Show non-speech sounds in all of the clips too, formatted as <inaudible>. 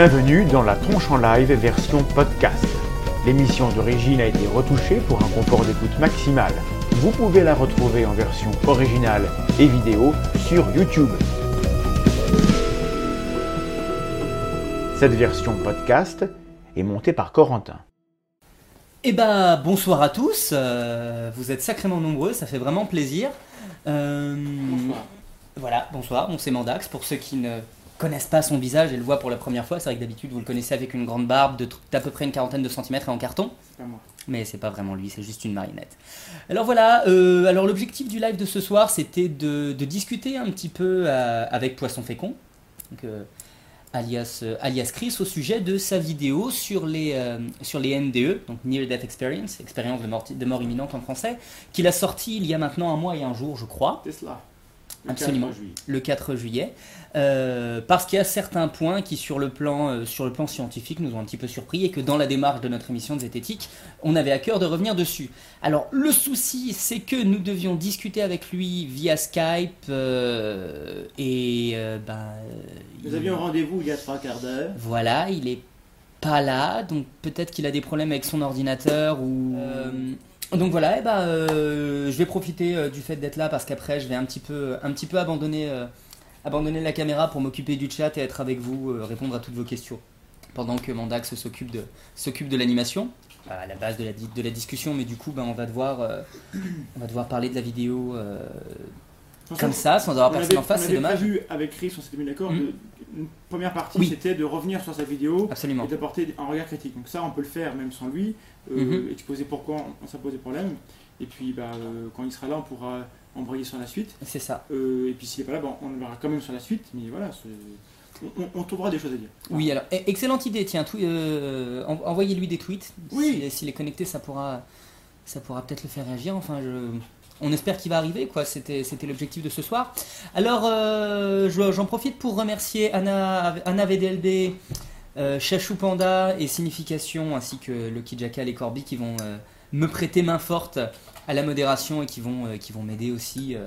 Bienvenue dans la tronche en live version podcast. L'émission d'origine a été retouchée pour un confort d'écoute maximal. Vous pouvez la retrouver en version originale et vidéo sur YouTube. Cette version podcast est montée par Corentin. Eh bah bonsoir à tous, euh, vous êtes sacrément nombreux, ça fait vraiment plaisir. Euh, Voilà, bonsoir, bon c'est Mandax, pour ceux qui ne connaissent pas son visage et le voient pour la première fois, c'est vrai que d'habitude vous le connaissez avec une grande barbe de d'à peu près une quarantaine de centimètres et en carton. Pas moi. Mais c'est pas vraiment lui, c'est juste une marionnette. Alors voilà, euh, alors l'objectif du live de ce soir c'était de, de discuter un petit peu euh, avec Poisson Fécond, donc, euh, alias, euh, alias Chris, au sujet de sa vidéo sur les, sur les NDE, donc Near Death Experience, expérience de mort, de mort imminente en français, qu'il a sorti il y a maintenant un mois et un jour, je crois. Le Absolument. 4 juillet. le 4 juillet, euh, parce qu'il y a certains points qui, sur le, plan, euh, sur le plan scientifique, nous ont un petit peu surpris et que dans la démarche de notre émission de Zététique, on avait à cœur de revenir dessus. Alors, le souci, c'est que nous devions discuter avec lui via Skype euh, et. euh, Nous il- avions rendez-vous il y a trois quarts d'heure. voilà, il est pas là, donc peut-être qu'il a des problèmes avec son ordinateur ou. Donc voilà, et ben, euh, je vais profiter euh, du fait d'être là parce qu'après je vais un petit peu, un petit peu abandonner, euh, abandonner la caméra pour m'occuper du chat et être avec vous, répondre à toutes vos questions. Pendant que Mandax s'occupe de, s'occupe de l'animation, à la base de la, de la discussion, mais du coup ben, on, va devoir, on va devoir parler de la vidéo comme ça, sans avoir on personne avait, en face, on c'est avait dommage. prévu avec Chris, on s'était mis d'accord, de- une première partie Oui. c'était de revenir sur sa vidéo Absolument. et d'apporter un regard critique. Donc ça on peut le faire même sans lui, euh, Mhm. exposer pourquoi on, ça pose des problèmes. Et puis bah, euh, quand il sera là on pourra embrayer sur la suite. C'est ça. Euh, et puis s'il n'est pas là, bon, on le verra quand même sur la suite. Mais voilà, on, trouvera des choses à dire. Oui, alors, e- excellente idée, tiens, euh, en- envoyez-lui des tweets. Oui. S'il est connecté, ça pourra, ça pourra peut-être le faire réagir. Enfin, je, on espère qu'il va arriver, quoi. C'était c'était l'objectif de ce soir. Alors, euh, je- j'en profite pour remercier Anna, Anna VDLB, euh, Chachou Panda et Signification, ainsi que Lucky Jackal et Corby qui vont euh, me prêter main forte à la modération et qui vont, euh, qui vont m'aider aussi euh,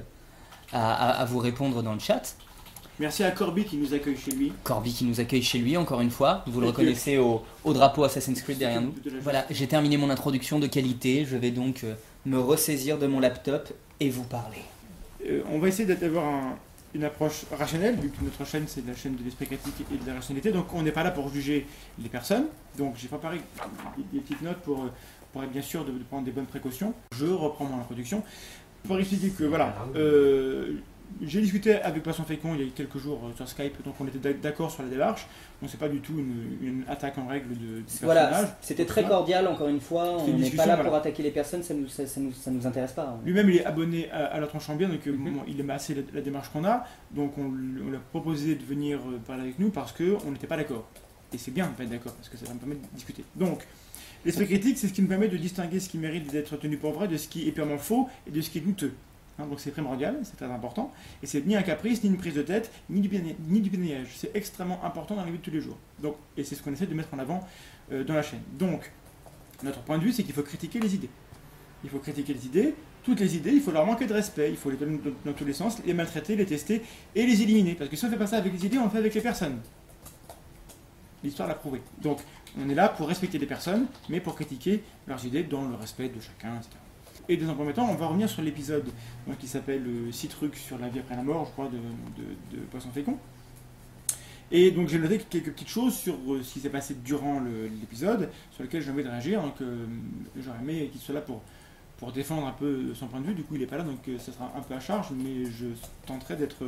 à, à- à vous répondre dans le chat. Merci à Corby qui nous accueille chez lui. Corby qui nous accueille chez lui, encore une fois. Vous le Et reconnaissez au, au drapeau Assassin's Creed derrière nous. Voilà, j'ai terminé mon introduction de qualité. Je vais donc me ressaisir de mon laptop et vous parler. On va essayer d'avoir un- une approche rationnelle, vu que notre chaîne c'est la chaîne de l'esprit critique et de la rationalité, donc on n'est pas là pour juger les personnes. Donc j'ai préparé des, petites notes pour, être bien sûr de, de prendre des bonnes précautions. Je reprends mon introduction pour expliquer que voilà, euh, j'ai discuté avec Poisson Fécond il y a quelques jours euh, sur Skype, donc on était d'ac- d'accord sur la démarche. Donc c'est pas du tout une, une attaque en règle de, du personnage. c'était très cordial, encore une fois. C'est une discussion, voilà. attaquer les personnes, ça nous, nous, intéresse pas. hein. Lui-même, il est abonné à, à la tranche en bien, donc euh, Mhm. bon, il aime assez la, la démarche qu'on a. Donc on, lui- on lui a proposé de venir euh, parler avec nous parce qu'on n'était pas d'accord. Et c'est bien de pas être d'accord parce que ça va me permettre de discuter. Donc, l'esprit critique, c'est ce qui me permet de distinguer ce qui mérite d'être tenu pour vrai de ce qui est purement faux et de ce qui est douteux. Hein, donc c'est primordial, c'est très important. Et c'est ni un caprice, ni une prise de tête, ni du, ni. C'est extrêmement important dans la vie de tous les jours. Donc, et c'est ce qu'on essaie de mettre en avant euh, dans la chaîne. Donc, notre point de vue, c'est qu'il faut critiquer les idées. Il faut critiquer les idées, toutes les idées, il faut leur manquer de respect, il faut les donner dans, tous les sens, les maltraiter, les tester et les éliminer. Parce que si on fait pas ça avec les idées, on le fait avec les personnes. L'histoire l'a prouvé. Donc, on est là pour respecter les personnes, mais pour critiquer leurs idées dans le respect de chacun, etc. Et dans un premier temps, on va revenir sur l'épisode qui s'appelle 6 trucs sur la vie après la mort, je crois, de, de, Poisson Fécond. Et donc j'ai noté quelques petites choses sur euh, ce qui s'est passé durant l'épisode, sur lesquelles j'ai envie de réagir. Donc euh, j'aurais aimé qu'il soit là pour, pour défendre un peu son point de vue. Du coup, il n'est pas là, donc euh, ça sera un peu à charge, mais je tenterai d'être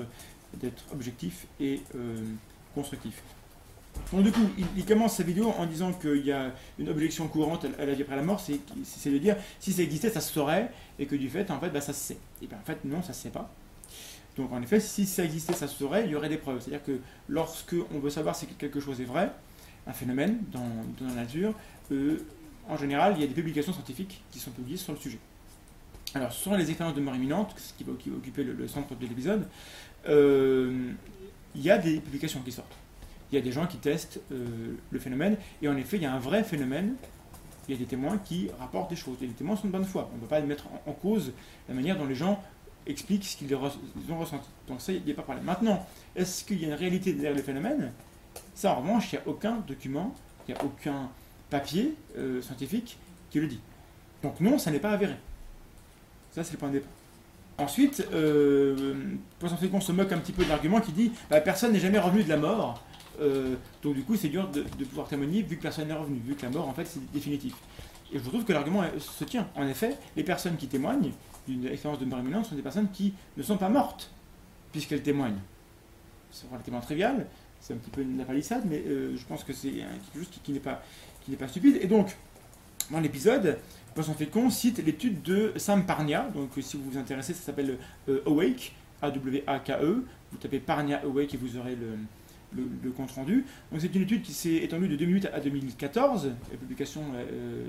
objectif et euh, constructif. Donc du coup, il, commence sa vidéo en disant qu'il y a une objection courante à, la vie après la mort, c'est de dire si ça existait, ça se saurait, et que du fait, en fait, bah, ça se sait. Et bien en fait, non, ça se sait pas. Donc en effet, si ça existait, ça se saurait, il y aurait des preuves. C'est-à-dire que lorsque on veut savoir si quelque chose est vrai, un phénomène dans, dans la nature, euh, en général, il y a des publications scientifiques qui sont publiées sur le sujet. Alors, sont les expériences de mort imminente, ce qui va occu- occuper le, le centre de l'épisode. Euh, il y a des publications qui sortent. Il y a des gens qui testent euh, le phénomène, et en effet, il y a un vrai phénomène. Il y a des témoins qui rapportent des choses. Et les témoins sont de bonne foi. On ne peut pas mettre en, cause la manière dont les gens expliquent ce qu'ils ont ressenti. Donc ça, il n'y a pas de. Maintenant, est-ce qu'il y a une réalité derrière le phénomène? Ça, en revanche, il n'y a aucun document, il n'y a aucun papier euh, scientifique qui le dit. Donc non, ça n'est pas avéré. Ça, c'est le point de départ. Ensuite, euh, Poisson Fécond se moque un petit peu de l'argument qui dit bah, personne n'est jamais revenu de la mort, euh, donc du coup c'est dur de, pouvoir témoigner vu que personne n'est revenu, vu que la mort en fait c'est définitif. Et je trouve que l'argument se tient. En effet, les personnes qui témoignent d'une expérience de mort imminente sont des personnes qui ne sont pas mortes, puisqu'elles témoignent. C'est relativement trivial, c'est un petit peu une palissade, mais euh, je pense que c'est quelque chose qui, n'est pas, stupide. Et donc, dans l'épisode, Poisson Fécond cite l'étude de Sam Parnia. Donc, si vous vous intéressez, ça s'appelle euh, Awake, A-W-A-K-E. Vous tapez Parnia Awake et vous aurez le, le, le compte rendu. Donc, c'est une étude qui s'est étendue de 2008 à 2014. La publication, euh,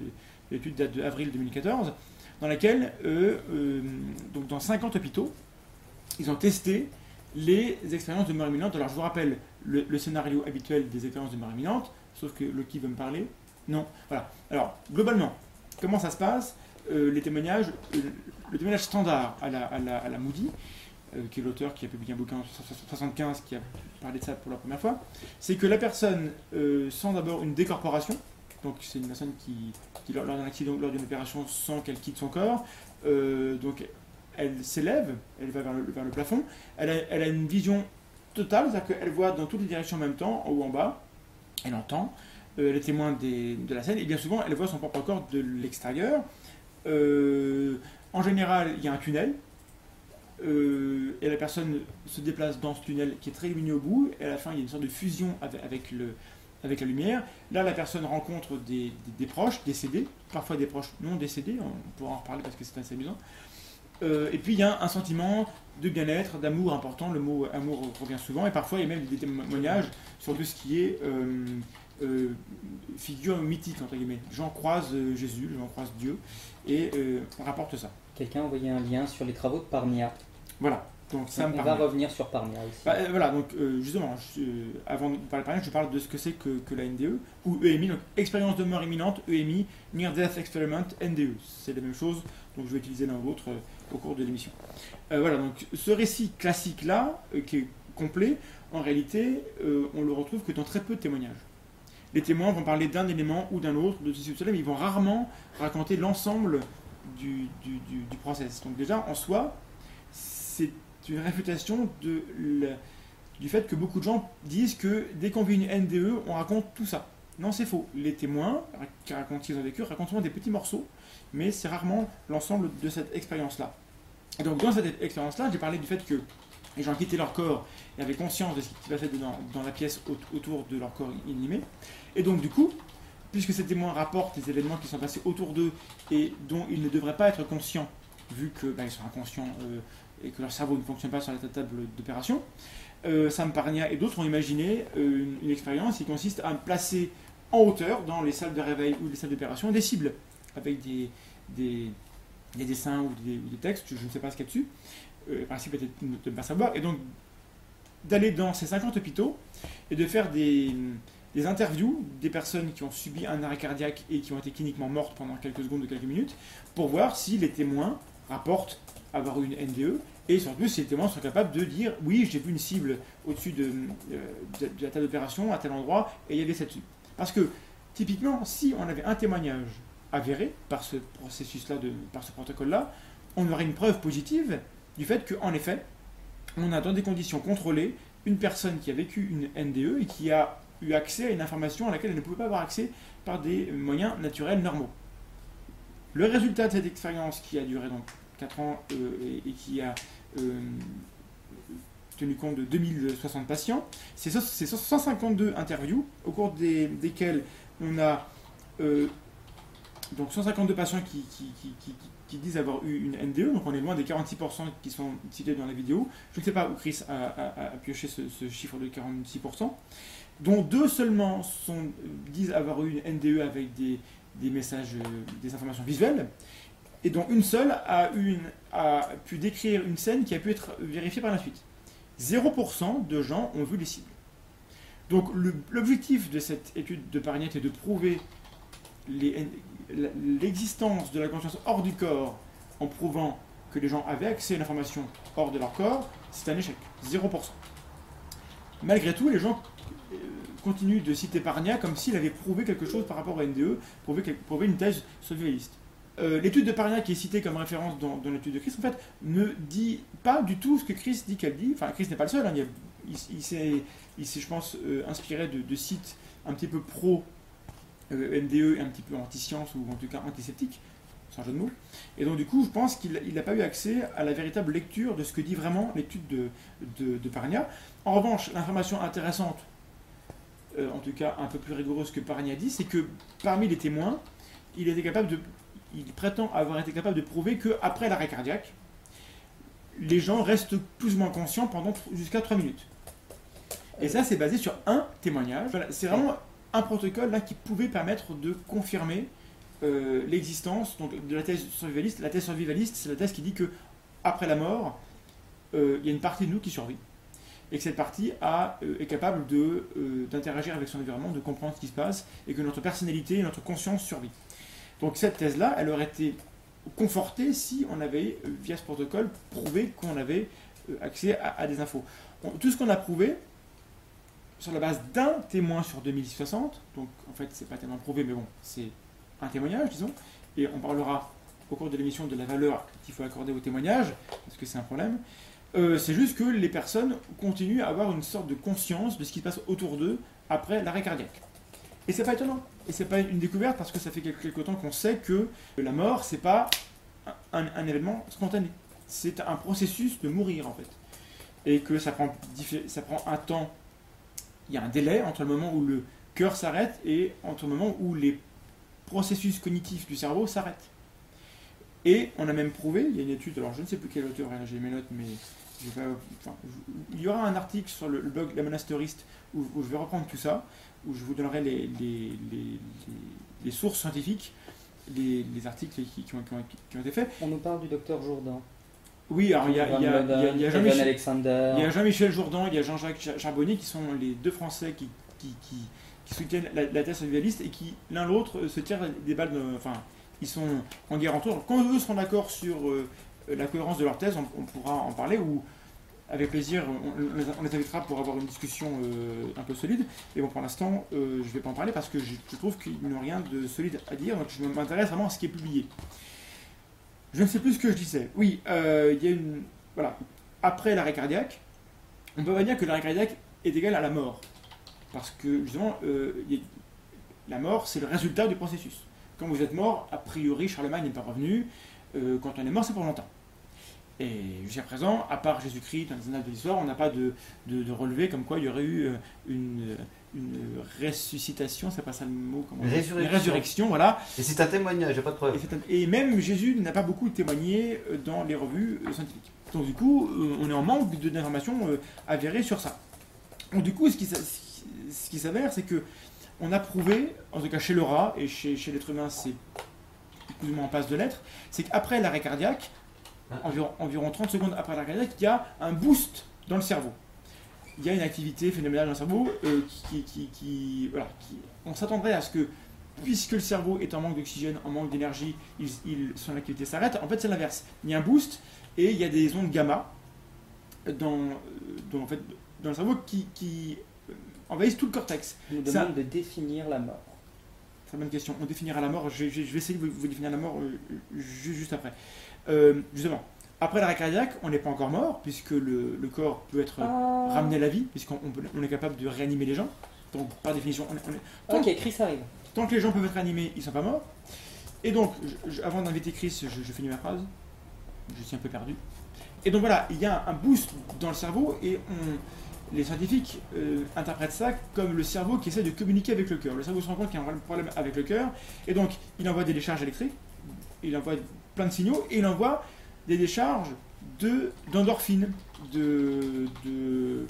l'étude date d'avril 2014, dans laquelle, euh, euh, donc dans 50 hôpitaux, ils ont testé les expériences de mort imminente. Alors, je vous rappelle le, scénario habituel des expériences de mort imminente, sauf que Loki veut me parler. Non, voilà. Alors, globalement, comment ça se passe? Euh, Les témoignages, euh, le témoignage standard à la, à à la Moody, euh, qui est l'auteur qui a publié un bouquin en 1975 qui a parlé de ça pour la première fois, c'est que la personne euh, sent d'abord une décorporation, donc c'est une personne qui, lors d'un accident, lors d'une opération, sent qu'elle quitte son corps, Euh, donc elle s'élève, elle va vers le, plafond, elle a, une vision totale, c'est-à-dire qu'elle voit dans toutes les directions en même temps, en haut en bas, elle entend, euh, elle est témoin de la scène, et bien souvent, elle voit son propre corps de l'extérieur. Euh, en général, il y a un tunnel, euh, et la personne se déplace dans ce tunnel qui est très lumineux au bout, et à la fin, il y a une sorte de fusion avec, le, avec la lumière. Là, la personne rencontre des, proches décédés, parfois des proches non décédés, on pourra en reparler parce que c'est assez amusant. Euh, et puis, il y a un sentiment de bien-être, d'amour important, le mot amour revient souvent, et parfois, il y a même des témoignages sur tout ce qui est... euh, figure mythique entre guillemets. Croisent euh, Jésus, les gens croisent Dieu et on rapporte ça. Quelqu'un a envoyé un lien sur les travaux de Parnia. Voilà. Donc ça on va revenir sur Parnia aussi. Bah, euh, voilà, donc euh, justement, je- euh, avant de parler de Parnia, je parle de ce que c'est que, que la NDE, ou EMI, donc expérience de mort imminente, EMI, Near Death Experiment, NDE. C'est la même chose, donc je vais utiliser l'un ou l'autre au cours de l'émission. Voilà, donc ce récit classique-là, qui est complet, en réalité, on le retrouve que dans très peu de témoignages. Les témoins vont parler d'un élément ou d'un autre, de ceci ou de cela, mais ils vont rarement raconter l'ensemble du, du, process. Donc déjà, en soi, c'est une réfutation de du fait que beaucoup de gens disent que dès qu'on vit une NDE, on raconte tout ça. Non, c'est faux. Les témoins qui racontent qu'ils ont vécu racontent souvent des petits morceaux, mais c'est rarement l'ensemble de cette expérience-là. Et donc, dans cette expérience-là, j'ai parlé du fait que les gens quittaient leur corps et avaient conscience de ce qui passait dans, dans la pièce au- autour de leur corps inanimé. Et donc, du coup, puisque ces témoins rapportent les événements qui sont passés autour d'eux et dont ils ne devraient pas être conscients, vu que bah, ils sont inconscients euh, et que leur cerveau ne fonctionne pas sur la table d'opération, euh, Sam Parnia et d'autres ont imaginé euh, une, expérience qui consiste à placer en hauteur, dans les salles de réveil ou les salles d'opération, des cibles avec des, des, des dessins ou des, ou des textes, je ne sais pas ce qu'il y a dessus. Euh, le principe était de ne pas savoir. Et donc, d'aller dans ces 50 hôpitaux et de faire des, des interviews des personnes qui ont subi un arrêt cardiaque et qui ont été cliniquement mortes pendant quelques secondes ou quelques minutes pour voir si les témoins rapportent avoir eu une NDE et surtout si les témoins sont capables de dire oui j'ai vu une cible au-dessus de, euh, la table d'opération à tel endroit et il y avait cette cible. Parce que typiquement si on avait un témoignage avéré par ce processus-là, par ce protocole-là, on aurait une preuve positive du fait qu'en effet on a dans des conditions contrôlées une personne qui a vécu une NDE et qui a eu accès à une information à laquelle elle ne pouvait pas avoir accès par des moyens naturels normaux. Le résultat de cette expérience qui a duré donc 4 ans euh, et, qui a euh, tenu compte de 2060 patients, c'est so- c'est 152 interviews au cours des- desquelles on a euh, donc 152 patients qui, disent avoir eu une NDE, donc on est loin des 46% qui sont cités dans la vidéo. Je ne sais pas où Chris a, pioché ce chiffre de 46%, dont deux seulement disent avoir eu une NDE avec des, messages, euh, des informations visuelles, et dont une seule a, une- a pu décrire une scène qui a pu être vérifiée par la suite. 0% de gens ont vu les cibles. Donc l'objectif de cette étude de Parignette est de prouver l'existence de la conscience hors du corps en prouvant que les gens avaient accès à l'information hors de leur corps, c'est un échec. 0%. Malgré tout, les gens continue de citer Parnia comme s'il avait prouvé quelque chose par rapport au NDE, prouvé, une thèse survivaliste. Euh, l'étude de Parnia qui est citée comme référence dans, l'étude de Chris, en fait, ne dit pas du tout ce que Chris dit qu'elle dit. Enfin, Chris n'est pas le seul. hein, il, s'est, je pense, euh, inspiré de, sites un petit peu pro euh, NDE et un petit peu anti-science ou en tout cas antisceptiques, sans jeu de mots. Et donc, du coup, je pense qu'il n'a pas eu accès à la véritable lecture de ce que dit vraiment l'étude de, de, de Parnia. En revanche, l'information intéressante, euh, en tout cas un peu plus rigoureuse que Parnia dit, c'est que parmi les témoins, il était capable de, il prétend avoir été capable de prouver que après l'arrêt cardiaque, les gens restent plus ou moins conscients pendant jusqu'à 3 minutes. Et ça, c'est basé sur un témoignage. C'est vraiment un protocole là qui pouvait permettre de confirmer euh, l'existence donc, de la thèse survivaliste. La thèse survivaliste, c'est la thèse qui dit que après la mort, euh, il y a une partie de nous qui survit. Et que cette partie euh, est capable euh, d'interagir avec son environnement, de comprendre ce qui se passe, et que notre personnalité, notre conscience survit. Donc cette thèse-là, elle aurait été confortée si on avait, euh, via ce protocole, prouvé qu'on avait accès à, des infos. Tout ce qu'on a prouvé, sur la base d'un témoin sur 2060, donc en fait c'est pas tellement prouvé, mais bon, c'est un témoignage, disons, et on parlera au cours de l'émission de la valeur qu'il faut accorder au témoignage, parce que c'est un problème. Euh, c'est juste que les personnes continuent à avoir une sorte de conscience de ce qui se passe autour d'eux après l'arrêt cardiaque. Et c'est pas étonnant. Et c'est pas une découverte parce que ça fait quelque, temps qu'on sait que la mort, c'est pas un, un événement spontané. C'est un processus de mourir en fait. Et que ça prend, ça prend un temps, il y a un délai entre le moment où le cœur s'arrête et entre le moment où les processus cognitifs du cerveau s'arrêtent. Et on a même prouvé, il y a une étude, alors je ne sais plus quel auteur, hein, j'ai mes notes, mais il y aura un article sur le, blog La Monasteriste où, je vais reprendre tout ça, où je vous donnerai les, sources scientifiques, les, articles qui, ont, été faits. On nous parle du docteur Jourdan. Oui, alors il y a, y a, a, a Jean-Michel Jourdan, il y a Jean-Jacques Charbonnier qui sont les deux Français qui, soutiennent la, la thèse survivaliste et qui, l'un l'autre, euh, se tirent des balles. Enfin, ils sont en guerre entre eux. Quand eux seront d'accord sur euh, la cohérence de leur thèse, on, on pourra en parler, ou, avec plaisir, on, les- invitera pour avoir une discussion euh, un peu solide. Et bon, pour l'instant, euh, je ne vais pas en parler parce que je, trouve qu'ils n'ont rien de solide à dire, donc je m'intéresse vraiment à ce qui est publié. Je ne sais plus ce que je disais. Oui, euh, il y a une. Voilà. Après l'arrêt cardiaque, on peut pas dire que l'arrêt cardiaque est égal à la mort. Parce que justement, la mort, c'est le résultat du processus. Quand vous êtes mort, a priori, Charlemagne n'est pas revenu. Quand on est mort, c'est pour longtemps. Et jusqu'à présent, à part Jésus-Christ dans les annales de l'histoire, on n'a pas de, de, de relevé comme quoi il y aurait eu euh, une, une ressuscitation, c'est pas ça le mot comment Résurrection. Une résurrection, voilà. Et c'est un témoignage, j'ai pas de preuve. et même Jésus n'a pas beaucoup témoigné euh, dans les revues euh, scientifiques. Donc du coup, on est en manque d'informations avérées sur ça. Donc du coup, ce qui, ce qui s'avère, c'est que on a prouvé, en tout cas chez le rat et chez, chez l'être humain, c'est plus ou moins en passe de l'être, c'est qu'après l'arrêt cardiaque, environ, environ 30 secondes après l'arrêt cardiaque, il y a un boost dans le cerveau. Il y a une activité phénoménale dans le cerveau euh, qui, qui- qui- voilà, qui- on s'attendrait à ce que, puisque le cerveau est en manque d'oxygène, en manque d'énergie, il- il- son activité s'arrête. En fait, c'est l'inverse. Il y a un boost et il y a des ondes gamma dans, euh, dans, en fait, dans le cerveau qui, qui euh, envahissent tout le cortex. On nous demande de définir la mort. Très bonne question. On définira la mort. Je, je- je vais essayer de vous, vous définir la mort euh, ju- juste après. Euh, justement, après l'arrêt cardiaque, on n'est pas encore mort, puisque le, le corps peut être Ah. ramené à la vie, puisqu'on on peut- on est capable de réanimer les gens. Donc, par définition, on est- on est- Ok, Chris arrive. tant que les gens peuvent être réanimés, ils sont pas morts. Et donc, je- je- avant d'inviter Chris, je, je finis ma phrase. Je suis un peu perdu. Et donc voilà, il y a un boost dans le cerveau et on, les scientifiques euh, interprètent ça comme le cerveau qui essaie de communiquer avec le cœur. Le cerveau se rend compte qu'il y a un problème avec le cœur et donc il envoie des décharges électriques, il envoie plein de signaux et il envoie des décharges de d'endorphines, de, de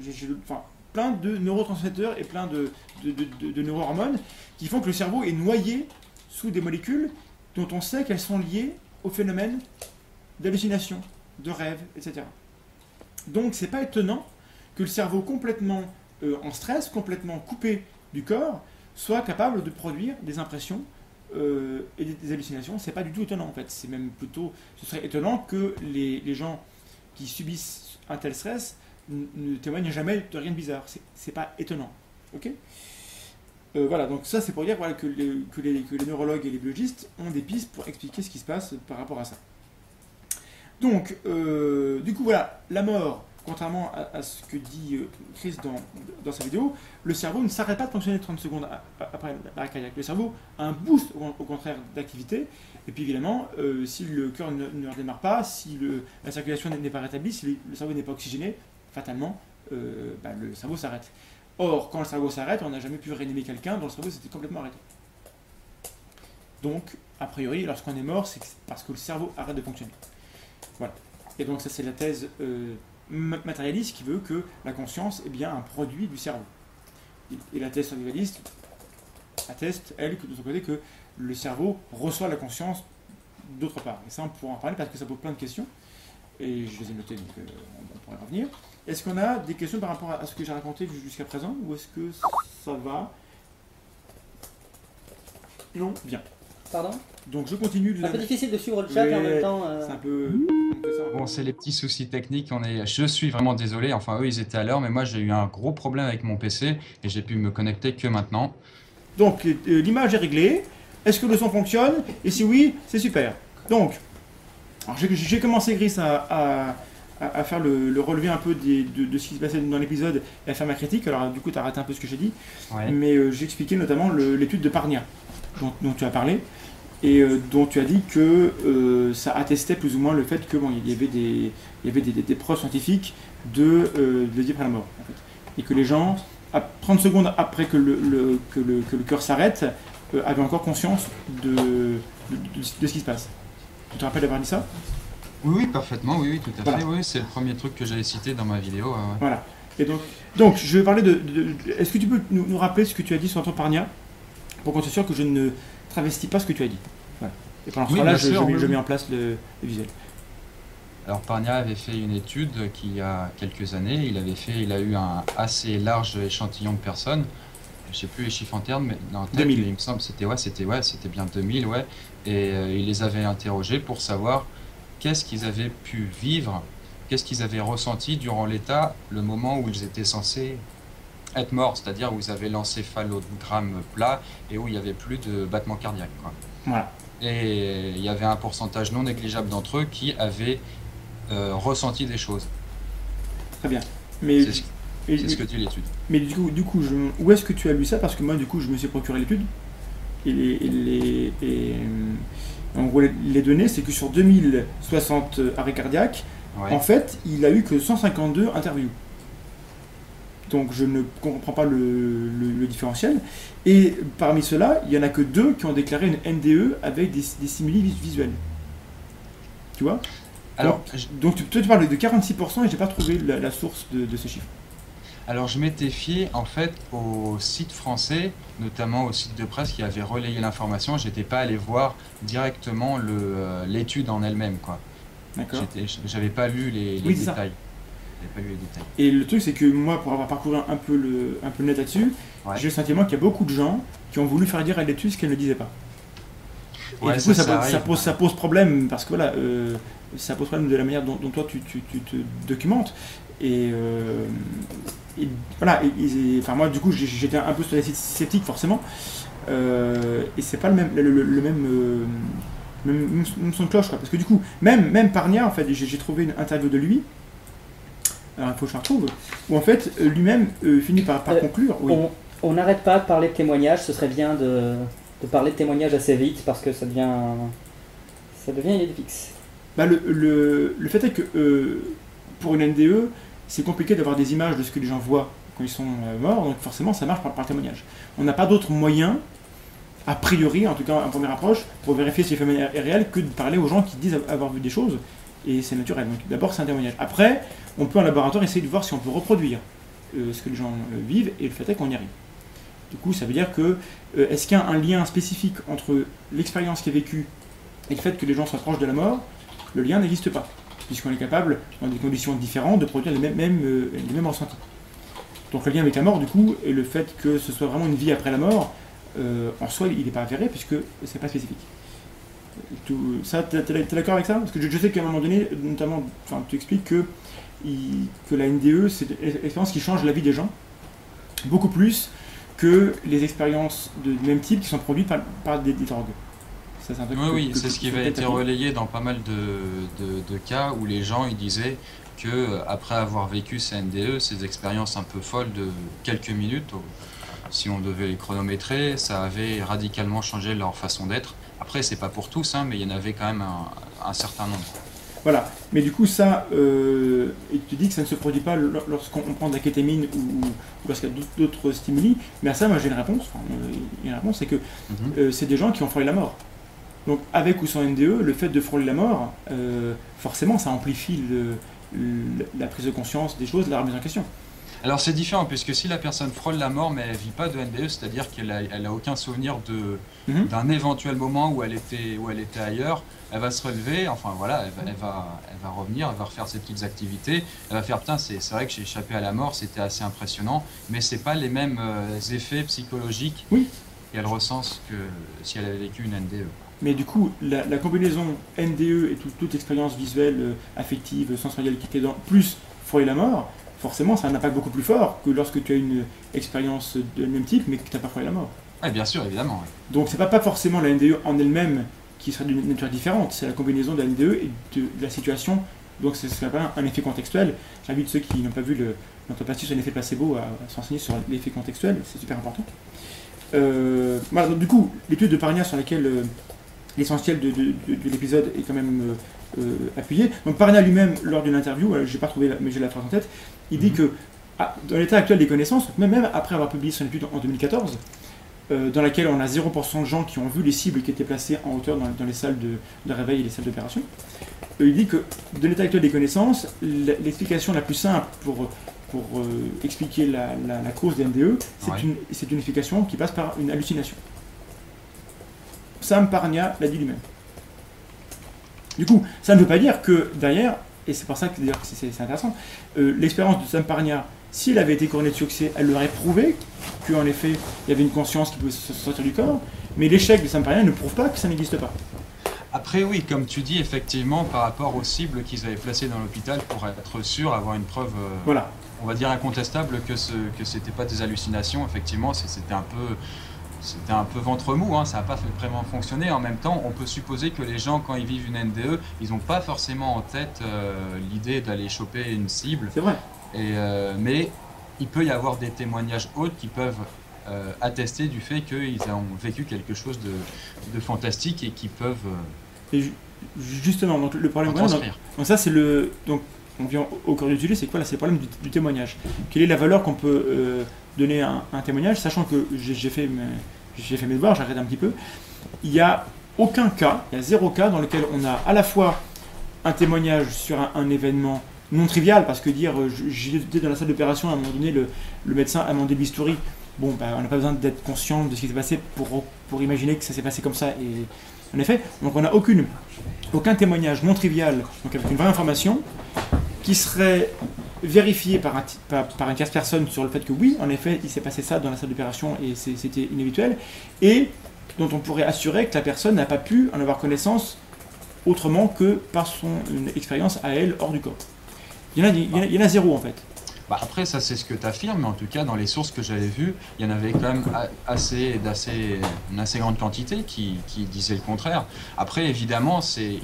j'ai- enfin, plein de neurotransmetteurs et plein de, de, de, de- de neurohormones qui font que le cerveau est noyé sous des molécules dont on sait qu'elles sont liées au phénomène d'hallucination, de rêve, etc. Donc c'est pas étonnant que le cerveau complètement euh, en stress, complètement coupé du corps, soit capable de produire des impressions euh, et des, hallucinations. C'est pas du tout étonnant en fait. C'est même plutôt, ce serait étonnant que les, gens qui subissent un tel stress ne témoignent jamais de rien de bizarre. C'est- pas étonnant. Ok? Euh, Voilà, donc ça c'est pour dire que les neurologues et les biologistes ont des pistes pour expliquer ce qui se passe par rapport à ça. Donc, euh, du coup, voilà, la mort, contrairement à, ce que dit euh, Chris dans, dans sa vidéo, le cerveau ne s'arrête pas de fonctionner 30 secondes après l'arrêt cardiaque. Le cerveau a un boost, au, contraire, d'activité. Et puis, évidemment, euh, si le cœur ne, redémarre pas, si la circulation n'est pas rétablie, si le, cerveau n'est pas oxygéné, fatalement, euh, bah, le cerveau s'arrête. Or, quand le cerveau s'arrête, on n'a jamais pu réanimer quelqu'un dont le cerveau s'était complètement arrêté. Donc, a priori, lorsqu'on est mort, c'est parce que le cerveau arrête de fonctionner. Voilà. Et donc, ça, c'est la thèse matérialiste qui veut que la conscience est bien un produit du cerveau. Et, la thèse survivaliste atteste, elle, que de son que le cerveau reçoit la conscience d'autre part. Et ça, on pourra en parler parce que ça pose plein de questions. Et je les ai notées, donc euh, on, on pourra y revenir. Est-ce qu'on a des questions par rapport à ce que j'ai raconté jusqu'à présent Ou est-ce que ça va? Non Bien. Pardon? Donc je continue de C'est un peu difficile de suivre le chat en même temps. euh, C'est un peu... ça. Bon, c'est les petits soucis techniques. On est... Je suis vraiment désolé. Enfin, eux, ils étaient à l'heure, mais moi, j'ai eu un gros problème avec mon PC et j'ai pu me connecter que maintenant. Donc euh, l'image est réglée. Est-ce que le son fonctionne? Et si oui, c'est super. Donc, j'ai- commencé, Gris, à, à- faire le, le relevé un peu des- de, de ce qui se passait dans l'épisode et à faire ma critique. Alors du coup, tu as raté un peu ce que j'ai dit. Ouais. Mais euh, j'ai expliqué notamment l'étude de Parnia, dont, dont tu as parlé, et euh, dont tu as dit que euh, ça attestait plus ou moins le fait que bon, il y avait des, il y avait des, des- des preuves scientifiques de, euh, de vie après la mort. en fait. Et que les gens, à 30 secondes après que le, le- que le, que le cœur s'arrête, euh, avaient encore conscience de, de, de- de ce qui se passe. Tu te rappelles d'avoir dit ça? Oui, oui, parfaitement. Oui, oui, tout à Voilà. fait. Oui, c'est le premier truc que j'avais cité dans ma vidéo. ouais. Voilà. Et donc, donc je vais parler de. Est-ce que tu peux nous, nous rappeler ce que tu as dit sur ton Parnia pour qu'on soit sûr que je ne travestis pas ce que tu as dit Voilà. Et pendant ce Oui, temps-là, je, mets, je en place le, le visuel. Alors Parnia avait fait une étude qui a quelques années. Il avait fait, il a eu un assez large échantillon de personnes. Je sais plus les chiffres en termes, mais en tête, 2000. mais il me semble, c'était ouais, c'était ouais, c'était bien 2000, ouais. Et euh, il les avait interrogés pour savoir qu'est-ce qu'ils avaient pu vivre, qu'est-ce qu'ils avaient ressenti durant l'état, le moment où ils étaient censés être morts, c'est-à-dire où ils avaient l'encéphalogramme plat et où il n'y avait plus de battement cardiaque. Quoi. Voilà. Et il y avait un pourcentage non négligeable d'entre eux qui avaient euh, ressenti des choses. Très bien. Mais, C'est ce, que dit l'étude. mais du coup, du coup je- où est-ce que tu as lu ça? Parce que moi, du coup, je me suis procuré l'étude. Et, les, et les- et, euh, en gros, les, les données, c'est que sur 2060 arrêts cardiaques, Ouais. En fait, il a eu que 152 interviews. Donc je ne comprends pas le, le- le différentiel. Et parmi ceux-là, il n'y en a que deux qui ont déclaré une NDE avec des, des simili vis- visuels. Tu vois? Alors, je- Donc tu, toi, tu parles de 46% et j'ai pas trouvé la, la source de, de ce chiffre. alors je m'étais fié en fait au site français, notamment au site de presse qui avait relayé l'information. J'étais pas allé voir directement euh, l'étude en elle-même, quoi. J'avais pas lu les, les Oui, ça. Pas lu les détails. Et le truc, c'est que moi, pour avoir parcouru un peu le, un peu le net là-dessus, Ouais. j'ai le sentiment qu'il y a beaucoup de gens qui ont voulu faire dire à l'étude ce qu'elle ne disait pas. Et Ouais, du coup, ça, ça, ça pose, ça pose, problème parce que voilà, euh, ça pose problème de la manière dont, dont toi tu, tu- tu te documentes. Et, euh, et voilà, et- et- enfin moi du coup j'étais un peu sur les sites sceptiques forcément. Euh, et c'est pas le même, le, le- le même, euh, même, même son- de cloche quoi. Parce que du coup, même, même Parnia en fait, j'ai trouvé une interview de lui. Alors il faut que je la retrouve. Où en fait lui-même euh, finit par, par Euh, conclure. Oui. On n'arrête pas de parler de témoignages, ce serait bien de, de parler de témoignages assez vite parce que ça devient. Ça devient une idée fixe. Bah, le, le, le fait est que euh, pour une NDE, c'est compliqué d'avoir des images de ce que les gens voient quand ils sont morts, donc forcément ça marche par, par témoignage. On n'a pas d'autre moyen, a priori, en tout cas en première approche, pour vérifier si le phénomène est réel que de parler aux gens qui disent avoir vu des choses, et c'est naturel. Donc d'abord c'est un témoignage. Après, on peut en laboratoire essayer de voir si on peut reproduire euh, ce que les gens euh, vivent, et le fait est qu'on y arrive. Du coup, ça veut dire que euh, est-ce qu'il y a un lien spécifique entre l'expérience qui est vécue et le fait que les gens soient proches de la mort? Le lien n'existe pas, puisqu'on est capable, dans des conditions différentes, de produire les mêmes, mêmes, ressentis. Donc le lien avec la mort, du coup, et le fait que ce soit vraiment une vie après la mort, en soi, il n'est pas avéré, puisque c'est pas spécifique. Tout, ça, t'es d'accord avec ça? Parce que je, je sais qu'à un moment donné, notamment, tu expliques que, il- que la NDE, c'est une expérience qui change la vie des gens, beaucoup plus que les expériences de même type qui sont produites par, par des, des drogues. Ça, un Oui, oui, c'est ce qui peut-être été relayé dans pas mal de, de- de cas où les gens ils disaient que euh, après avoir vécu ces NDE, ces expériences un peu folles de quelques minutes, si on devait les chronométrer, ça avait radicalement changé leur façon d'être. Après, c'est pas pour tous, hein, mais il y en avait quand même un, un certain nombre. Voilà. Mais du coup, ça, euh, et tu dis que ça ne se produit pas lor- lorsqu'on on prend de la kétamine ou, ou lorsqu'il y a d'autres- stimuli. Mais à ça, moi, j'ai une réponse. Enfin, euh, une réponse, c'est que Mhm. euh, c'est des gens qui ont frôlé la mort. Donc, avec ou sans NDE, le fait de frôler la mort, euh, forcément, ça amplifie le- le- la prise de conscience des choses, la remise en question. Alors c'est différent, puisque si la personne frôle la mort, mais elle vit pas de NDE, c'est-à-dire qu'elle a, elle a aucun souvenir de, Mhm. d'un éventuel moment où elle, était, où elle était ailleurs, elle va se relever, enfin voilà, elle va, elle va, elle va revenir, elle va refaire ses petites activités, elle va faire, putain, c'est, vrai que j'ai échappé à la mort, c'était assez impressionnant, mais c'est pas les mêmes euh, effets psychologiques Oui. qu'elle ressent que si elle avait vécu une. NDE. Mais du coup, la, la combinaison NDE et tout- toute expérience visuelle, euh, affective, sensorielle qui était dans, plus frôler la mort, forcément, ça a un impact beaucoup plus fort que lorsque tu as une expérience de même type, mais que tu n'as pas frôlé la mort. Oui, bien sûr, évidemment. oui. Donc c'est pas, pas forcément la NDE en elle-même qui serait d'une nature différente, c'est la combinaison de la NDE et de, de la situation. Donc c'est ce qu'on appelle un effet contextuel. J'invite ceux qui n'ont pas vu partie sur l'effet placebo à, à s'enseigner sur l'effet contextuel, c'est super important. Euh, voilà, donc, du coup, l'étude de Parnia sur laquelle euh, l'essentiel de, de- de- de l'épisode est quand même euh, appuyé. Donc Parnia lui-même, lors d'une interview, j'ai pas trouvé, la- mais j'ai la phrase en tête, il dit Mhm. que dans l'état actuel des connaissances, même, après avoir publié son étude en 2014, euh, dans laquelle on a 0% de gens qui ont vu les cibles qui étaient placées en hauteur dans, dans les salles de, de réveil et les salles d'opération. Euh, il dit que de l'état actuel des connaissances, l'explication la plus simple pour, pour euh, expliquer la, la- la cause des NDE, c'est Ouais. une, une explication qui passe par une hallucination. Sam Parnia l'a dit lui-même. Du coup, ça ne veut pas dire que derrière, et c'est pour ça que c'est c'est intéressant, euh, l'expérience de Sam Parnia, si elle avait été couronnée de succès, elle aurait prouvé qu'en effet, il y avait une conscience qui pouvait se sortir du corps, mais l'échec de Sam Parnia ne prouve pas que ça n'existe pas. Après, oui, comme tu dis, effectivement, par rapport aux cibles qu'ils avaient placées dans l'hôpital pour être sûr, avoir une preuve, euh, Voilà. on va dire incontestable, que ce que c'était pas des hallucinations. Effectivement, c'était un peu, c'était un peu ventre mou. Hein, ça n'a pas fait vraiment fonctionner. En même temps, on peut supposer que les gens, quand ils vivent une NDE, ils n'ont pas forcément en tête euh, l'idée d'aller choper une cible. C'est vrai. Et, euh, mais il peut y avoir des témoignages autres qui peuvent euh, attester du fait qu'ils ont vécu quelque chose de, de fantastique et qui peuvent euh, Et justement, donc le problème, voilà, donc, ça c'est le, donc on vient au cœur du sujet, c'est quoi là C'est le problème du, du témoignage? Quelle est la valeur qu'on peut euh, donner à un, témoignage, sachant que j'ai fait, mes- j'ai fait mes devoirs, j'arrête un petit peu. Il n'y a aucun cas, il y a zéro cas dans lequel on a à la fois un témoignage sur un, un événement non trivial, parce que dire euh, j'étais dans la salle d'opération à un moment donné, le, médecin a demandé de l'historie. Bon, bah, on n'a pas besoin d'être conscient de ce qui s'est passé pour, pour imaginer que ça s'est passé comme ça. Et en effet, donc on n'a aucune, aucun témoignage non trivial, donc avec une vraie information, qui serait vérifié par, un, par, une tierce personne sur le fait que oui, en effet, il s'est passé ça dans la salle d'opération et c'était inhabituel, et dont on pourrait assurer que la personne n'a pas pu en avoir connaissance autrement que par son expérience à elle hors du corps. Il y en a, il y en a- il y en a zéro en fait. Bah, après, ça c'est ce que tu affirmes, mais en tout cas, dans les sources que j'avais vues, il y en avait quand même assez, d'assez, une assez grande quantité qui, qui disaient le contraire. Après, évidemment, c'est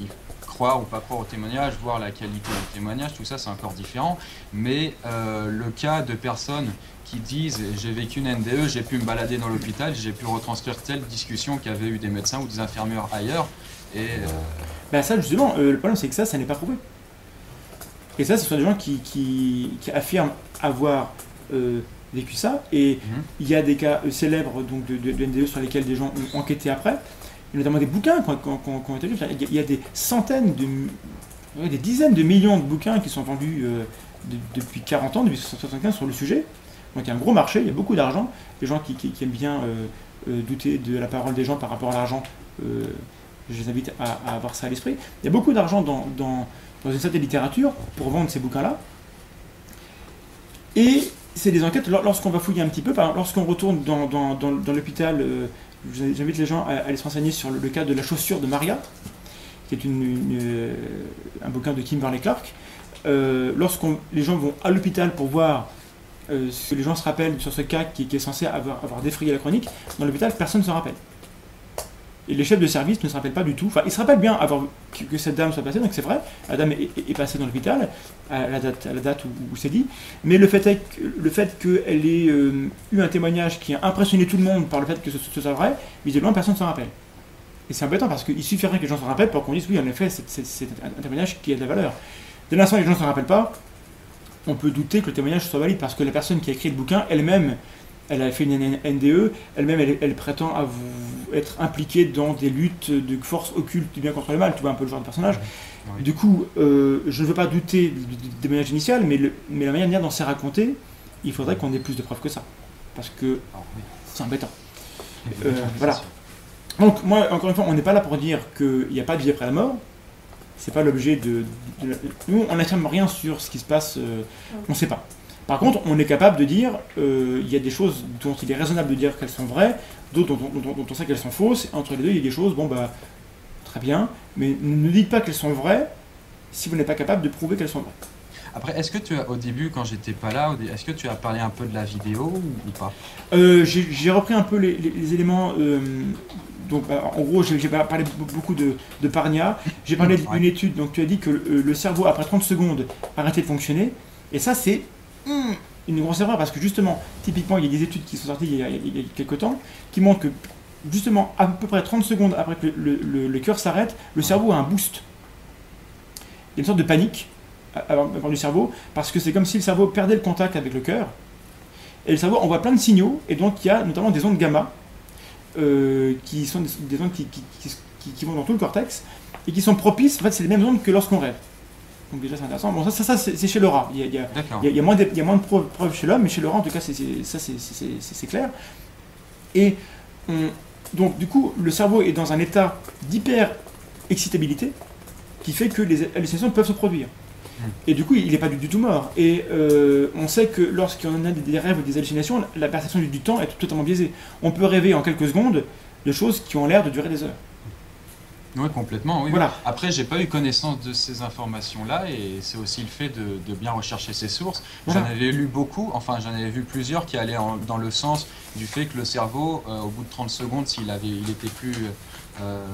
croire ou pas croire au témoignage, voir la qualité du témoignage, tout ça c'est encore différent. Mais euh, le cas de personnes qui disent j'ai vécu une NDE, j'ai pu me balader dans l'hôpital, j'ai pu retranscrire telle discussion qu'avaient eu des médecins ou des infirmières ailleurs, et euh, Ben ça justement, euh, le problème c'est que ça, ça n'est pas prouvé. Et ça, ce sont des gens qui, qui, qui affirment avoir euh, vécu ça, et Mhm. il y a des cas euh, célèbres donc, de, de- de NDE sur lesquels des gens ont enquêté après, et notamment des bouquins qui ont- été. Il y, a, des centaines, de, des dizaines de millions de bouquins qui sont vendus euh, de- depuis 40 ans, depuis 1975 sur le sujet. Donc il y a un gros marché, il y a beaucoup d'argent. Les gens qui, aiment bien euh, douter de la parole des gens par rapport à l'argent, je les invite à, à avoir ça à l'esprit. Il y a beaucoup d'argent dans, dans, dans une certaine littérature pour vendre ces bouquins-là. Et c'est des enquêtes, lor- lorsqu'on va fouiller un petit peu, lorsqu'on retourne dans, l'hôpital, euh, j'invite les gens à, aller se renseigner sur le, cas de la chaussure de Maria, qui est euh, un bouquin de Kim Varley Clark. Euh, lorsqu'on les gens vont à l'hôpital pour voir euh, ce que les gens se rappellent sur ce cas qui, qui est censé avoir, avoir défrayé la chronique, dans l'hôpital, personne ne se rappelle. Et les chefs de service ne se rappellent pas du tout. Enfin, ils se rappellent bien avoir, que, que cette dame soit passée, donc c'est vrai, la dame est, passée dans l'hôpital à la date, à la date où, c'est dit. Mais le fait, est que- le fait qu'elle ait euh, eu un témoignage qui a impressionné tout le monde par le fait que ce, soit vrai, visiblement personne ne s'en rappelle. Et c'est embêtant parce qu'il suffirait que les gens s'en rappellent pour qu'on dise oui, en effet, c'est- un témoignage qui a de la valeur. Dès l'instant où les gens ne s'en rappellent pas, on peut douter que le témoignage soit valide parce que la personne qui a écrit le bouquin, elle-même, elle a fait une NDE, elle-même, elle, elle prétend à vous être impliquée dans des luttes de forces occultes du bien contre le mal, tu vois un peu le genre de personnage. Oui. Du coup, euh, je ne veux pas douter du, du- du témoignage initial, mais, le- mais la manière dont c'est raconté, il faudrait qu'on ait plus de preuves que ça. Parce que oui. c'est embêtant. Euh, voilà. Donc, moi, encore une fois, on n'est pas là pour dire qu'il n'y a pas de vie après la mort. C'est pas l'objet de, de- de- Nous, on n'affirme rien sur ce qui se passe. euh, on ne sait pas. Par contre, on est capable de dire euh, il y a des choses dont il est raisonnable de dire qu'elles sont vraies, d'autres dont, dont- dont on sait qu'elles sont fausses. Et entre les deux, il y a des choses, bon, bah, très bien, mais ne dites pas qu'elles sont vraies si vous n'êtes pas capable de prouver qu'elles sont vraies. Après, est-ce que tu as, au début, quand j'étais pas là, est-ce que tu as parlé un peu de la vidéo ou, pas? Euh, j'ai repris un peu les, les- les éléments. euh, donc, bah, en gros, j'ai parlé be- beaucoup de, de Parnia. J'ai parlé d'une étude. Donc, tu as dit que le, le cerveau, après 30 secondes, arrêtait de fonctionner. Et ça, c'est une grosse erreur parce que justement, typiquement, il y a des études qui sont sorties il y a, quelques temps qui montrent que justement, à peu près 30 secondes après que le, cœur s'arrête, le cerveau a un boost. Il y a une sorte de panique avant du cerveau parce que c'est comme si le cerveau perdait le contact avec le cœur. Et le cerveau envoie plein de signaux, et donc il y a notamment des ondes gamma, euh, qui sont des, des ondes qui vont dans tout le cortex, et qui sont propices, en fait c'est les mêmes ondes que lorsqu'on rêve. Donc déjà c'est intéressant. Bon ça, ça, ça, c'est chez le rat. Il y a, il y a- il y moins de, il y a moins de preuves, preuves chez l'homme, mais chez le rat en tout cas c'est, ça c'est, clair. Et on- donc du coup le cerveau est dans un état d'hyper excitabilité qui fait que les hallucinations peuvent se produire. Et du coup, il n'est pas du, du tout mort. Et euh, on sait que lorsqu'on a des, des rêves ou des hallucinations, la perception du, du temps est totalement biaisée. On peut rêver en quelques secondes de choses qui ont l'air de durer des heures. Oui, complètement. Oui. Voilà. Après, j'ai pas eu connaissance de ces informations-là, et c'est aussi le fait de, de bien rechercher ses sources. Voilà. J'en avais lu beaucoup, enfin j'en avais vu plusieurs qui allaient en- dans le sens du fait que le cerveau, euh, au bout de 30 secondes, s'il avait, il était plus, euh,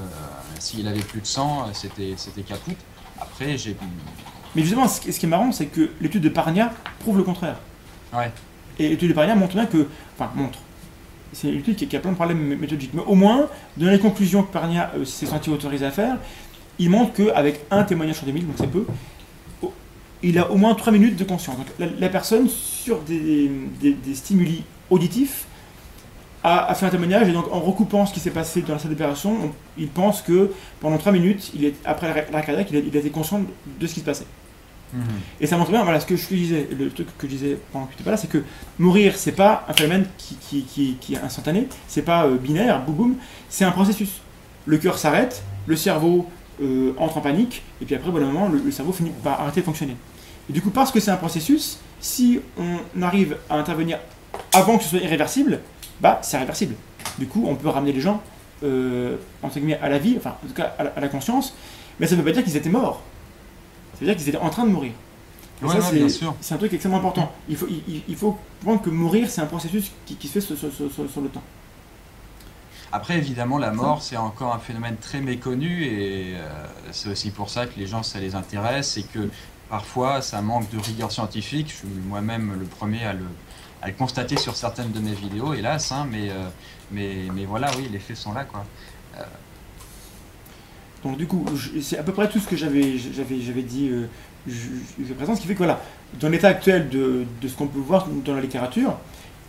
s'il avait plus de sang, euh, c'était, c'était caput. Après, j'ai, Mais justement, ce qui ce qui est marrant, c'est que l'étude de Parnia prouve le contraire. ouais, Et l'étude de Parnia montre bien que. Enfin, montre. C'est une étude qui, qui a plein de problèmes mé- méthodologiques. Mais au moins, dans les conclusions que Parnia euh, s'est senti autorisé à faire, il montre qu'avec un témoignage sur 2000, donc c'est peu, il a au moins 3 minutes de conscience. Donc la, la personne, sur des, stimuli auditifs, a, fait un témoignage et donc en recoupant ce qui s'est passé dans la salle d'opération, on- il pense que pendant 3 minutes, après l'arrêt cardiaque, il il a été conscient de ce qui se passait. Mhm. Et ça montre bien, voilà, ce que je disais, le truc que je disais pendant que tu n'étais pas là, c'est que mourir, c'est pas un phénomène qui, est instantané, c'est pas euh, binaire, boum boum, c'est un processus. Le cœur s'arrête, le cerveau euh, entre en panique, et puis après, d'un moment, le, cerveau finit par arrêter de fonctionner. Et du coup, parce que c'est un processus, si on arrive à intervenir avant que ce soit irréversible, bah c'est réversible. Du coup, on peut ramener les gens, euh, entre guillemets, à la vie, enfin, en tout cas, à la conscience, mais ça ne veut pas dire qu'ils étaient morts. Ça veut dire qu'ils étaient en train de mourir. Ouais, ça, ouais, c'est- un truc extrêmement important. Il faut, il, il faut comprendre que mourir, c'est un processus qui, qui se fait sur, sur- sur- sur- sur le temps. Après, évidemment, la mort, c'est encore un phénomène très méconnu et euh, c'est aussi pour ça que les gens, ça les intéresse et que parfois, ça manque de rigueur scientifique. Je suis moi-même le premier à le, à le constater sur certaines de mes vidéos, hélas, hein, mais, euh, mais, mais voilà, oui, les faits sont là, quoi. Donc du coup, c'est à peu près tout ce que j'avais j'avais j'avais dit euh, ju- jusqu'à présent, ce qui fait que voilà, dans l'état actuel de, de ce qu'on peut voir dans la littérature,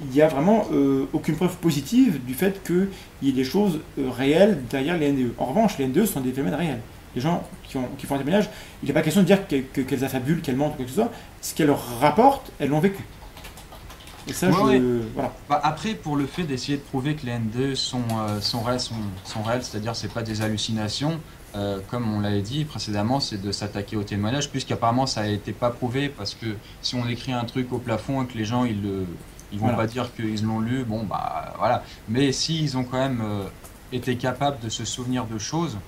il n'y a vraiment euh, aucune preuve positive du fait qu'il y ait des choses euh, réelles derrière les NDE. En revanche, les NDE sont des phénomènes réels. Les gens qui, ont, qui font un témoignage, il n'est pas question de dire que- que- qu'elles affabulent, qu'elles mentent ou quoi que ce soit. Ce qu'elles leur rapportent, elles l'ont vécu. Et ça, Ouais, je... ouais. Voilà. Bah, après, pour le fait d'essayer de prouver que les N2 sont, euh, sont réels, sont, sont réels, c'est-à-dire c'est pas des hallucinations, euh, comme on l'avait dit précédemment, c'est de s'attaquer au témoignage, puisqu'apparemment ça a été pas prouvé, parce que si on écrit un truc au plafond et que les gens ils le, ils vont Voilà. pas dire qu'ils l'ont lu, bon bah voilà. Mais s'ils ont quand même euh, été capables de se souvenir de choses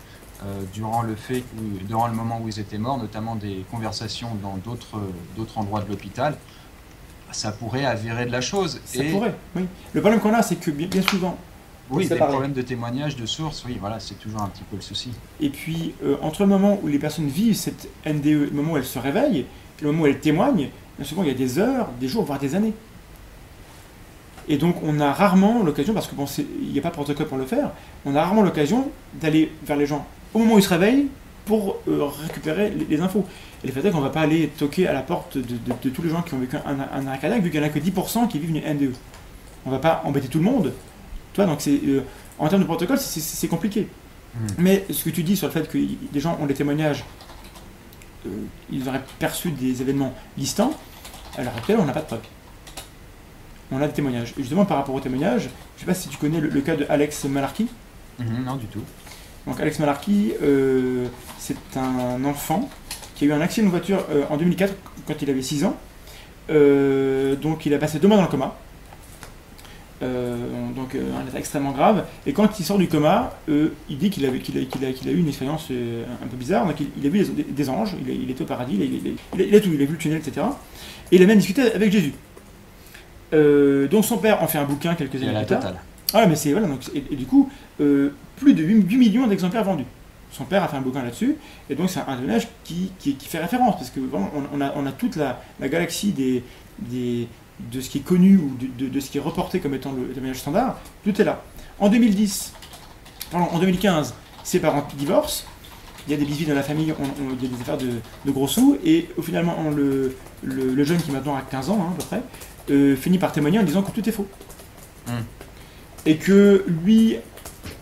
euh, durant le fait, où- durant le moment où ils étaient morts, notamment des conversations dans d'autres, d'autres endroits de l'hôpital, ça pourrait avérer de la chose. Ça et pourrait, oui. Le problème qu'on a, c'est que bien, bien souvent, oui, c'est des pareil. problèmes de témoignages, de sources, oui, voilà, c'est toujours un petit peu le souci. et puis euh, entre le moment où les personnes vivent cette NDE, le moment où elles se réveillent, et le moment où elles témoignent, bien souvent il y a des heures, des jours, voire des années. Et donc on a rarement l'occasion, parce que bon, il n'y a pas de protocole pour le faire, on a rarement l'occasion d'aller vers les gens au moment où ils se réveillent pour euh, récupérer les, les infos. Et le fait est qu'on ne va pas aller toquer à la porte de, de- de tous les gens qui ont vécu un, un arrêt cardiaque, vu qu'il n'y en a que 10% qui vivent une NDE. On ne va pas embêter tout le monde. Tu vois, donc c'est, euh, en termes de protocole, c'est- compliqué. Hmm. Mais ce que tu dis sur le fait que des gens ont des témoignages, euh, ils auraient perçu des événements distants, à l'heure actuelle, on n'a pas de preuves. On a des témoignages. Et justement, par rapport aux témoignages, je ne sais pas si tu connais le, le cas de Alex Malarkey. Mhm, non, du tout. Donc Alex Malarkey, euh, c'est un enfant qui a eu un accident de voiture en 2004 quand il avait 6 ans. Donc il a passé deux mois dans le coma. Euh, donc euh, un état extrêmement grave. Et quand il sort du coma, euh, il dit qu'il a, eu une expérience un peu bizarre. Donc il, il a vu des, des anges, il, était au paradis, il a, il a- tout, il a vu le tunnel, etc. Et il a même discuté avec Jésus. Donc son père en fait un bouquin quelques années plus tard. totale. Ah mais c'est voilà donc et, et du coup euh, plus de 8, 8 millions d'exemplaires vendus. Son père a fait un bouquin là-dessus et donc c'est un témoignage qui, qui, qui fait référence parce que vraiment on, on a, on a toute la, la galaxie des, des de ce qui est connu ou de, de- de ce qui est reporté comme étant le témoignage standard, tout est là. En 2010, pardon, en 2015, ses parents divorcent. Il y a des bisbis dans la famille, on- on- il y a des affaires de, de gros sous, et euh, finalement, on le, le, le jeune qui maintenant a 15 ans, hein, à peu près, euh, finit par témoigner en disant que tout est faux. Hmm. Et que lui,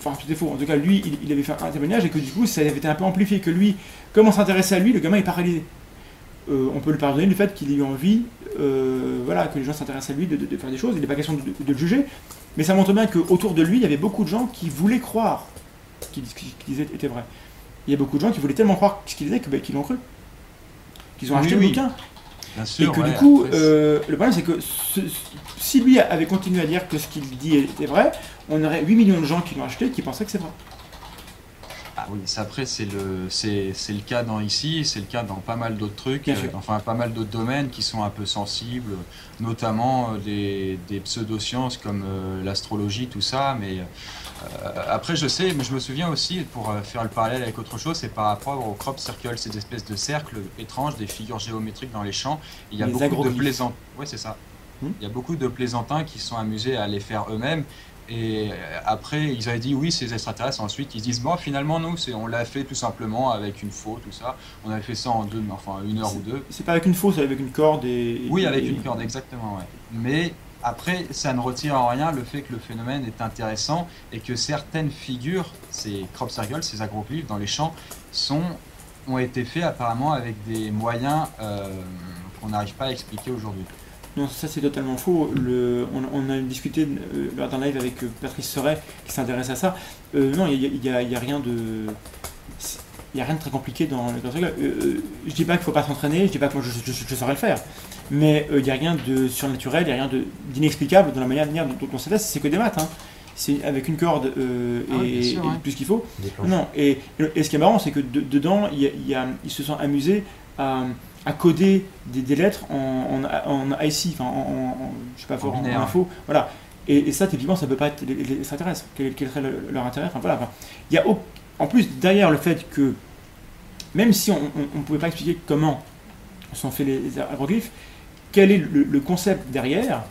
enfin tout est faux, en tout cas lui, il, il avait fait un témoignage et que du coup ça avait été un peu amplifié, que lui, comme on s'intéressait à lui, le gamin est paralysé. Euh, on peut lui pardonner le fait qu'il ait eu envie, euh, voilà, que les gens s'intéressent à lui, de, de- de faire des choses, il n'est pas question de, de le juger, mais ça montre bien qu'autour de lui, il y avait beaucoup de gens qui voulaient croire ce qu'il ce qu'il disait était vrai. Il y a beaucoup de gens qui voulaient tellement croire ce qu'il disait bah, qu'ils l'ont cru. Qu'ils ont Oui, acheté le bouquin. Et que ouais, du coup, euh, le problème c'est que ce- si lui avait continué à dire que ce qu'il dit était vrai, on aurait 8 millions de gens qui l'ont acheté qui pensaient que c'est vrai. Ah oui, ça, après, c'est le, c'est, c'est le cas dans ici, c'est le cas dans pas mal d'autres trucs, euh, enfin pas mal d'autres domaines qui sont un peu sensibles, notamment euh, des, des pseudosciences comme euh, l'astrologie, tout ça. Mais euh, après, je sais, mais je me souviens aussi, pour faire le parallèle avec autre chose, c'est par rapport aux crop circles, ces espèces de cercles étranges, des figures géométriques dans les champs. Il y a Les beaucoup de plaisantins. Oui, c'est ça. Hmm. Il y a beaucoup de plaisantins qui sont amusés à les faire eux-mêmes. Et euh, après, ils avaient dit oui, c'est les extraterrestres. Ensuite, ils se disent bon, finalement, nous, on l'a fait tout simplement avec une faux, tout ça. On avait fait ça en deux, enfin une heure ou deux. C'est pas avec une fausse, c'est avec une corde et. Oui, avec et- une corde, exactement. Ouais. Mais après, ça ne retire en rien le fait que le phénomène est intéressant et que certaines figures, ces crop circles, ces agroglyphes dans les champs, sont, ont été faits apparemment avec des moyens euh, qu'on n'arrive pas à expliquer aujourd'hui. Non, ça c'est totalement faux. Le, on, on a discuté euh, lors d'un live avec euh, Patrice Seret qui s'intéresse à ça. Euh, non, il n'y a, y y rien de. Il n'y a rien de très compliqué dans le circle. Euh, euh, je dis pas qu'il ne faut pas s'entraîner, je dis pas que moi je, je- je- je saurais le faire. Mais euh, il n'y a rien de surnaturel, il n'y a rien d'inexplicable dans la manière de venir dont on s'intéresse. C'est que des maths. hein. C'est avec une corde euh, Ah oui, et, sûr, et ouais. plus qu'il faut. Non, et, et ce qui est marrant, c'est que de- dedans, il y a- il y a- ils se sont amusés à, à coder des, des lettres en, en, en IC, enfin en, je sais pas, fort, en, info. Voilà. Et, et ça, typiquement, ça peut pas être les, les extraterrestres. Quel, quel serait le- leur intérêt? Enfin voilà. Enfin, il y a au- en plus derrière le fait que même si on ne pouvait pas expliquer comment sont faits les agroglyphes, quel est le, le concept derrière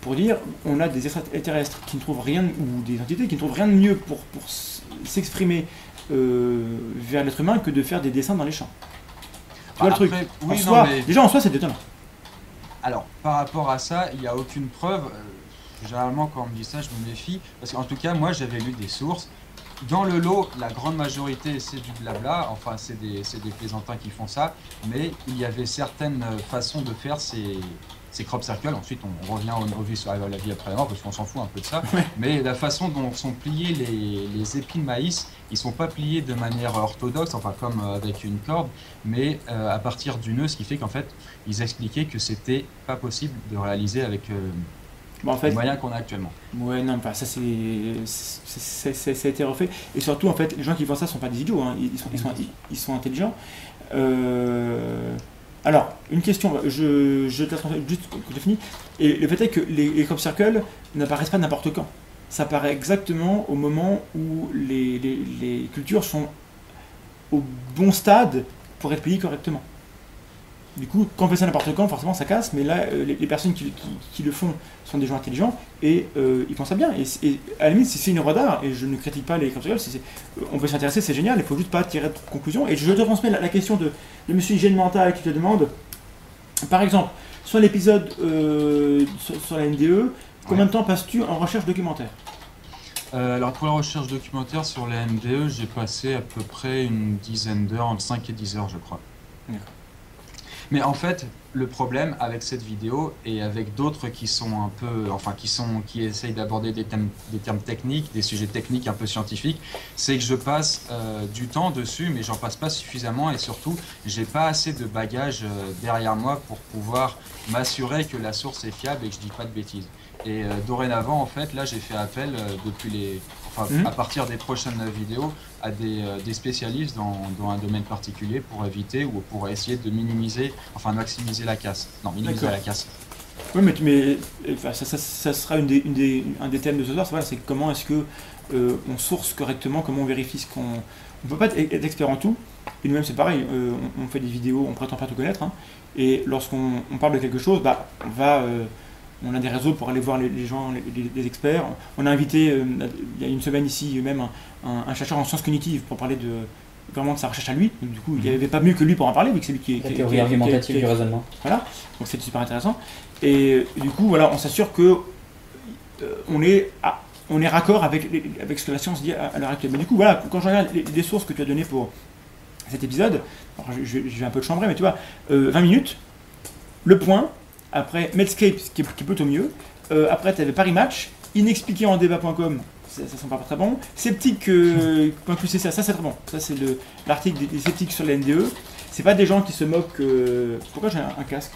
pour dire on a des extraterrestres qui ne trouvent rien, ou des entités qui ne trouvent rien de mieux pour, s'exprimer euh, vers l'être humain que de faire des dessins dans les champs? Tu vois le truc Après, En oui, soi- non, mais Déjà en soi c'est détonnant. Alors, par rapport à ça, il n'y a aucune preuve. Euh, généralement, quand on me dit ça, je me méfie. Parce qu'en tout cas, moi, j'avais lu des sources. Dans le lot, la grande majorité, c'est du blabla. Enfin, c'est des, c'est des plaisantins qui font ça. Mais il y avait certaines euh, façons de faire ces, ces crop circles. Ensuite, on revient au revue sur la vie après la mort, parce qu'on s'en fout un peu de ça. <laughs> Mais la façon dont sont pliés les, les épis de maïs, ils sont pas pliés de manière orthodoxe, enfin comme euh, avec une corde, mais euh, à partir du nœud, ce qui fait qu'en fait, ils expliquaient que c'était pas possible de réaliser avec euh, Bon, en fait, les moyens qu'on a actuellement. Ouais, non, pas ça, c'est, c'est- c'est- c'est- ça a été refait. Et surtout, en fait, les gens qui font ça sont pas des idiots, hein. ils, sont, ils, sont, ils, ils sont intelligents. Euh, Alors, une question, je, je juste que tu finis. Et le fait est que les, les crop circles n'apparaissent pas n'importe quand. Ça apparaît exactement au moment où les cultures sont au bon stade pour être payées correctement. Du coup, quand on fait ça n'importe quand, forcément ça casse, mais là, euh, les, les personnes qui, qui- qui le font sont des gens intelligents et euh, ils font ça bien. Et, à la limite, si c'est une œuvre d'art, et je ne critique pas les c'est- on peut s'intéresser, c'est génial, il faut juste pas tirer de conclusion. Et je te transmets la, la question de, de monsieur Hygiène Mentale qui te demande, par exemple, sur l'épisode euh, sur, sur la NDE, combien de temps passes-tu en recherche documentaire? Euh, alors pour la recherche documentaire sur la MDE, j'ai passé à peu près une dizaine d'heures, entre 5 et 10 heures je crois. D'accord. Mais en fait, le problème avec cette vidéo et avec d'autres qui sont un peu, enfin qui sont, qui essayent d'aborder des thèmes, des termes techniques, des sujets techniques un peu scientifiques, c'est que je passe euh, du temps dessus, mais j'en passe pas suffisamment et surtout, j'ai pas assez de bagages euh, derrière moi pour pouvoir m'assurer que la source est fiable et que je dis pas de bêtises. Et euh, dorénavant, en fait, là, j'ai fait appel depuis les, enfin, Mhm. à partir des prochaines vidéos, à des, euh, des spécialistes dans, dans un domaine particulier pour éviter ou pour essayer de minimiser, enfin maximiser la casse. Non, minimiser la casse. Oui, mais, mais enfin, ça, ça- ça sera une des, une des- un des thèmes de ce soir, c'est voilà, comment est-ce que euh, on source correctement, comment on vérifie ce qu'on... On peut pas être, expert en tout, et nous-mêmes c'est pareil, euh, on, on fait des vidéos, on prétend pas tout connaître, hein, et lorsqu'on on parle de quelque chose, bah, on va... euh, on a des réseaux pour aller voir les, les gens, les, experts. On a invité, euh, il y a une semaine ici, même un, un- un chercheur en sciences cognitives pour parler de vraiment de sa recherche à lui. Donc, du coup, il n'y avait pas mieux que lui pour en parler, vu que c'est lui qui, La qui- théorie argumentative du raisonnement. voilà, donc c'est super intéressant. Et euh, du coup, voilà, on s'assure que euh, on est à- on est raccord avec, avec ce que la science dit à, à l'heure actuelle. Mais du coup, voilà, quand je regarde les, les sources que tu as données pour cet épisode, alors je, je- je vais un peu de chambrer, mais tu vois, euh, 20 minutes, le point, après Medscape, qui est, qui est plutôt mieux, euh, après tu avais Paris Match, inexpliqué en débat.com, ça, ça sent pas très bon, sceptique, euh, <laughs> plus c'est ça, ça c'est très bon, ça c'est le- l'article des, des sceptiques sur la NDE, c'est pas des gens qui se moquent. euh, Pourquoi j'ai un, un casque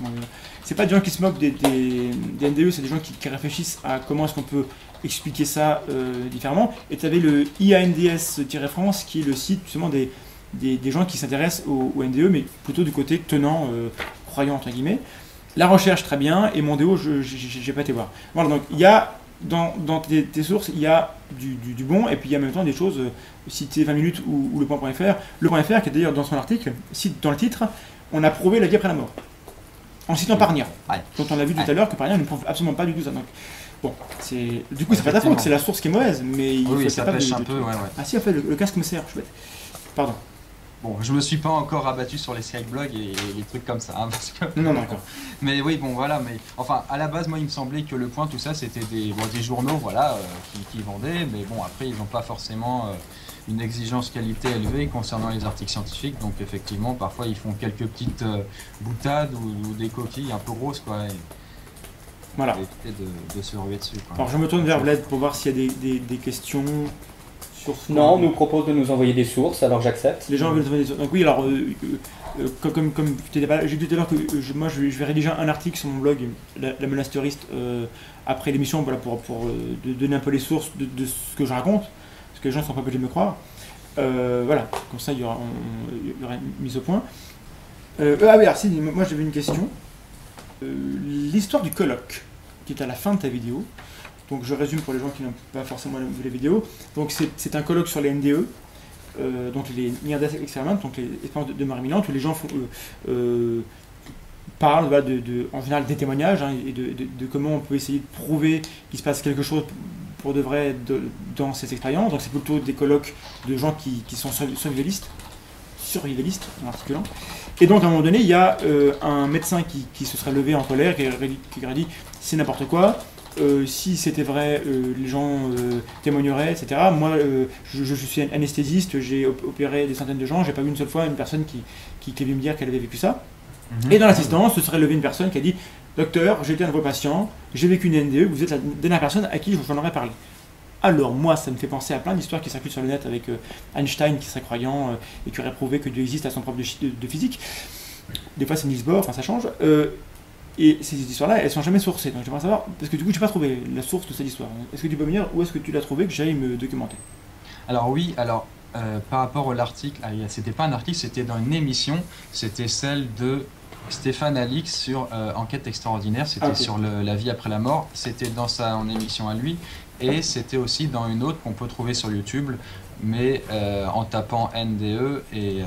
C'est pas des gens qui se moquent des, des, des NDE, c'est des gens qui, qui réfléchissent à comment est-ce qu'on peut expliquer ça euh, différemment. Et tu avais le IANDS-France qui est le site justement des, gens qui s'intéressent au, au NDE, mais plutôt du côté tenant, euh, croyant entre guillemets. La recherche très bien, et Mondeo, je j'ai pas été voir. Voilà, donc il y a dans, dans tes, tes sources, il y a du, du- du bon, et puis il y a en même temps des choses euh, citées 20 minutes ou, ou le point.fr. Le point.fr, qui est d'ailleurs dans son article, cite dans le titre, on a prouvé la vie après la mort. En citant Parnia, Ouais. dont on a vu tout Ouais. à l'heure que Parnia ne prouve absolument pas du tout ça. Donc, bon, c'est du coup, c'est pas ta faute, c'est la source qui est mauvaise, mais il faut Oui, ça capable pêche de- un de- peu, ouais, ouais. Ah si, en fait, le, le casque me sert, je suis bête. Pardon. Bon, je me suis pas encore abattu sur les skyblogs et les trucs comme ça, hein, <laughs> parce que... Non, d'accord. Mais oui, bon, voilà, mais enfin, à la base, moi, il me semblait que le point, tout ça, c'était des, bon, des journaux, voilà, euh, qui, qui vendaient, mais bon, après, ils n'ont pas forcément euh, une exigence qualité élevée concernant les articles scientifiques, donc effectivement, parfois, ils font quelques petites euh, boutades ou, ou des coquilles un peu grosses, quoi, et Voilà. éviter de, de se ruer dessus, quoi. Alors je me tourne vers Bled pour voir s'il y a des, des- des questions Non, on nous propose de nous envoyer des sources, alors j'accepte. Les gens veulent donner des- Donc oui, alors, euh, euh, euh, comme, comme, comme tu étais pas- j'ai dit tout à l'heure que euh, je- moi je vais, rédiger un article sur mon blog, la, la euh, après l'émission, voilà, pour, pour de- donner un peu les sources de, de ce que je raconte, parce que les gens ne sont pas obligés de me croire. Voilà, comme ça il y aura, on- il y aura une mise au point. Ah oui, alors si, moi j'avais une question. L'histoire du colloque, qui est à la fin de ta vidéo. Donc je résume pour les gens qui n'ont pas forcément vu les vidéos. Donc c'est un colloque sur les NDE, euh, donc les Near Death Experiments, donc les expériences de, de mort imminente, où les gens euh, euh, parlent de, en général des témoignages hein, et de, comment on peut essayer de prouver qu'il se passe quelque chose pour de vrai dans ces expériences. Donc c'est plutôt des colloques de gens qui, sont survi- survivalistes, survivalistes en articulant. Et donc à un moment donné, il y a un médecin qui, qui se serait levé en colère, qui aurait dit c'est n'importe quoi. Euh, si c'était vrai, euh, les gens euh, témoigneraient, etc. Moi, je, je suis anesthésiste, j'ai op- opéré des centaines de gens, j'ai pas vu une seule fois une personne qui, qui, qui est venue me dire qu'elle avait vécu ça. Mhm. Et dans l'assistance, se serait levé une personne qui a dit Docteur, j'ai été un de vos patients, j'ai vécu une NDE, vous êtes la dernière personne à qui j'en aurais parlé. Alors, moi, ça me fait penser à plein d'histoires qui circulent sur le net avec Einstein qui serait croyant et qui aurait prouvé que Dieu existe à son de, chi- de- de physique. Des fois, c'est Niels Bohr, enfin, ça change. Et ces histoires-là, elles sont jamais sourcées. Donc, j'aimerais savoir, parce que du coup, j'ai pas trouvé la source de cette histoire. Est-ce que tu peux me dire où est-ce que tu l'as trouvé que j'aille me documenter? Alors oui, alors euh, par rapport à l'article, ah, c'était pas un article, c'était dans une émission, c'était celle de Stéphane Alix sur euh, Enquête extraordinaire, c'était Ah, sur le- la vie après la mort, c'était dans sa en émission à lui, et c'était aussi dans une autre qu'on peut trouver sur YouTube, mais euh, en tapant NDE. Et, euh,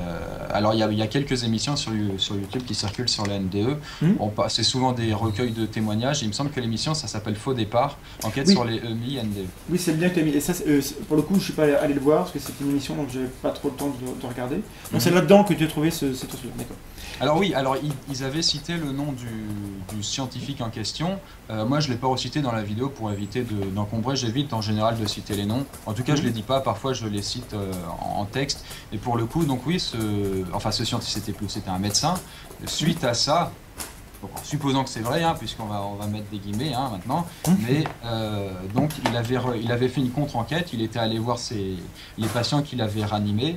alors il y, a- il y a quelques émissions sur, sur YouTube qui circulent sur la NDE. Pas- c'est souvent des recueils de témoignages. Il me semble que l'émission, ça s'appelle Faux départ, enquête Oui. sur les EMI NDE. Oui, c'est bien que tu as mis. Et ça, euh, pour le coup, je suis pas allé le voir parce que c'est une émission donc j'avais pas trop le temps de, de regarder. Donc Mhm. c'est là-dedans que tu as trouvé ce, cette ressource. D'accord. Alors oui, alors ils, ils avaient cité le nom du, du scientifique en question. Euh, moi, je l'ai pas recité dans la vidéo pour éviter de- d'encombrer. J'évite en général de citer les noms. En tout cas, je les dis pas. Parfois, je les cite euh, en, en texte. Et pour le coup, donc oui, ce, enfin, ce scientifique, c'était plus, c'était un médecin. Suite à ça, donc, en supposant que c'est vrai, hein, puisqu'on va, on va mettre des guillemets hein, maintenant, Mhm. mais euh, donc il avait, re- il avait fait une contre-enquête. Il était allé voir ses, les patients qu'il avait ranimés.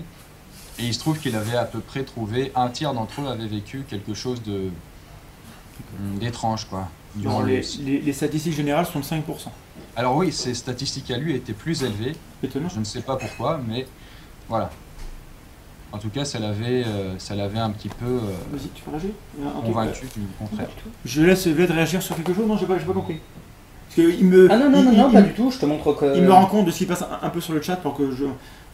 Et il se trouve qu'il avait à peu près trouvé un tiers d'entre eux avaient vécu quelque chose de hum, d'étrange quoi. le- les, les- les statistiques générales sont de 5%. Alors oui, ces statistiques à lui étaient plus élevées. Étonnant. Je ne sais pas pourquoi, mais voilà. En tout cas, ça l'avait, euh, ça l'avait un petit peu euh, Vas-y, tu peux réagir Il y a un truc, convaincu du contraire. Je laisse Vlad réagir sur quelque chose Non, j'ai pas, j'ai pas compris. Parce qu'il me. Ah non, non, il- non, il- non, il- pas du tout, je te montre que. Il me rend compte de ce qui passe un, un peu sur le chat pour que je.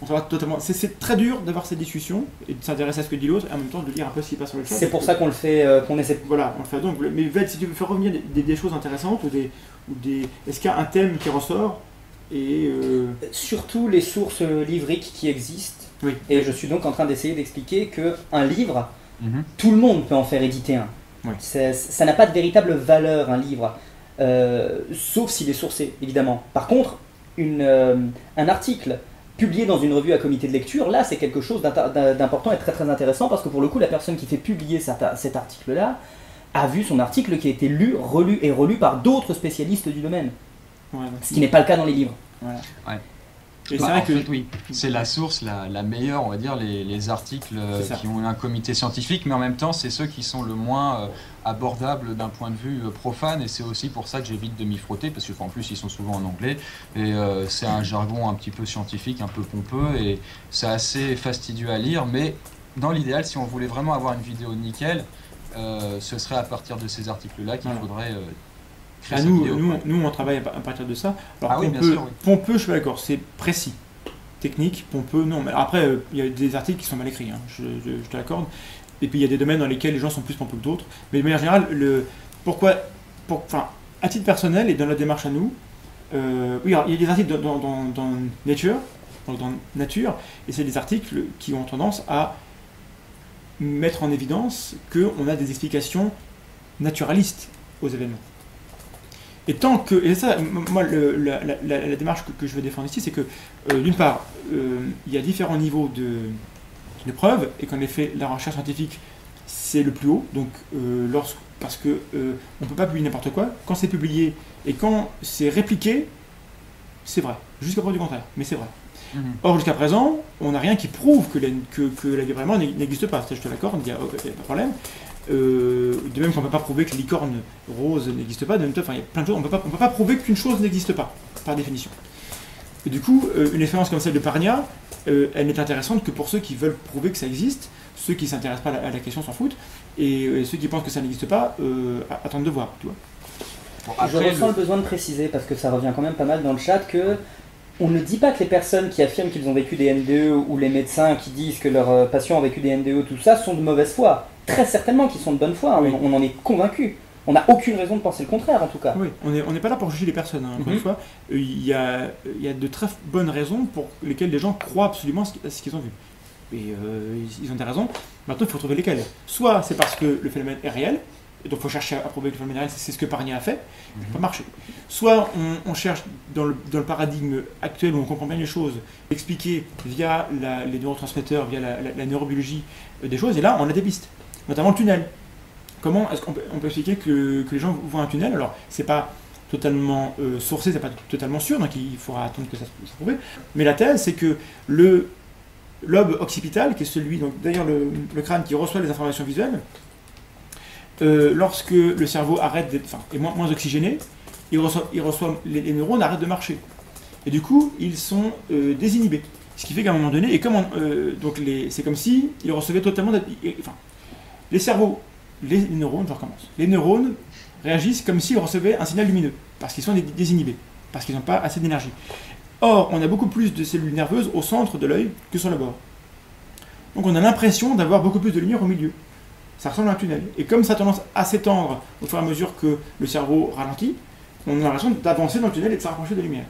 On soit totalement. C'est, c'est très dur d'avoir cette discussion et de s'intéresser à ce que dit l'autre et en même temps de lire un peu ce qui passe sur le chat. C'est pour ça qu'on le fait, euh, qu'on essaie. Voilà, on le fait donc. Mais Vlad, si tu veux faire revenir des, des- des choses intéressantes ou des. Ou des... Est-ce qu'il y a un thème qui ressort Et. euh, Surtout les sources livriques qui existent. Oui. Et je suis donc en train d'essayer d'expliquer que un livre, Mhm. tout le monde peut en faire éditer un. Oui. Ça n'a pas de véritable valeur, un livre, euh, sauf s'il est sourcé, évidemment. Par contre, une, euh, un article publié dans une revue à comité de lecture, là, c'est quelque chose d'important et très très intéressant parce que pour le coup, la personne qui fait publier cet, cet article-là a vu son article qui a été lu, relu et relu par d'autres spécialistes du domaine, ce qui n'est pas le cas dans les livres. Et c'est Bah, vrai en que. fait, oui, c'est la source la, la meilleure, on va dire, les, les articles euh, qui ont un comité scientifique, mais en même temps, c'est ceux qui sont le moins euh, abordables d'un point de vue euh, profane, et c'est aussi pour ça que j'évite de m'y frotter, parce qu'en plus, ils sont souvent en anglais, et euh, c'est un jargon un petit peu scientifique, un peu pompeux, et c'est assez fastidieux à lire, mais dans l'idéal, si on voulait vraiment avoir une vidéo nickel, euh, ce serait à partir de ces articles-là qu'il Voilà. faudrait euh, Ah, nous, vidéo, nous, nous, on travaille à partir de ça. Alors, Ah oui, pompeux, sûr, oui. pompeux, je suis d'accord, c'est précis. Technique, pompeux, non. Mais après, euh, il y a des articles qui sont mal écrits, hein, je, je- je te l'accorde. Et puis, il y a des domaines dans lesquels les gens sont plus pompeux que d'autres. Mais de manière générale, le, pourquoi, pour, à titre personnel et dans la démarche à nous, euh, oui, alors, il y a des articles dans, dans- dans- dans Nature, donc dans Nature, et c'est des articles qui ont tendance à mettre en évidence qu'on a des explications naturalistes aux événements. Et tant que, et ça, moi, le- la, la- la- la démarche que, que je veux défendre ici, c'est que, euh, d'une part, euh, il y a différents niveaux de, de preuves, et qu'en effet, la recherche scientifique, c'est le plus haut, donc, euh, lorsque, parce que euh, on ne peut pas publier n'importe quoi. Quand c'est publié et quand c'est répliqué, c'est vrai. Jusqu'à preuve du contraire, mais c'est vrai. Mhm. Or, jusqu'à présent, on n'a rien qui prouve que la, que, que la vie vraiment n'existe pas. Ça, je te l'accorde, il n'y a, a pas de problème. Euh, de même qu'on ne peut pas prouver que licorne rose n'existe pas, de même temps, enfin, il y a plein de choses, on ne peut pas prouver qu'une chose n'existe pas, par définition. Et du coup, euh, une expérience comme celle de Parnia, euh, elle n'est intéressante que pour ceux qui veulent prouver que ça existe, ceux qui ne s'intéressent pas à la, à la question s'en foutent, et, ceux qui pensent que ça n'existe pas euh, attendent de voir. Tu vois. Bon, je ressens le- le besoin de préciser, parce que ça revient quand même pas mal dans le chat, que on ne dit pas que les personnes qui affirment qu'ils ont vécu des NDE ou les médecins qui disent que leurs patients ont vécu des NDE, tout ça, sont de mauvaise foi. Très certainement qu'ils sont de bonne foi, Oui. on, on en est convaincu. On n'a aucune raison de penser le contraire en tout cas. Oui, on n'est on pas là pour juger les personnes, hein, encore Mhm. une fois. Euh, Il y, a, il y a de très bonnes raisons pour lesquelles les gens croient absolument qu- ce qu'ils ont vu. Et euh, ils- ont des raisons. Maintenant, il faut trouver lesquelles. Soit c'est parce que le phénomène est réel, et donc il faut chercher à prouver que le phénomène est réel, c'est c'est ce que Parnia a fait, ça n'a pas marché. Soit on, on cherche dans le, dans le paradigme actuel où on comprend bien les choses, expliquer via la- les neurotransmetteurs, via la, la- la neurobiologie euh, des choses, et là on a des pistes, notamment le tunnel. Comment est-ce qu'on peut, expliquer que, les gens voient un tunnel? Alors, c'est pas totalement euh, sourcé, c'est pas totalement sûr, donc il faudra attendre que ça se, prouve. Mais la thèse, c'est que le lobe occipital, qui est celui, d'ailleurs le, crâne qui reçoit les informations visuelles, euh, lorsque le cerveau arrête d'être, est moins, oxygéné, il reçoit, il reçoit les, neurones arrêtent de marcher. Et du coup, ils sont euh, désinhibés. Ce qui fait qu'à un moment donné, et comme euh, donc c'est comme si ils recevaient totalement, enfin, les cerveaux les neurones, je recommence, les neurones réagissent comme s'ils recevaient un signal lumineux, parce qu'ils sont dé- désinhibés, parce qu'ils n'ont pas assez d'énergie. Or, on a beaucoup plus de cellules nerveuses au centre de l'œil que sur le bord. Donc on a l'impression d'avoir beaucoup plus de lumière au milieu. Ça ressemble à un tunnel. Et comme ça a tendance à s'étendre au fur et à mesure que le cerveau ralentit, on a l'impression d'avancer dans le tunnel et de se rapprocher de la lumière.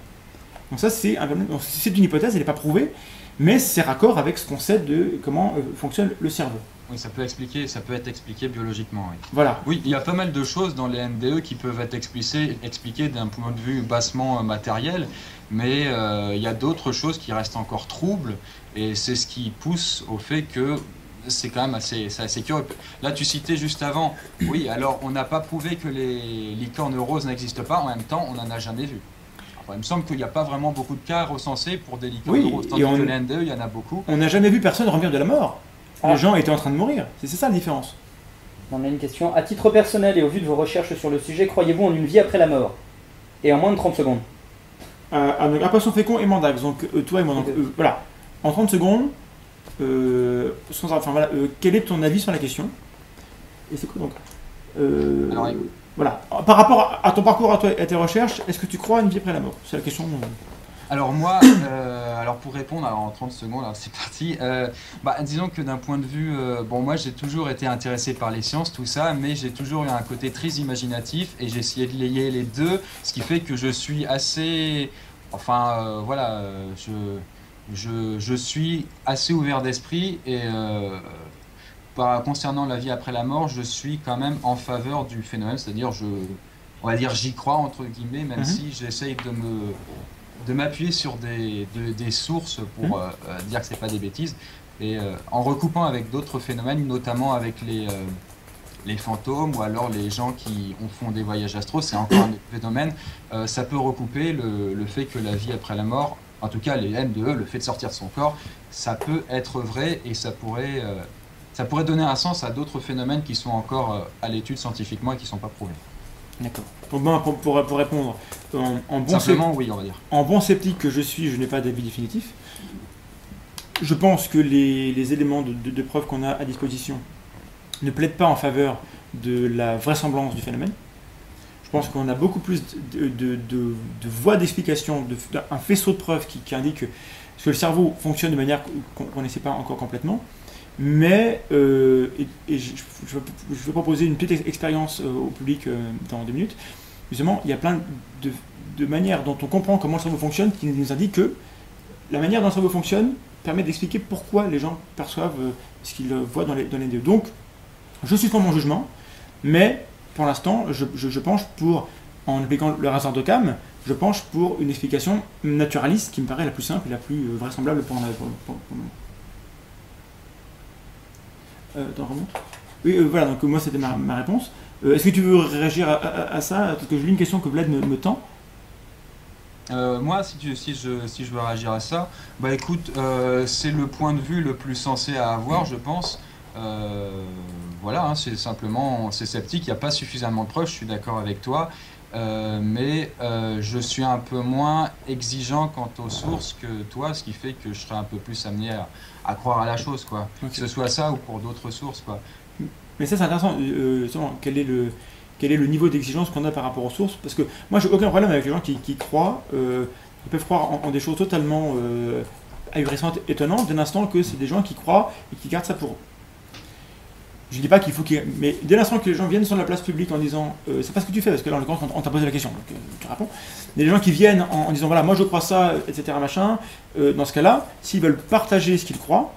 Donc ça, c'est une hypothèse, elle n'est pas prouvée, mais c'est raccord avec ce qu'on sait de comment euh, fonctionne le cerveau. Oui, ça peut expliquer, ça peut être expliqué biologiquement. Oui. Voilà. Oui, il y a pas mal de choses dans les NDE qui peuvent être expliquées, expliquées d'un point de vue bassement euh, matériel, mais euh, il y a d'autres choses qui restent encore troubles, et c'est ce qui pousse au fait que c'est quand même assez, assez curieux. Là, tu citais juste avant, <coughs> oui, alors on n'a pas prouvé que les licornes roses n'existent pas, en même temps, on n'en a jamais vu. Il me semble qu'il n'y a pas vraiment beaucoup de cas recensés pour des licornes Oui, roses, tandis on- que les NDE, il y en a beaucoup. On n'a jamais vu personne revenir de la mort. Ah. Les gens étaient en train de mourir. C'est c'est ça la différence. On a une question. À titre personnel et au vu de vos recherches sur le sujet, croyez-vous en une vie après la mort? Et en moins de 30 secondes. Euh, ah, donc, un poisson fécond et mandax. Donc euh, toi et moi. Donc, euh, voilà. En 30 secondes, euh, sans- enfin, voilà, euh, quel est ton avis sur la question? Et c'est quoi donc? Euh, Alors. Voilà. Par rapport à ton parcours, à, toi, à tes recherches, est-ce que tu crois à une vie après la mort? C'est la question. Alors moi, euh, alors pour répondre, alors en 30 secondes, c'est parti. Euh, bah, disons que d'un point de vue, euh, bon moi j'ai toujours été intéressé par les sciences, tout ça, mais j'ai toujours eu un côté très imaginatif et j'ai essayé de lier les deux, ce qui fait que je suis assez, enfin voilà, je, je, je suis assez ouvert d'esprit et par, concernant la vie après la mort, je suis quand même en faveur du phénomène, c'est-à-dire je, on va dire j'y crois entre guillemets, même Mhm. si j'essaye de me de m'appuyer sur des, de- des sources pour Mhm. euh, euh, dire que c'est pas des bêtises et euh, en recoupant avec d'autres phénomènes notamment avec les euh, les fantômes ou alors les gens qui ont font des voyages astraux c'est encore un autre phénomène ça peut recouper le, le fait que la vie après la mort en tout cas les NDE le fait de sortir de son corps ça peut être vrai et ça pourrait ça pourrait donner un sens à d'autres phénomènes qui sont encore à l'étude scientifiquement et qui ne sont pas prouvés. D'accord. Pour, moi, pour, pour- pour répondre, en, en bon Simplement, oui, on va dire. En bon sceptique que je suis, je n'ai pas d'avis définitif. Je pense que les, les éléments de, de- de preuve qu'on a à disposition ne plaident pas en faveur de la vraisemblance du phénomène. Je pense qu'on a beaucoup plus de, de- de- de voies d'explication, de, un faisceau de preuves qui, qui indique que, que le cerveau fonctionne de manière qu'on qu'on ne sait pas encore complètement. Mais euh, et, je, vais- proposer une petite expérience euh, au public euh, dans deux minutes. Justement, il y a plein de, manières dont on comprend comment le cerveau fonctionne qui nous indique que la manière dont le cerveau fonctionne permet d'expliquer pourquoi les gens perçoivent ce qu'ils voient dans les, deux. Donc, je suis pour mon jugement, mais pour l'instant, je, penche pour, en appliquant le hasard de Cam, je penche pour une explication naturaliste qui me paraît la plus simple et la plus vraisemblable pour, pour, pour- pour Euh. Oui, euh, voilà, donc euh, moi c'était ma, réponse. Est-ce que tu veux réagir à, ça? Parce que lis une question que Vlad me, tend. Moi, si, je, si je veux réagir à ça, bah écoute, c'est le point de vue le plus sensé à avoir, je pense. Voilà, hein, c'est simplement, sceptique, il n'y a pas suffisamment de preuves, je suis d'accord avec toi. Mais je suis un peu moins exigeant quant aux sources que toi, ce qui fait que je serais un peu plus amené à, à croire à la chose, quoi. Que ce soit ça ou pour d'autres sources, quoi. Mais ça c'est intéressant, euh, justement, quel est le, quel est le niveau d'exigence qu'on a par rapport aux sources? Parce que moi j'ai aucun problème avec les gens qui, qui croient, euh, ils peuvent croire en, en des choses totalement euh, ahurissantes, étonnantes, dès l'instant que c'est des gens qui croient et qui gardent ça pour eux. Je dis pas qu'il faut qu'ils... Mais dès l'instant que les gens viennent sur la place publique en disant euh, c'est pas ce que tu fais, parce que là en l'occurrence on, t'a posé la question, donc euh, tu réponds. Mais les gens qui viennent en, disant voilà moi je crois ça, etc. machin, euh, dans ce cas-là, s'ils veulent partager ce qu'ils croient,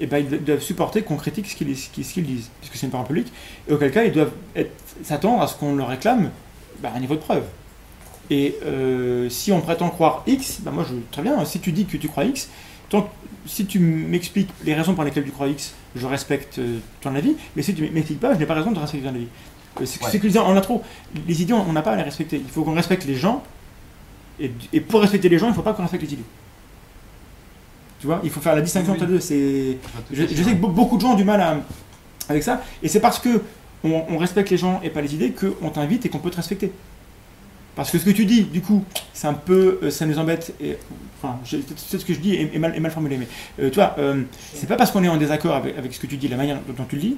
eh ben, ils doivent supporter qu'on critique ce qu'ils disent, puisque c'est une parole publique, et auquel cas ils doivent s'attendre à ce qu'on leur réclame bah, un niveau de preuve. Et euh, si on prétend croire X, bah moi je très bien, si tu dis que tu crois X, tant que- si tu m'expliques les raisons pour lesquelles tu crois X, je respecte euh, ton avis, mais si tu m'expliques pas, je n'ai pas raison de respecter ton avis. Euh, C'est Ouais. que je disais, on a trop. Les idées, on n'a pas à les respecter. Il faut qu'on respecte les gens, et, et pour respecter les gens, il ne faut pas qu'on respecte les idées. Tu vois, il faut faire la distinction Oui. entre les deux. C'est Je sais que be- beaucoup de gens ont du mal à- avec ça, et c'est parce que on, on respecte les gens et pas les idées qu'on t'invite et qu'on peut te respecter. Parce que ce que tu dis, du coup, c'est un peu, euh, ça nous embête. Et, enfin, c'est ce que je dis est, est mal, est mal formulé, mais euh, tu vois, euh, c'est pas parce qu'on est en désaccord avec, avec ce que tu dis, la manière dont tu le dis,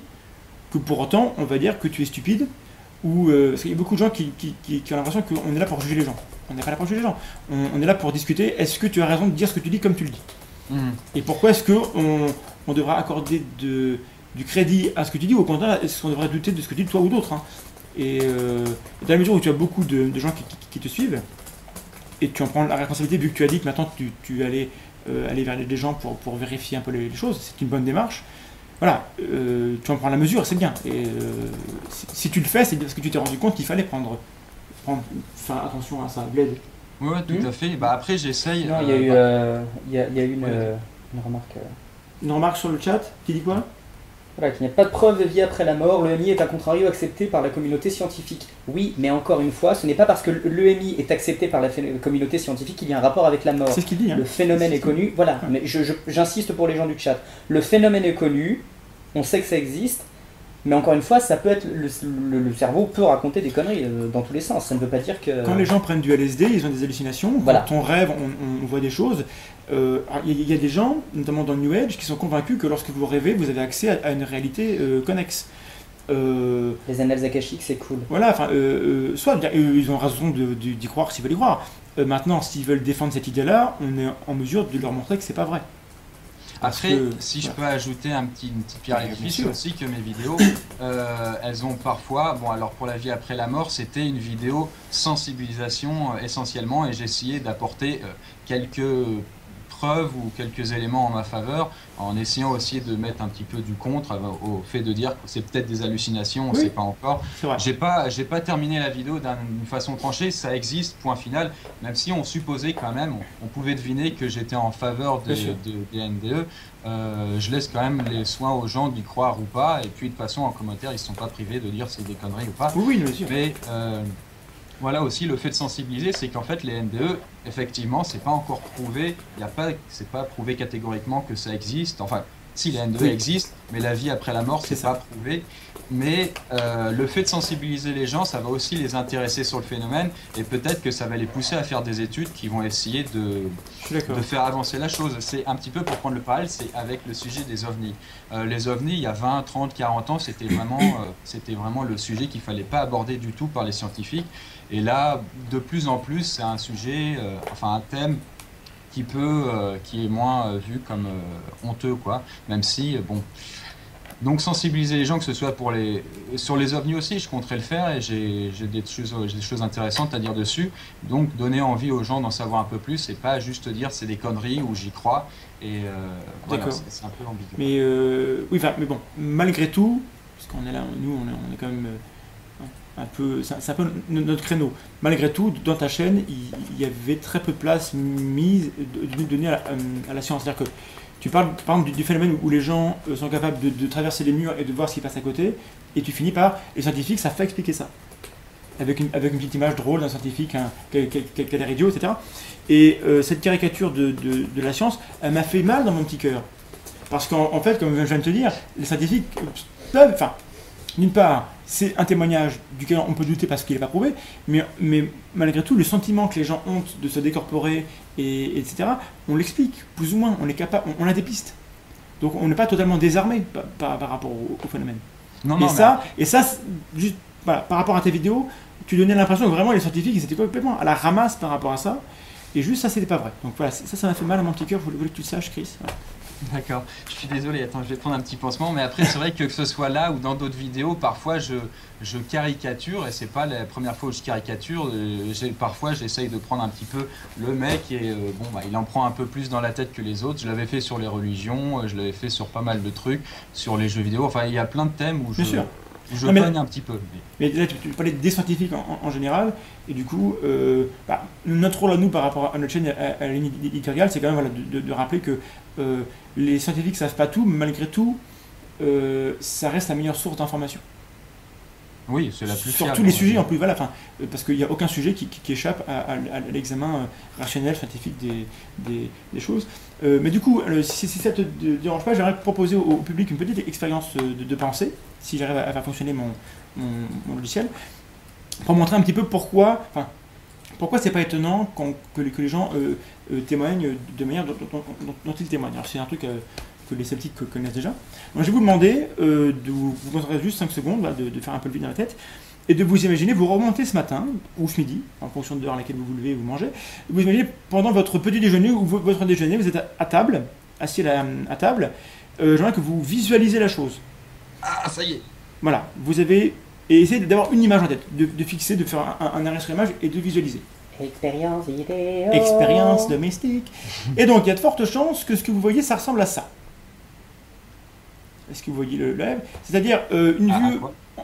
que pour autant, on va dire que tu es stupide, ou euh, parce qu'il y a beaucoup de gens qui, qui- qui- qui ont l'impression qu'on est là pour juger les gens. On n'est pas là pour juger les gens. On, on est là pour discuter. Est-ce que tu as raison de dire ce que tu dis comme tu le dis? Mhm. Et pourquoi est-ce que on, on devra accorder de, du crédit à ce que tu dis, ou au contraire, est-ce qu'on devrait douter de ce que tu dis toi ou d'autres hein? Et euh, dans la mesure où tu as beaucoup de, de gens qui, qui- qui te suivent, et tu en prends la responsabilité vu que tu as dit que maintenant tu, tu allais euh, aller vers les gens pour, pour vérifier un peu les, les choses, c'est une bonne démarche. Voilà, euh, tu en prends la mesure, c'est bien. Et euh, si, si tu le fais, c'est parce que tu t'es rendu compte qu'il fallait prendre, prendre faire attention à ça. Bled. Ouais, tout Mhm. à fait. Bah, après, j'essaye. Non, il y a eu, bah, euh, il y a, il y a eu une, Ouais. euh, une remarque. euh, Une remarque sur le chat qui dit quoi? Voilà, qu'il n'y a pas de preuve de vie après la mort. L'EMI est à contrario accepté par la communauté scientifique. Oui, mais encore une fois, ce n'est pas parce que l'EMI est accepté par la communauté scientifique qu'il y a un rapport avec la mort. C'est ce qu'il dit. Hein. Le phénomène est connu. Voilà, mais j'insiste pour les gens du chat. Le phénomène est connu, on sait que ça existe, mais encore une fois, ça peut être. Le, le- le cerveau peut raconter des conneries euh, dans tous les sens. Ça ne veut pas dire que. Quand les gens prennent du LSD, ils ont des hallucinations. Voilà. Quand on rêve, on, on voit des choses. Euh, Il y, a- il y a des gens, notamment dans le New Age, qui sont convaincus que lorsque vous rêvez, vous avez accès à, à une réalité euh, connexe. Les annales akashiques, c'est cool. voilà, enfin, soit ils ont raison d'y croire s'ils veulent y croire. Maintenant, s'ils veulent défendre cette idée-là, on est en mesure de leur montrer que c'est pas vrai. Après, que- si je peux ajouter un petit, une petite pierre à Bien l'édifice, c'est sûr. aussi que mes vidéos, euh, elles ont parfois, bon alors pour la vie après la mort, c'était une vidéo sensibilisation euh, essentiellement, et j'ai essayé d'apporter euh, quelques preuves ou quelques éléments en ma faveur, en essayant aussi de mettre un petit peu du contre au fait de dire que c'est peut-être des hallucinations, on ne Oui. sait pas encore. J'ai pas, j'ai pas terminé la vidéo d'un- d'une façon tranchée, ça existe, point final, même si on supposait quand même, on, on pouvait deviner que j'étais en faveur de, Bien sûr. de- des NDE. Euh, je laisse quand même les soins aux gens d'y croire ou pas, et puis de toute façon en commentaire ils sont pas privés de dire c'est des conneries ou pas. Oui, oui, bien sûr. Mais euh, voilà aussi le fait de sensibiliser, c'est qu'en fait les NDE, effectivement, c'est pas encore prouvé, il y a pas, c'est pas prouvé catégoriquement que ça existe. Enfin, si les NDE Oui. existent, mais la vie après la mort, C'est pas prouvé. Mais euh, le fait de sensibiliser les gens, ça va aussi les intéresser sur le phénomène, et peut-être que ça va les pousser à faire des études qui vont essayer de, faire avancer la chose. C'est un petit peu pour prendre le parallèle, c'est avec le sujet des ovnis. Euh, les ovnis, il y a 20, 30, 40 ans, c'était vraiment, euh, c'était vraiment le sujet qu'il fallait pas aborder du tout par les scientifiques. Et là, de plus en plus, c'est un sujet, enfin un thème qui peut, euh, qui est moins euh, vu comme euh, honteux, quoi. Même si, bon. Donc sensibiliser les gens, que ce soit pour les, sur les ovnis aussi, je compterais le faire et j'ai des choses, j'ai des choses intéressantes à dire dessus. Donc donner envie aux gens d'en savoir un peu plus et pas juste dire c'est des conneries ou j'y crois. Et euh, voilà, c'est un peu ambigu. Mais euh, oui, enfin, mais bon, malgré tout, parce qu'on est là, nous, on est, on est quand même un peu, c'est un peu no- notre créneau. Malgré tout, dans ta chaîne, il, y avait très peu de place mise donnée à, euh, à la science. C'est-à-dire que tu parles, par exemple, du, phénomène où les gens euh, sont capables de, traverser les murs et de voir ce qui passe à côté, et tu finis par les scientifiques, ça fait expliquer ça. Avec une, avec une petite image drôle d'un scientifique hein, qui idiot, etc. Et euh, cette caricature de, la science, elle m'a fait mal dans mon petit cœur. Parce qu'en en fait, comme je viens de te dire, les scientifiques peuvent, enfin, d'une part, c'est un témoignage duquel on peut douter parce qu'il n'est pas prouvé, mais, mais malgré tout, le sentiment que les gens ont de se décorporer, et, etc., on l'explique, plus ou moins, on est capable, on, on a des pistes. Donc on n'est pas totalement désarmé par, par- par rapport au, au phénomène. Non, et, mais ça, et ça, juste voilà, par rapport à tes vidéos, tu donnais l'impression que vraiment les scientifiques ils étaient complètement à la ramasse par rapport à ça, et juste ça, c'était pas vrai. Donc voilà, ça, ça m'a fait mal à mon petit cœur, je voulais, voulais que tu le saches, Chris. Voilà. D'accord, je suis désolé, attends, je vais prendre un petit pansement, mais après c'est vrai que que ce soit là ou dans d'autres vidéos, parfois je, je caricature, et c'est pas la première fois où je caricature, euh, parfois j'essaye de prendre un petit peu le mec, et euh, bon, bah, il en prend un peu plus dans la tête que les autres, je l'avais fait sur les religions, euh, je l'avais fait sur pas mal de trucs, sur les jeux vidéo, enfin il y a plein de thèmes où je, Bien sûr. je Non, mais- un petit peu. mais- Mais là, tu, tu parlais des scientifiques en, en- en général, et du coup, euh, bah, notre rôle à nous par rapport à notre chaîne, à, à la ligne éditoriale, c'est quand même voilà, de, de- de rappeler que euh, les scientifiques ne savent pas tout, mais malgré tout, euh, ça reste la meilleure source d'information. Oui, c'est la plus Sur tous les va sujets, en plus, voilà, enfin, euh, parce qu'il n'y a aucun sujet qui, qui- qui échappe à, à- à l'examen rationnel, scientifique des, des- des choses. Euh, mais du coup, si, si ça te dé- dérange pas, j'aimerais proposer au, au public une petite expérience de, de pensée, si j'arrive à, à faire fonctionner mon, mon- mon logiciel, pour montrer un petit peu pourquoi, enfin, pourquoi c'est pas étonnant que, les, que les gens euh, témoignent de manière dont, dont- dont- dont ils témoignent. Alors c'est un truc euh, que les sceptiques co- connaissent déjà. Donc, je vais vous demander euh, de vous, vous concentrer juste 5 secondes, là, de, de faire un peu le vide dans la tête, et de vous imaginer, vous remontez ce matin, ou ce midi, en fonction de l'heure à laquelle vous vous levez, vous mangez, vous imaginez pendant votre petit déjeuner ou vo- votre déjeuner, vous êtes à, à table, assis à, table, euh, j'aimerais que vous visualisez la chose. Ah, ça y est. Voilà, vous avez. Et essayez d'avoir une image en tête, de, de fixer, de faire un, un arrêt sur l'image et de visualiser. Expérience vidéo. Expérience domestique. Et donc, il y a de fortes chances que ce que vous voyez, ça ressemble à ça. Est-ce que vous voyez le live? C'est-à-dire euh, une Ah, vue.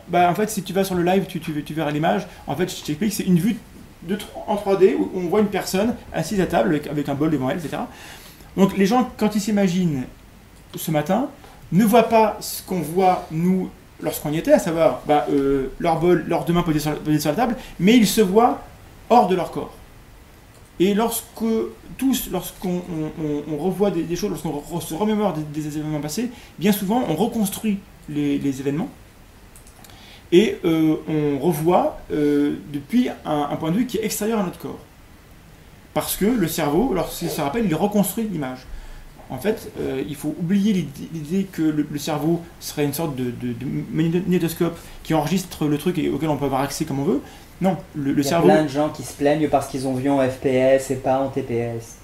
Bah, en fait, si tu vas sur le live, tu, tu, tu verras l'image. En fait, je t'explique, c'est une vue de, en 3D où on voit une personne assise à table avec, avec un bol devant elle, etc. Donc, les gens, quand ils s'imaginent ce matin, ne voient pas ce qu'on voit, nous, lorsqu'on y était, à savoir bah, euh, leur bol, leurs deux mains posées sur, posées sur la table, mais ils se voient hors de leur corps. Et lorsque tous, lorsqu'on on- on- on revoit des, choses, lorsqu'on se remémore des, événements passés, bien souvent on reconstruit les, événements et euh, on revoit euh, depuis un, point de vue qui est extérieur à notre corps. Parce que le cerveau, lorsqu'il se rappelle, il reconstruit l'image. En fait, euh, il faut oublier l'idée- que le, le cerveau serait une sorte de, de- de magnétoscope qui enregistre le truc et auquel on peut avoir accès comme on veut. Non, le, le Il y a cerveau. plein de gens qui se plaignent parce qu'ils ont vu en FPS et pas en TPS.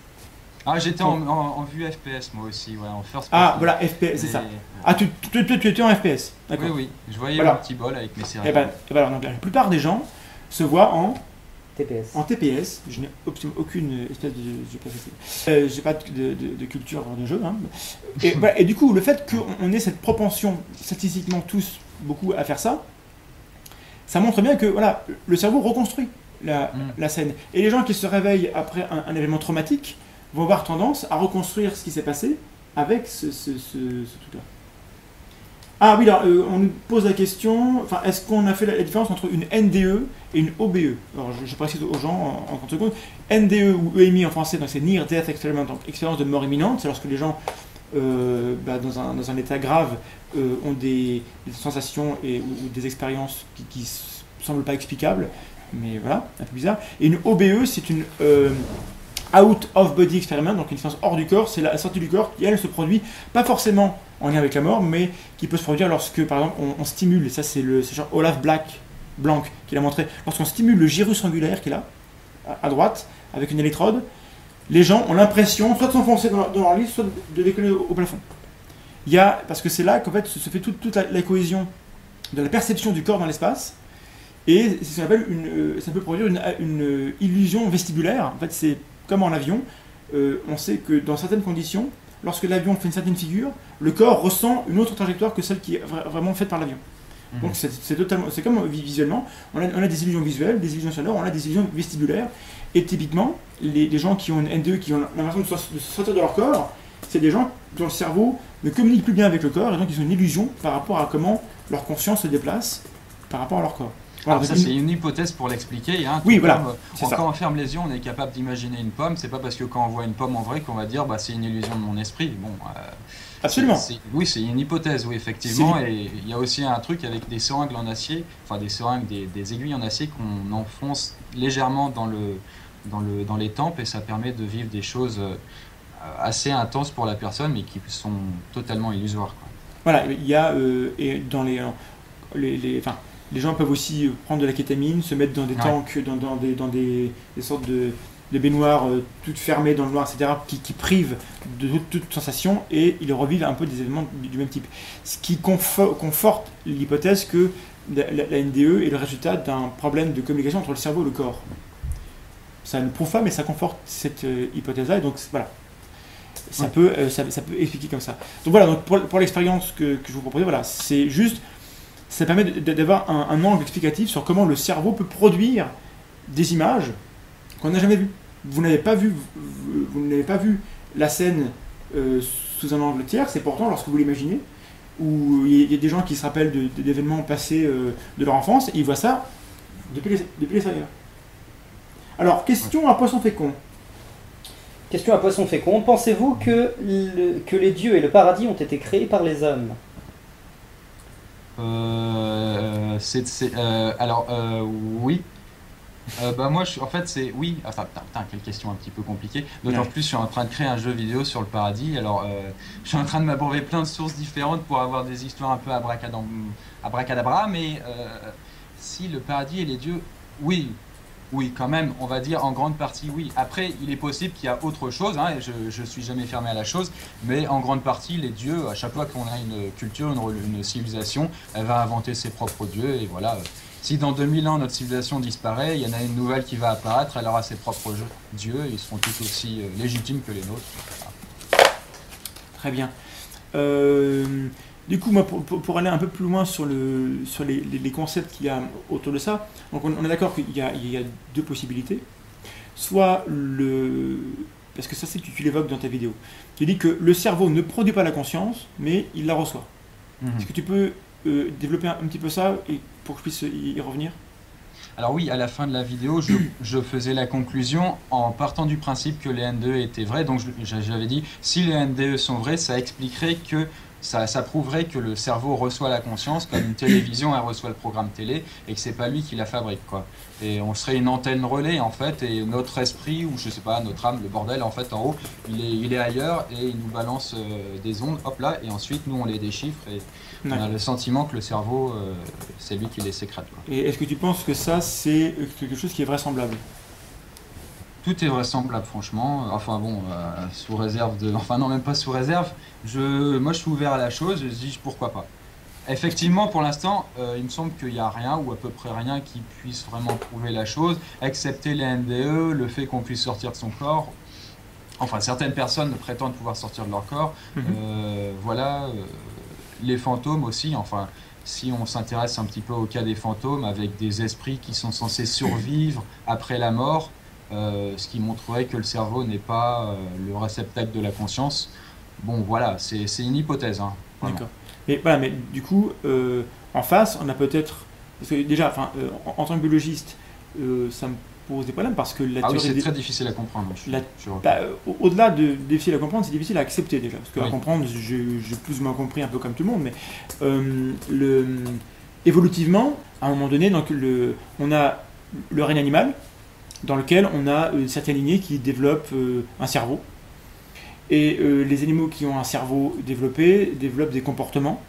Ah, j'étais en, en- en vue FPS moi aussi, ouais, en first Ah, voilà, FPS, c'est Mais- ça. Ah, tu, tu, tu- tu étais en FPS, d'accord. Oui, oui, je voyais Voilà. mon petit bol avec mes Et céréales. ben, et ben alors, donc, la plupart des gens se voient en, TPS. en TPS. Je n'ai absolument aucune espèce de. J'ai pas, fait- euh, j'ai pas de, de- de culture de jeu. hein. Et, voilà, et du coup, le fait qu'on on ait cette propension, statistiquement tous, beaucoup à faire ça, ça montre bien que voilà, le cerveau reconstruit la, Mm. la scène. Et les gens qui se réveillent après un, un événement traumatique vont avoir tendance à reconstruire ce qui s'est passé avec ce, ce, ce- ce truc-là. Ah oui, alors, euh, on nous pose la question, enfin, est-ce qu'on a fait la, la différence entre une NDE et une OBE Alors, je, je précise aux gens en, en 30 secondes. NDE ou EMI en français, donc c'est Near Death Experiment, donc expérience de mort imminente, c'est lorsque les gens, euh, bah, dans, un, état grave, euh, ont des, sensations ou, des expériences qui, s- semblent pas explicables, mais voilà, un peu bizarre. Et une OBE, c'est une euh, out of body experiment, donc une expérience hors du corps, c'est la sortie du corps qui elle se produit pas forcément en lien avec la mort, mais qui peut se produire lorsque par exemple on, stimule, et ça c'est le genre Olaf Black, Blanc qui l'a montré, lorsqu'on stimule le gyrus angulaire qui est là, à droite, avec une électrode, les gens ont l'impression soit de s'enfoncer dans, leur- dans leur lit, soit de, décoller au, au plafond. Il y a, parce que c'est là qu'en fait se se fait toute, toute la, la cohésion de la perception du corps dans l'espace, et c'est ce qu'on appelle une, euh, ça peut produire une, une, euh, illusion vestibulaire. En fait, c'est comme en avion. Euh, on sait que dans certaines conditions, lorsque l'avion fait une certaine figure, le corps ressent une autre trajectoire que celle qui est vra- vraiment faite par l'avion. Mhm. Donc c'est totalement, c'est comme vi- visuellement, on a, on a des illusions visuelles, des illusions sonores, on a des illusions vestibulaires. Et typiquement, les, les gens qui ont une NDE, qui ont l'impression de, sor- de sortir de leur corps, c'est des gens dont le cerveau ne communique plus bien avec le corps, et donc ils ont une illusion par rapport à comment leur conscience se déplace par rapport à leur corps. Voilà, Alors ça c'est une hypothèse pour l'expliquer. Hein, Oui, voilà, comme. Quand on ferme les yeux, on est capable d'imaginer une pomme. C'est pas parce que quand on voit une pomme en vrai qu'on va dire bah, c'est une illusion de mon esprit. Bon, euh, Absolument. oui, c'est une hypothèse, oui, effectivement. Et il y a aussi un truc avec des seringues en acier, enfin des seringues, des, des aiguilles en acier qu'on enfonce légèrement dans, le, dans, le, dans les tempes et ça permet de vivre des choses euh, assez intenses pour la personne mais qui sont totalement illusoires. quoi. Voilà, il y a euh, et dans les, les, les, enfin, les gens peuvent aussi prendre de la kétamine, se mettre dans des Ouais. tanks, dans, dans des, dans des, des sortes de, de baignoires euh, toutes fermées dans le noir, etc., qui, qui privent de toute, toute sensation et ils revivent un peu des événements du, du même type. Ce qui confo- conforte l'hypothèse que la, la- la NDE est le résultat d'un problème de communication entre le cerveau et le corps. Ça ne prouve pas, mais ça conforte cette euh, hypothèse-là, et donc voilà. Ça, Ouais. peut, euh, ça, ça peut expliquer comme ça. Donc voilà, donc pour, pour l'expérience que, que je vous propose, voilà, c'est juste, ça permet d'avoir un, un angle explicatif sur comment le cerveau peut produire des images qu'on n'a jamais vues. Vous n'avez pas vu, vous, vous n'avez pas vu la scène euh, sous un angle tiers, c'est pourtant lorsque vous l'imaginez, où il y, a- il y a des gens qui se rappellent d'événements passés de leur enfance, et ils voient ça depuis les, depuis les. Alors, question à poisson fécond. Question à poisson fécond. Pensez-vous que, le- que les dieux et le paradis ont été créés par les hommes? Euh, c'est, c'est- euh, alors, euh, oui. Euh, bah moi, je, en fait, c'est oui. Enfin, putain, putain, quelle question un petit peu compliquée. D'autant Ouais. plus, je suis en train de créer un jeu vidéo sur le paradis. Alors, euh, je suis en train de m'abreuver plein de sources différentes pour avoir des histoires un peu abracadabra. Mais euh, si le paradis et les dieux, oui, oui, quand même, on va dire en grande partie oui. Après, il est possible qu'il y a autre chose. Hein, je, je suis jamais fermé à la chose. Mais en grande partie, les dieux, à chaque fois qu'on a une culture, une, civilisation, elle va inventer ses propres dieux. Et voilà. si dans 2000 ans notre civilisation disparaît, il y en a une nouvelle qui va apparaître, elle aura ses propres dieux, ils seront tous aussi euh, légitimes que les nôtres. Très bien. Euh, du coup, moi, pour, aller un peu plus loin sur, le, sur les, les- les concepts qu'il y a autour de ça, donc on, on est d'accord qu'il y a, il y a deux possibilités. Soit le. Parce que ça, c'est tu, tu l'évoques dans ta vidéo. Tu dis que le cerveau ne produit pas la conscience, mais il la reçoit. Est-ce que tu peux euh, développer un, un petit peu ça et pour que je puisse y, y revenir? Alors oui, à la fin de la vidéo, je, <coughs> je faisais la conclusion en partant du principe que les NDE étaient vrais. Donc j'avais dit, si les NDE sont vrais, ça expliquerait que ça, ça prouverait que le cerveau reçoit la conscience comme une télévision, elle reçoit le programme télé, et que c'est pas lui qui la fabrique, quoi. Et on serait une antenne relais, en fait, et notre esprit, ou je sais pas, notre âme, le bordel, en fait, en haut, il est, il est ailleurs, et il nous balance euh, des ondes, hop là, et ensuite, nous, on les déchiffre, et on a le sentiment que le cerveau, euh, c'est lui qui les sécrète, quoi. Et est-ce que tu penses que ça, c'est quelque chose qui est vraisemblable? Tout est vraisemblable, franchement. Enfin bon, euh, sous réserve de. Enfin non, même pas sous réserve. Je, moi, je suis ouvert à la chose. Je dis pourquoi pas. Effectivement, pour l'instant, euh, il me semble qu'il n'y a rien ou à peu près rien qui puisse vraiment prouver la chose, excepté les NDE, le fait qu'on puisse sortir de son corps. Enfin, certaines personnes prétendent pouvoir sortir de leur corps. Mhm. Euh, voilà, les fantômes aussi. Enfin, si on s'intéresse un petit peu au cas des fantômes, avec des esprits qui sont censés survivre après la mort, euh, ce qui montrerait que le cerveau n'est pas euh, le réceptacle de la conscience. Bon, voilà, c'est une hypothèse. Hein. D'accord. Mais voilà, mais du coup, euh, en face, on a peut-être. Parce que déjà, enfin, en, en tant que biologiste, ça me pose des problèmes parce que la Ah oui, c'est des- très difficile à comprendre. La- bah, au- au-delà de difficile à comprendre, c'est difficile à accepter déjà. Parce que à comprendre, j'ai j'ai plus ou moins compris un peu comme tout le monde, mais euh, le, évolutivement, à un moment donné, donc le, on a le règne animal, dans lequel on a une certaine lignée qui développe euh, un cerveau. Et euh, les animaux qui ont un cerveau développé développent des comportements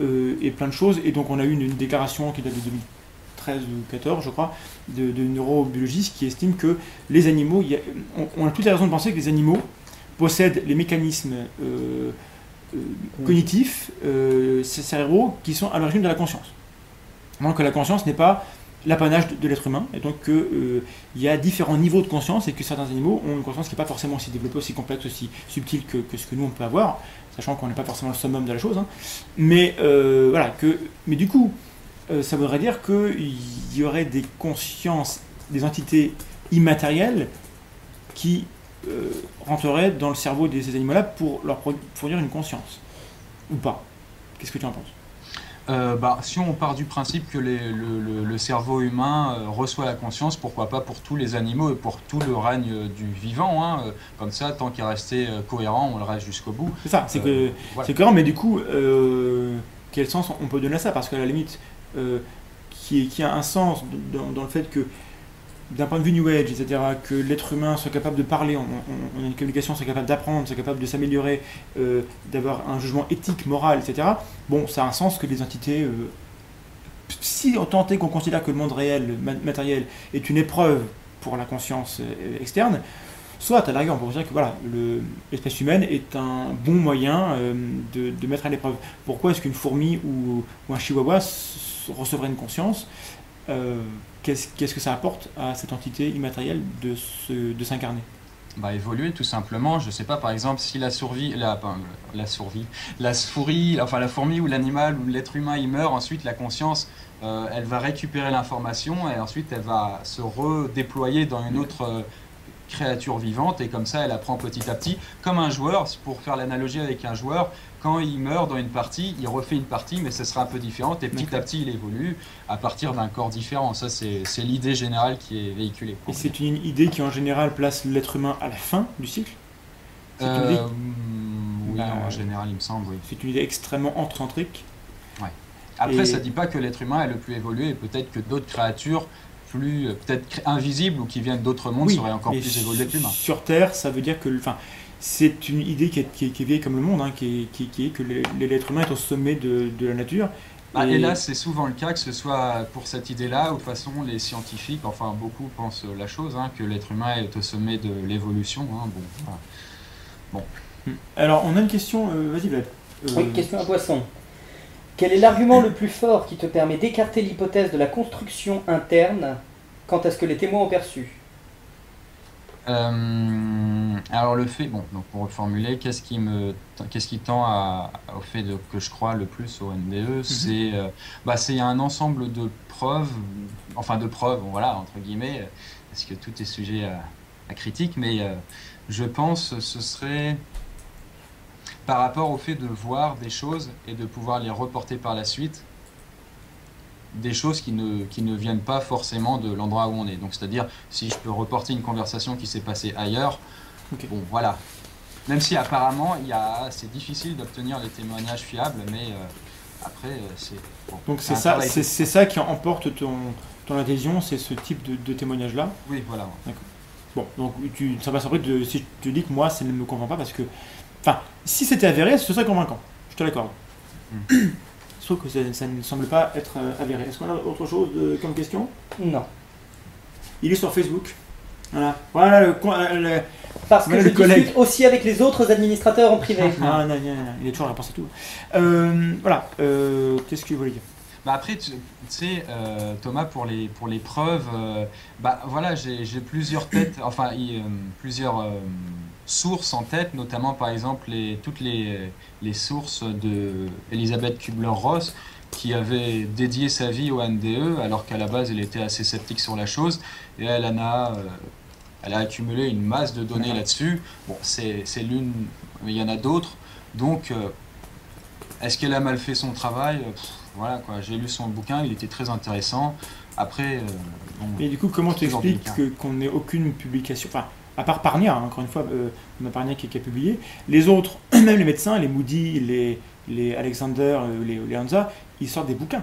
euh, et plein de choses. Et donc on a eu une, déclaration qui date de 2013 ou 14, je crois, de, neurobiologistes qui estiment que les animaux, on, a toutes les raisons de penser que les animaux possèdent les mécanismes euh, euh, cognitifs, euh, cérébraux, qui sont à l'origine de la conscience. Donc que la conscience n'est pas l'apanage de, l'être humain, et donc qu'il y a différents niveaux de conscience, et que certains animaux ont une conscience qui n'est pas forcément aussi développée, aussi complexe, aussi subtile que, ce que nous on peut avoir, sachant qu'on n'est pas forcément le summum de la chose. hein. Mais euh, voilà, que, mais du coup, euh, ça voudrait dire qu'il y aurait des consciences, des entités immatérielles qui euh, rentreraient dans le cerveau de ces animaux-là pour leur fournir une conscience. Ou pas Qu'est-ce que tu en penses? Euh, bah, si on part du principe que les- le, le- le cerveau humain euh, reçoit la conscience, pourquoi pas pour tous les animaux et pour tout le règne euh, du vivant. hein, comme ça, tant qu'à rester euh, cohérent, on le reste jusqu'au bout. C'est ça, c'est que voilà. C'est cohérent, mais du coup, quel sens on peut donner à ça? Parce qu'à la limite, qui, qui a un sens dans, dans le fait que, d'un point de vue New Age, etc., que l'être humain soit capable de parler, on, a une communication, soit capable d'apprendre, soit capable de s'améliorer, euh, d'avoir un jugement éthique, moral, etc., bon, ça a un sens que les entités. euh, si on tentait qu'on considère que le monde réel, ma- matériel, est une épreuve pour la conscience euh, externe, soit à la rigueur on peut dire que voilà, le- l'espèce humaine est un bon moyen de, mettre à l'épreuve. Pourquoi est-ce qu'une fourmi ou, un chihuahua recevrait une conscience Qu'est-ce qu'est-ce que ça apporte à cette entité immatérielle de s'incarner? Bah, évoluer tout simplement. Je sais pas, par exemple, si la survie, la, la survie, la souris, enfin la fourmi ou l'animal ou l'être humain il meurt, ensuite la conscience, euh, elle va récupérer l'information et ensuite elle va se redéployer dans une autre euh, créature vivante et comme ça elle apprend petit à petit, comme un joueur. Pour faire l'analogie avec un joueur, quand il meurt dans une partie, il refait une partie, mais ce sera un peu différente et petit à petit il évolue à partir d'un corps différent. Ça c'est l'idée générale qui est véhiculée. Et c'est une idée qui en général place l'être humain à la fin du cycle? Euh, mm, oui, Bah, en général, il me semble, oui. C'est une idée extrêmement anthrocentrique. Après, et- ça dit pas que l'être humain est le plus évolué, et peut-être que d'autres créatures plus euh, peut-être invisibles ou qui viennent d'autres mondes Oui, seraient encore plus évolués que l'humain. Sur Terre, ça veut dire que. Enfin, c'est une idée qui est, qui est- qui est vieille comme le monde, hein, qui, est, qui, qui est que l'être humain est au sommet de, de la nature. Ah, Et- et là, c'est souvent le cas, que ce soit pour cette idée-là, ou de toute façon, les scientifiques, enfin beaucoup pensent la chose, hein, que l'être humain est au sommet de l'évolution. hein, bon, voilà. Alors, on a une question. euh, Vas-y, Vlad. Euh, Oui, question à Poisson. Quel est l'argument le plus fort qui te permet d'écarter l'hypothèse de la construction interne quant à ce que les témoins ont perçu? Euh, alors le fait, bon, donc pour reformuler, qu'est-ce qui me, qu'est-ce qui tend à, au fait de, que je crois le plus au NDE, c'est, euh, bah, c'est un ensemble de preuves, enfin de preuves, bon, voilà, entre guillemets, parce que tout est sujet à, à critique, mais euh, je pense ce serait par rapport au fait de voir des choses et de pouvoir les reporter par la suite, des choses qui ne, qui ne viennent pas forcément de l'endroit où on est. Donc c'est-à-dire, si je peux reporter une conversation qui s'est passée ailleurs, bon voilà. Même si apparemment, c'est difficile d'obtenir des témoignages fiables, mais euh, après, euh, c'est... bon, Donc, c'est ça, c'est ça qui emporte ton, ton adhésion, c'est ce type de, de témoignage-là? Oui, voilà. Bon, donc tu, ça va surpris de, si te dis que moi, ça ne me convainc pas parce que. Enfin, si c'était avéré, ce serait convaincant. Je te l'accorde. Hmm. Sauf que ça, ça ne semble pas être euh, avéré. Est-ce qu'on a autre chose de- comme question Non. Il est sur Facebook. Voilà. Voilà le. euh, le- Parce que Voilà je le collègue. discute aussi avec les autres administrateurs en privé. <laughs> Non, non, non, non, il est toujours la réponse à tout. Euh, voilà. Euh, Qu'est-ce que vous voulez dire Bah après, tu, tu sais, euh, Thomas, pour les, pour les preuves, euh, bah voilà, j'ai plusieurs têtes, enfin, euh, plusieurs euh, sources en tête, notamment par exemple les, toutes les, les sources de Elisabeth Kubler-Ross, qui avait dédié sa vie au NDE, alors qu'à la base, elle était assez sceptique sur la chose, et elle en a, euh, elle a accumulé une masse de données là-dessus. Bon, c'est l'une, mais il y en a d'autres, donc. euh, est-ce qu'elle a mal fait son travail? Pff, Voilà quoi, j'ai lu son bouquin, il était très intéressant. Après, euh, du coup, comment tu expliques qu'on n'ait aucune publication? Enfin, à part Parnia, hein, encore une fois, euh, on a Parnia qui, a publié. Les autres, <clears throat> même les médecins, les Moody, les, les Alexander, euh, les, les Hansa, ils sortent des bouquins.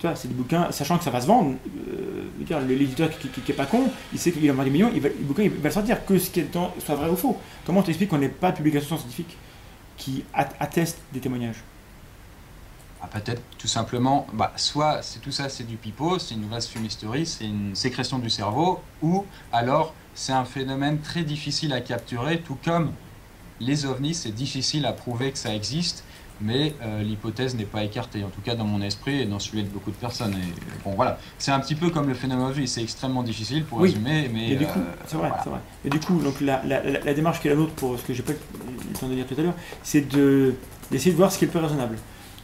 Tu vois, c'est des bouquins, sachant que ça va se vendre. euh, l'éditeur qui, qui, qui pas con, il sait qu'il vendre des millions, il va, le bouquin il va sortir, que ce qui est dedans soit vrai ou faux. Comment tu expliques qu'on n'ait pas de publication scientifique qui at- atteste des témoignages? Ah, peut-être tout simplement, bah, soit c'est tout ça c'est du pipeau, c'est une vaste fumisterie, c'est une sécrétion du cerveau, ou alors c'est un phénomène très difficile à capturer, tout comme les ovnis, c'est difficile à prouver que ça existe, mais euh, l'hypothèse n'est pas écartée, en tout cas dans mon esprit et dans celui de beaucoup de personnes. Et, bon voilà, c'est un petit peu comme le phénomène ovni, c'est extrêmement difficile pour Oui. résumer, mais Et du coup, euh, c'est vrai, voilà. c'est vrai. Et du coup, donc la, la, la- la démarche qui est la nôtre pour ce que j'ai pas eu le temps de dire tout à l'heure, c'est de d'essayer de voir ce qui est le plus raisonnable.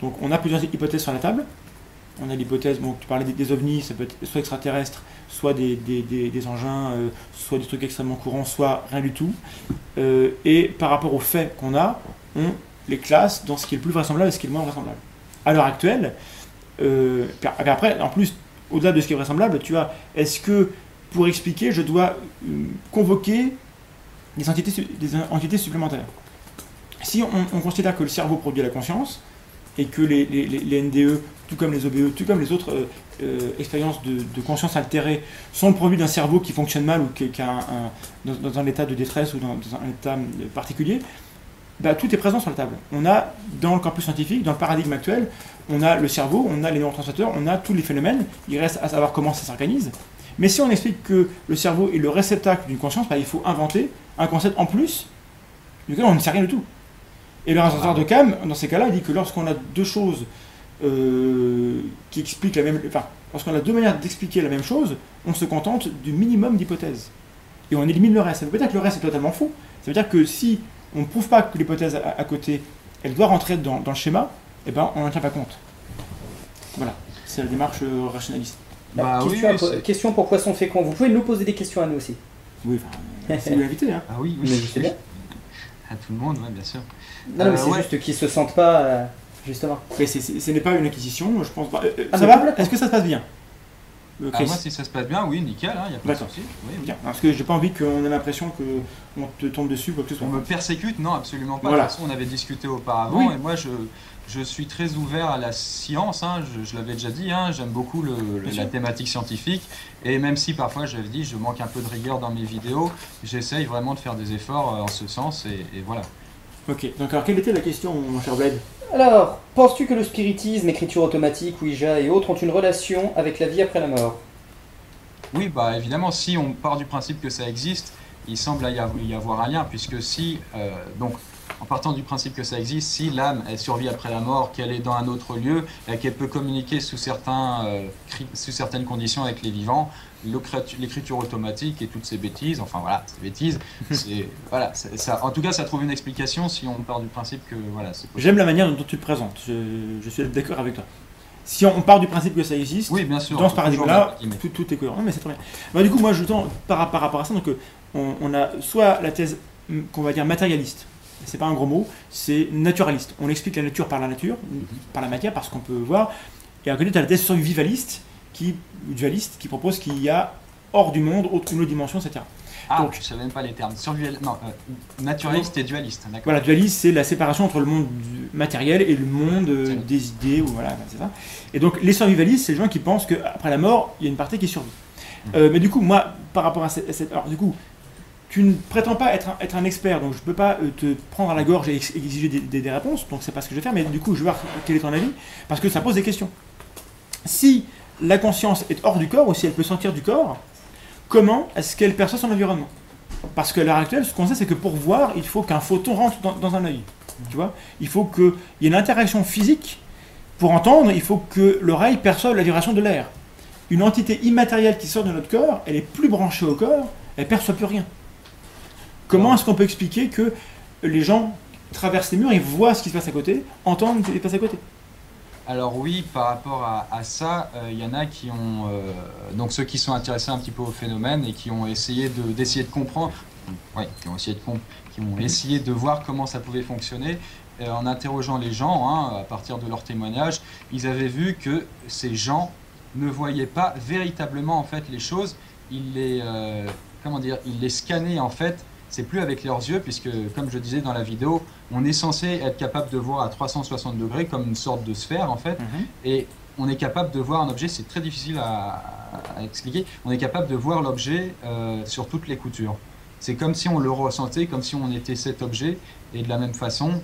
Donc, on a plusieurs hypothèses sur la table. On a l'hypothèse, bon, tu parlais des, ovnis, ça peut être soit extraterrestres, soit des, des, engins, euh, soit des trucs extrêmement courants, soit rien du tout. Euh, et par rapport aux faits qu'on a, on les classe dans ce qui est le plus vraisemblable et ce qui est le moins vraisemblable. À l'heure actuelle, euh, puis après, en plus, au-delà de ce qui est vraisemblable, tu as, est-ce que pour expliquer, je dois convoquer des entités, des entités supplémentaires? Si on considère que le cerveau produit la conscience, et que les, NDE, tout comme les OBE, tout comme les autres euh, euh, expériences de, conscience altérée, sont le produit d'un cerveau qui fonctionne mal ou qui, qui a un- dans, un état de détresse ou dans, dans un état euh, particulier, bah, tout est présent sur la table. On a, dans le campus scientifique, dans le paradigme actuel, on a le cerveau, on a les neurotransmetteurs, on a tous les phénomènes, il reste à savoir comment ça s'organise. Mais si on explique que le cerveau est le réceptacle d'une conscience, bah, il faut inventer un concept en plus, duquel on ne sait rien du tout. Et le réservoir de Cam, dans ces cas-là, il dit que lorsqu'on a deux choses euh, qui expliquent la même... Enfin, lorsqu'on a deux manières d'expliquer la même chose, on se contente du minimum d'hypothèses. Et on élimine le reste. Ça veut pas dire que le reste est totalement fou. Ça veut dire que si on ne prouve pas que l'hypothèse à, à côté, elle doit rentrer dans, dans le schéma, eh ben, on n'en tient pas compte. Voilà. C'est la démarche euh, rationaliste. Bah oui, question, oui, à question pour Poisson Fécond. Vous pouvez nous poser des questions à nous aussi. Oui, enfin, c'est l'invité, <laughs> hein. Ah oui, Mais oui. je sais bien. À tout le monde, ouais, bien sûr. Non, non, mais Euh, c'est ouais. juste qu'ils se sentent pas, euh, justement. Mais ce n'est pas une acquisition, je pense pas. Euh, Ah, ça va. Est-ce que ça se passe bien? Euh, Ah, moi, si ça se passe bien, oui, nickel, il n'y a pas de souci. Oui, oui. Bien, parce que j'ai pas envie qu'on ait l'impression que on te tombe dessus quoi que ce soit. On me persécute Non, absolument pas. Voilà. De toute façon, on avait discuté auparavant Oui. et moi, je, je suis très ouvert à la science. hein, je je l'avais déjà dit, hein, j'aime beaucoup le- le- Bien la thématique scientifique. Et même si parfois, j'avais dit, je manque un peu de rigueur dans mes vidéos, j'essaye vraiment de faire des efforts euh, en ce sens. Et, et voilà. Ok, donc alors quelle était la question, mon cher Bled? Alors, penses-tu que le spiritisme, écriture automatique, Ouija et autres ont une relation avec la vie après la mort? Oui, bah évidemment, si on part du principe que ça existe, il semble y avoir un lien, puisque si, euh, donc, en partant du principe que ça existe, si l'âme, elle survit après la mort, qu'elle est dans un autre lieu, et qu'elle peut communiquer sous, certains, euh, sous certaines conditions avec les vivants, l'écritu- l'écriture automatique et toutes ces bêtises, enfin voilà, ces bêtises, <laughs> voilà, ça, en tout cas, ça trouve une explication si on part du principe que, voilà. J'aime la manière dont tu le présentes, je, je suis d'accord avec toi. Si on part du principe que ça existe, Oui, bien sûr. dans ce paradigme-là, tout, tout est cohérent. Non, mais c'est très bien. Bah, du coup, moi, je tends par, par rapport à ça, donc, euh, on, on a soit la thèse mm, qu'on va dire matérialiste, c'est pas un gros mot, c'est naturaliste. On explique la nature par la nature, par la matière, par ce qu'on peut voir. Et à côté, tu as la thèse survivaliste, qui, dualiste, qui propose qu'il y a hors du monde, autre, une autre dimension, etc. Ah, donc- je savais même pas les termes. Survival... Non, euh, naturaliste et dualiste. Voilà, dualiste, c'est la séparation entre le monde matériel et le monde euh, des idées, ou voilà, c'est ça. Et donc, les survivalistes, c'est les gens qui pensent qu'après la mort, il y a une partie qui survit. Euh, mais du coup, moi, par rapport à cette, à cette- Alors, du coup, tu ne prétends pas être un, expert, donc je ne peux pas euh, te prendre à la gorge et ex- exiger des, réponses, donc c'est pas ce que je vais faire, mais du coup, je vais voir quel est ton avis, parce que ça pose des questions. Si la conscience est hors du corps, ou si elle peut sortir du corps, comment est-ce qu'elle perçoit son environnement? Parce que à l'heure actuelle, ce qu'on sait, c'est que pour voir, il faut qu'un photon rentre dans, dans un œil. Tu vois? Il faut qu'il y ait une interaction physique. Pour entendre, il faut que l'oreille perçoive la vibration de l'air. Une entité immatérielle qui sort de notre corps, elle est plus branchée au corps, elle perçoit plus rien. Comment est-ce qu'on peut expliquer que les gens traversent les murs, ils voient ce qui se passe à côté, entendent ce qui se passe à côté? Alors oui, par rapport à, à ça, euh, il y en a qui ont, euh, donc ceux qui sont intéressés un petit peu au phénomène et qui ont essayé de, d'essayer de comprendre, ouais, qui ont essayé de, qui ont essayé de voir comment ça pouvait fonctionner. Euh, en interrogeant les gens, hein, à partir de leurs témoignages, ils avaient vu que ces gens ne voyaient pas véritablement en fait les choses. Ils les, euh, comment dire, ils les scannaient en fait. C'est plus avec leurs yeux, puisque comme je disais dans la vidéo, on est censé être capable de voir à 360 degrés comme une sorte de sphère en fait. Et on est capable de voir un objet, c'est très difficile à, à expliquer, on est capable de voir l'objet euh, sur toutes les coutures. C'est comme si on le ressentait, comme si on était cet objet, et de la même façon,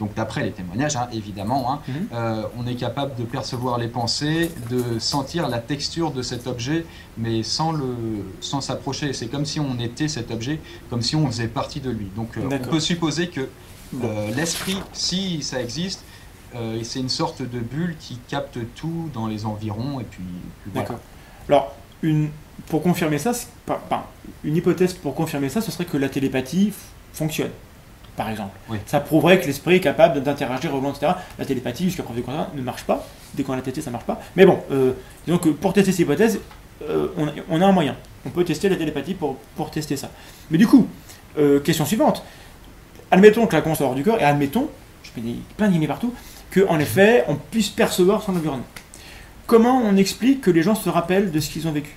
donc d'après les témoignages, hein, évidemment, hein, Mhm. euh, on est capable de percevoir les pensées, de sentir la texture de cet objet, mais sans le, sans s'approcher. C'est comme si on était cet objet, comme si on faisait partie de lui. Donc euh, on peut supposer que euh, l'esprit, si ça existe, c'est une sorte de bulle qui capte tout dans les environs et puis, puis voilà. D'accord. Alors, une, pour confirmer ça, c'est pas- pas- une hypothèse pour confirmer ça, ce serait que la télépathie fonctionne, par exemple. Oui. Ça prouverait que l'esprit est capable d'interagir au long, etc. La télépathie, jusqu'à preuve du contraire, ne marche pas. Dès qu'on l'a testé, ça marche pas. Mais bon, euh, disons que pour tester cette hypothèse, euh, on, a- on a un moyen. On peut tester la télépathie pour, pour tester ça. Mais du coup, euh, question suivante. Admettons que la conscience hors du corps, et admettons, je mets des- plein de guillemets partout, qu'en effet, on puisse percevoir son environnement. Comment on explique que les gens se rappellent de ce qu'ils ont vécu?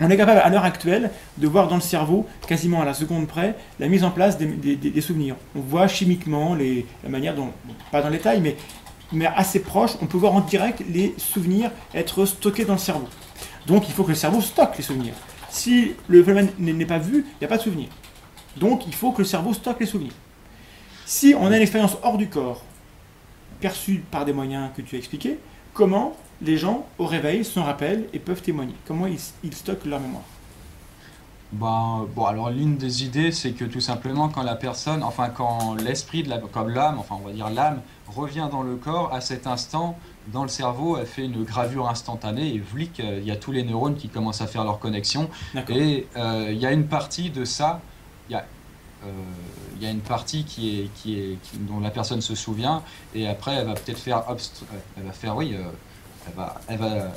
On est capable à l'heure actuelle de voir dans le cerveau, quasiment à la seconde près, la mise en place des, souvenirs. On voit chimiquement la manière dont, pas dans les détails, mais, assez proche, on peut voir en direct les souvenirs être stockés dans le cerveau. Donc il faut que le cerveau stocke les souvenirs. Si le phénomène n'est pas vu, il n'y a pas de souvenir. Donc il faut que le cerveau stocke les souvenirs. Si on a une expérience hors du corps, perçue par des moyens que tu as expliqués, comment les gens, au réveil, s'en rappellent et peuvent témoigner. Comment ils, ils stockent leur mémoire? Ben, bon, alors l'une des idées, c'est que tout simplement quand la personne, enfin quand l'esprit de la, comme l'âme, enfin on va dire l'âme, revient dans le corps, à cet instant, dans le cerveau, elle fait une gravure instantanée et vlic, euh, il y a tous les neurones qui commencent à faire leur connexion. Et euh, il y a une partie de ça, il y a, euh, il y a une partie qui est, qui est, qui- dont la personne se souvient, et après elle va peut-être faire, elle va faire, oui, euh, elle va, elle va euh,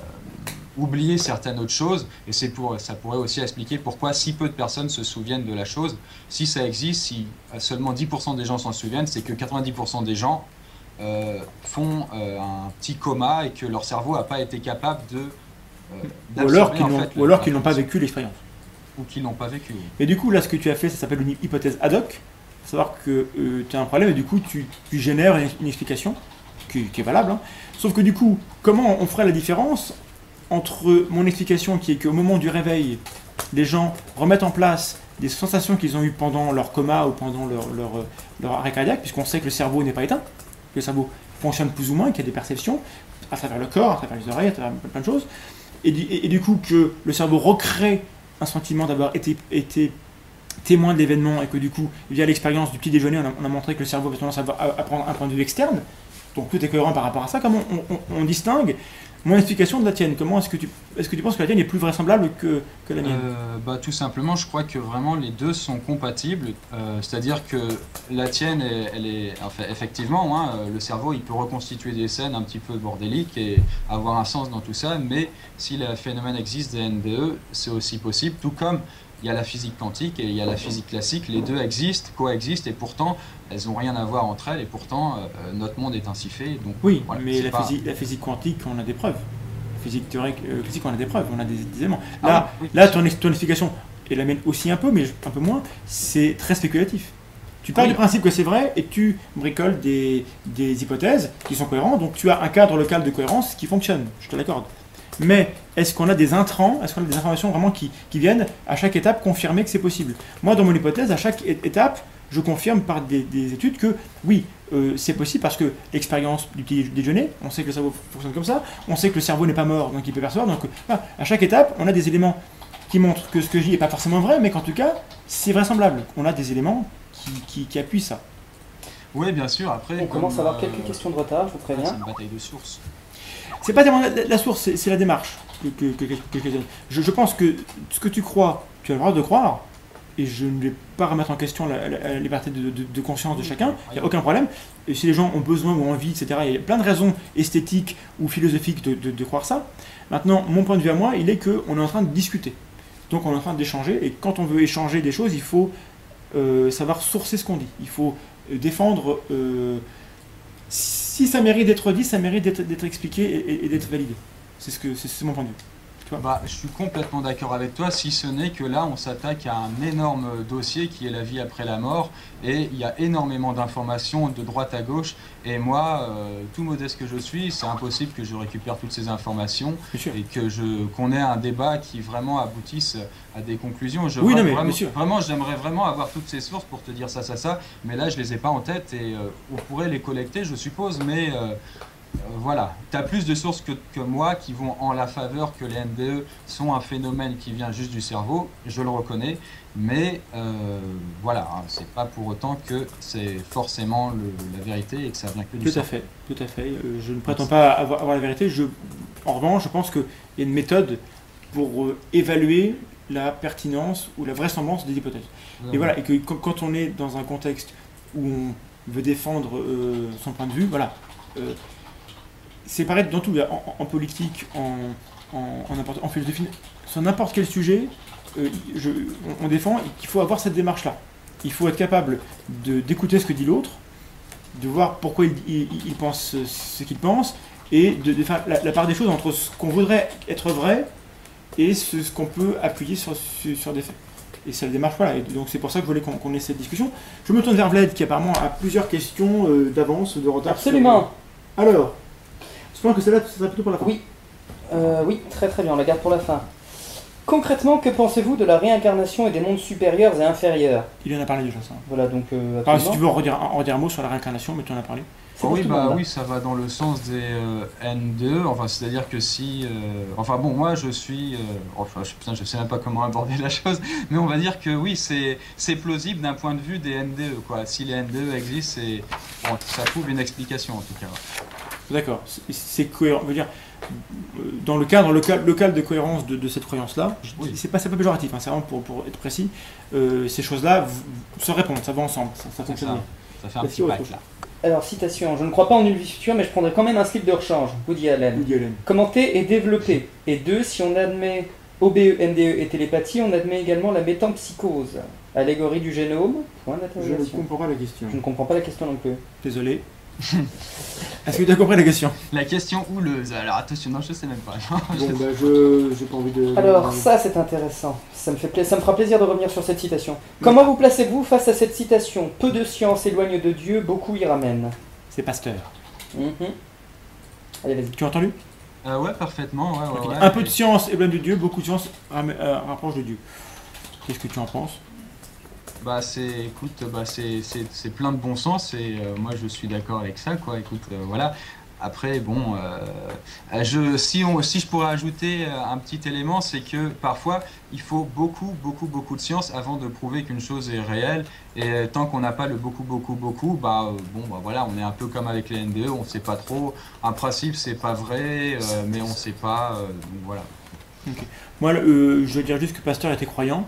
oublier certaines autres choses, et c'est pour, ça pourrait aussi expliquer pourquoi si peu de personnes se souviennent de la chose. Si ça existe, si euh, seulement 10% des gens s'en souviennent, c'est que 90% des gens euh, font euh, un petit coma et que leur cerveau n'a pas été capable de Ou alors d'absorber, qu'ils en n'ont fait, ou alors qu'ils n'ont pas vécu l'expérience. Ou qu'ils n'ont pas vécu. Et du coup, là, ce que tu as fait, ça s'appelle une hypothèse ad hoc. Savoir que tu as un problème et du coup, tu, tu génères une, une explication qui, qui est valable. hein. Sauf que du coup, comment on ferait la différence entre mon explication qui est qu'au moment du réveil, les gens remettent en place des sensations qu'ils ont eues pendant leur coma ou pendant leur, arrêt cardiaque, puisqu'on sait que le cerveau n'est pas éteint, que le cerveau fonctionne plus ou moins, qu'il y a des perceptions à travers le corps, à travers les oreilles, à travers plein de choses, et du, coup que le cerveau recrée un sentiment d'avoir été, témoin de l'événement et que du coup, via l'expérience du petit déjeuner, on a, on a montré que le cerveau avait tendance à prendre un point de vue externe. Donc tout est cohérent par rapport à ça. Comment on, on- on distingue mon explication de la tienne? Comment est-ce que tu est-ce que tu penses que la tienne est plus vraisemblable que, que la mienne? Euh, bah, tout simplement, je crois que vraiment les deux sont compatibles. Euh, C'est-à-dire que la tienne, est- elle est, effectivement, hein, euh, le cerveau, il peut reconstituer des scènes un petit peu bordéliques et avoir un sens dans tout ça. Mais si le phénomène existe des NDE, c'est aussi possible. Tout comme il y a la physique quantique et il y a la physique classique, les deux existent, coexistent et pourtant elles n'ont rien à voir entre elles et pourtant euh, notre monde est ainsi fait. Donc Oui, voilà, mais la, pas- physique, la physique quantique, on a des preuves. La physique théorique euh, classique, on a des preuves, on a des, des éléments. Ah Là, oui, oui, là ton, ton explication, et la mienne aussi un peu, mais un peu moins, c'est très spéculatif. Tu pars Oui. du principe que c'est vrai et tu bricoles des, des hypothèses qui sont cohérentes, donc tu as un cadre local de cohérence qui fonctionne, je te l'accorde. Mais est-ce qu'on a des intrants, est-ce qu'on a des informations vraiment qui, qui viennent à chaque étape confirmer que c'est possible? Moi, dans mon hypothèse, à chaque étape, je confirme par des, des études que oui, euh, c'est possible parce que l'expérience du petit déjeuner, on sait que le cerveau fonctionne comme ça, on sait que le cerveau n'est pas mort, donc il peut percevoir. Donc euh, à chaque étape, on a des éléments qui montrent que ce que je dis n'est pas forcément vrai, mais qu'en tout cas, c'est vraisemblable. On a des éléments qui, qui- qui appuient ça. Oui, bien sûr. Après, On commence à avoir euh, quelques questions de retard, je vous C'est préviens. une bataille de sources. C'est pas tellement la, la source, c'est la démarche que, je pense que ce que tu crois, tu as le droit de croire, et je ne vais pas remettre en question la, la- la liberté de, de- de conscience de chacun, il n'y a aucun problème. Et si les gens ont besoin ou envie, etc., il y a plein de raisons esthétiques ou philosophiques de, croire ça. Maintenant, mon point de vue à moi, il est qu'on est en train de discuter. Donc on est en train d'échanger, et quand on veut échanger des choses, il faut euh, savoir sourcer ce qu'on dit. Il faut euh, défendre... euh, si ça mérite d'être dit, ça mérite d'être expliqué et, d'être validé. C'est ce que c'est mon point de vue. Bah, je suis complètement d'accord avec toi, si ce n'est que là, on s'attaque à un énorme dossier qui est la vie après la mort, et il y a énormément d'informations de droite à gauche, et moi, euh, tout modeste que je suis, c'est impossible que je récupère toutes ces informations et que je qu'on ait un débat qui vraiment aboutisse à des conclusions. Je Oui, non, mais vraiment, vraiment, j'aimerais vraiment avoir toutes ces sources pour te dire ça, ça, ça, mais là, je les ai pas en tête et euh, on pourrait les collecter, je suppose, mais euh, voilà, tu as plus de sources que, que moi qui vont en la faveur que les NDE sont un phénomène qui vient juste du cerveau, je le reconnais, mais euh, voilà, hein, c'est pas pour autant que c'est forcément le- la vérité et que ça vient que du Tout à cerveau. fait, tout à fait. Euh, je ne prétends pas avoir, avoir la vérité. Je, en revanche, je pense qu'il y a une méthode pour euh, évaluer la pertinence ou la vraisemblance des hypothèses. Et voilà, et que quand, on est dans un contexte où on veut défendre euh, son point de vue, voilà, euh, c'est pareil dans tout, en, en politique, en, philosophie, sur n'importe quel sujet, euh, je- on, on défend qu'il faut avoir cette démarche-là. Il faut être capable d'écouter ce que dit l'autre, de voir pourquoi il, il- il pense ce qu'il pense, et de, de faire la, la part des choses entre ce qu'on voudrait être vrai et ce, ce qu'on peut appuyer sur, sur, sur des faits. Et c'est la démarche, voilà. Et donc c'est pour ça que je voulais qu'on ait cette discussion. Je me tourne vers Vlad qui apparemment a plusieurs questions euh, d'avance, de retard. sur- Absolument. Alors, je pense que celle-là, ce sera plutôt pour la fin. Oui. Euh, oui, très très bien, on la garde pour la fin. Concrètement, que pensez-vous de la réincarnation et des mondes supérieurs et inférieurs Il en a parlé déjà, ça. Voilà, donc euh, Enfin, si tu veux en redire, en redire un mot sur la réincarnation, mais tu en as parlé. Ah oui, bah monde, hein. oui, ça va dans le sens des euh, N2. Enfin, c'est-à-dire que si, euh, enfin bon, moi je suis, euh, enfin, je, putain, je sais même pas comment aborder la chose, <laughs> mais on va dire que oui, c'est c'est plausible d'un point de vue des NDE, quoi. Si les NDE existent, c'est bon, ça trouve une explication en tout cas. D'accord, c'est- cohérent. Je veux dire, euh, dans le cadre local, local de cohérence de, de cette croyance-là, Oui. c'est pas, c'est pas péjoratif, hein, c'est vraiment pour, pour être précis, euh, ces choses-là v- se répondent, ça va ensemble, ça, fonctionne ça. bien. Ça fait un Est-ce petit qu'il y a pack autre là. Alors, citation. Je ne crois pas en une vie future, mais je prendrai quand même un slip de rechange. Woody Allen. Woody Allen. Commenter et développer. Et deux, si on admet OBE, NDE et télépathie, on admet également la métampsychose. Allégorie du génome Point Je ne comprends pas la question. Je ne comprends pas la question non plus. Désolé. Est-ce que tu as compris la question? La question houleuse. Alors attention, non, je sais même pas. <laughs> Bon, bah, je j'ai pas envie de. Alors ça c'est intéressant, ça me, fait pla- ça me fera plaisir de revenir sur cette citation. Comment vous placez-vous face à cette citation? Peu de science éloigne de Dieu, beaucoup y ramène. C'est Pasteur. Mhm. Allez vas-y. Tu as entendu? Euh, ouais, parfaitement. Ouais, ouais, Ok. ouais. Un peu de science éloigne de Dieu, beaucoup de science ram- euh, rapproche de Dieu. Qu'est-ce que tu en penses? Bah c'est, écoute, bah c'est, c'est, plein de bon sens et euh, moi je suis d'accord avec ça, quoi. Écoute, euh, voilà. Après, bon, euh, je, si, on, si je pourrais ajouter un petit élément, c'est que parfois il faut beaucoup, beaucoup, beaucoup de science avant de prouver qu'une chose est réelle. Et tant qu'on n'a pas le beaucoup, beaucoup, beaucoup, bah bon, bah voilà, on est un peu comme avec les NDE, on ne sait pas trop. Un principe, c'est pas vrai, mais on ne sait pas. voilà. Moi, je veux dire juste que Pasteur était croyant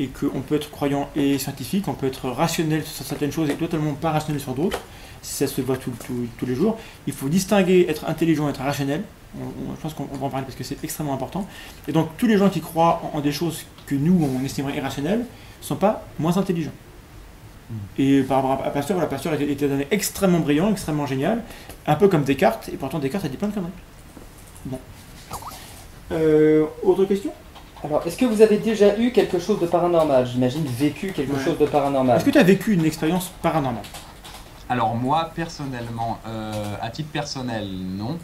et qu'on peut être croyant et scientifique, on peut être rationnel sur certaines choses et totalement pas rationnel sur d'autres. Ça se voit tout- tout- tous les jours. Il faut distinguer être intelligent et être rationnel. On- on- je pense qu'on on va en parler parce que c'est extrêmement important. Et donc, tous les gens qui croient en, en des choses que nous, on estimerait irrationnelles, ne sont pas moins intelligents. Et par rapport à à Pasteur, voilà, Pasteur était, était un extrêmement brillant, extrêmement génial, un peu comme Descartes, et pourtant Descartes a dit plein de conneries. Bon. Euh, autre question? Alors est-ce que vous avez déjà eu quelque chose de paranormal? J'imagine vécu quelque Ouais. chose de paranormal. Est-ce que tu as vécu une expérience paranormale? Alors moi, personnellement, euh, à titre personnel, non.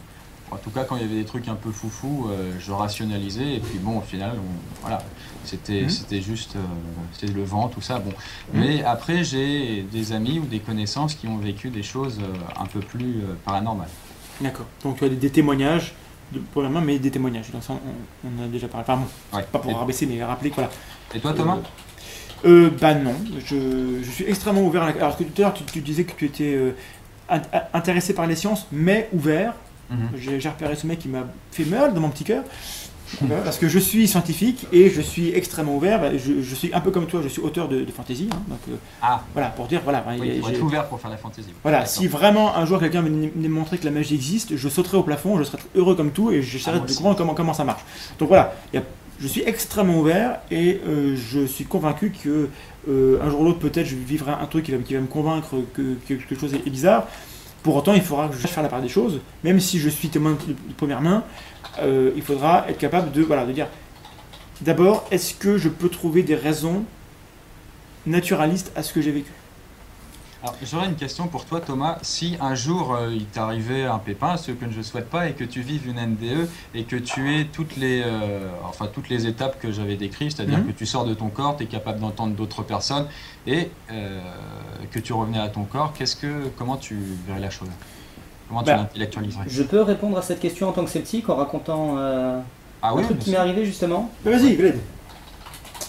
En tout cas, quand il y avait des trucs un peu foufou, euh, je rationalisais. Et puis bon, au final, on- voilà, c'était c'était juste euh, c'était le vent, tout ça. Bon. Mais après, j'ai des amis ou des connaissances qui ont vécu des choses euh, un peu plus euh, paranormales. D'accord. Donc tu as des témoignages, de, pour la main, mais des témoignages. Donc ça, on, a déjà parlé. Pardon, Ouais. pas pour Et, rabaisser, mais rappeler que voilà. et toi, Thomas Euh, bah non, je, je suis extrêmement ouvert. À la... Alors que tout à l'heure, tu, tu disais que tu étais euh, in- intéressé par les sciences, mais ouvert. Mhm. J'ai j'ai repéré ce mec qui m'a fait mal dans mon petit cœur. Voilà, Parce que je suis scientifique et je suis extrêmement ouvert. Bah, Je, je suis un peu comme toi, je suis auteur de, de fantasy. hein, donc euh, Ah, voilà, pour dire, voilà. oui, il faut j'ai- être ouvert pour faire la fantaisie. Voilà, si vraiment un jour quelqu'un venait me montrer que la magie existe, je sauterai au plafond, je serai heureux comme tout et j'essaierai Ah, de comprendre comment, comment ça marche. Donc voilà, il y a- je suis extrêmement ouvert et euh, je suis convaincu que euh, un jour ou l'autre peut-être je vivrai un truc qui va, qui va me convaincre que, que quelque chose est, bizarre. Pour autant, il faudra que je sache faire la part des choses, même si je suis témoin de première main, euh, il faudra être capable de, voilà, de dire d'abord, est-ce que je peux trouver des raisons naturalistes à ce que j'ai vécu? Alors, j'aurais une question pour toi, Thomas. Si un jour euh, il t'arrivait un pépin, ce que je ne souhaite pas, et que tu vives une NDE et que tu aies toutes les, euh, enfin, toutes les étapes que j'avais décrites, c'est-à-dire Mhm. que tu sors de ton corps, tu es capable d'entendre d'autres personnes et euh, que tu revenais à ton corps, qu'est-ce que, comment tu verrais la chose? Comment tu Bah, l'intellectualiserais Je peux répondre à cette question en tant que sceptique en racontant euh, Ah un oui, truc qui m'est arrivé justement Vas-y, Gled.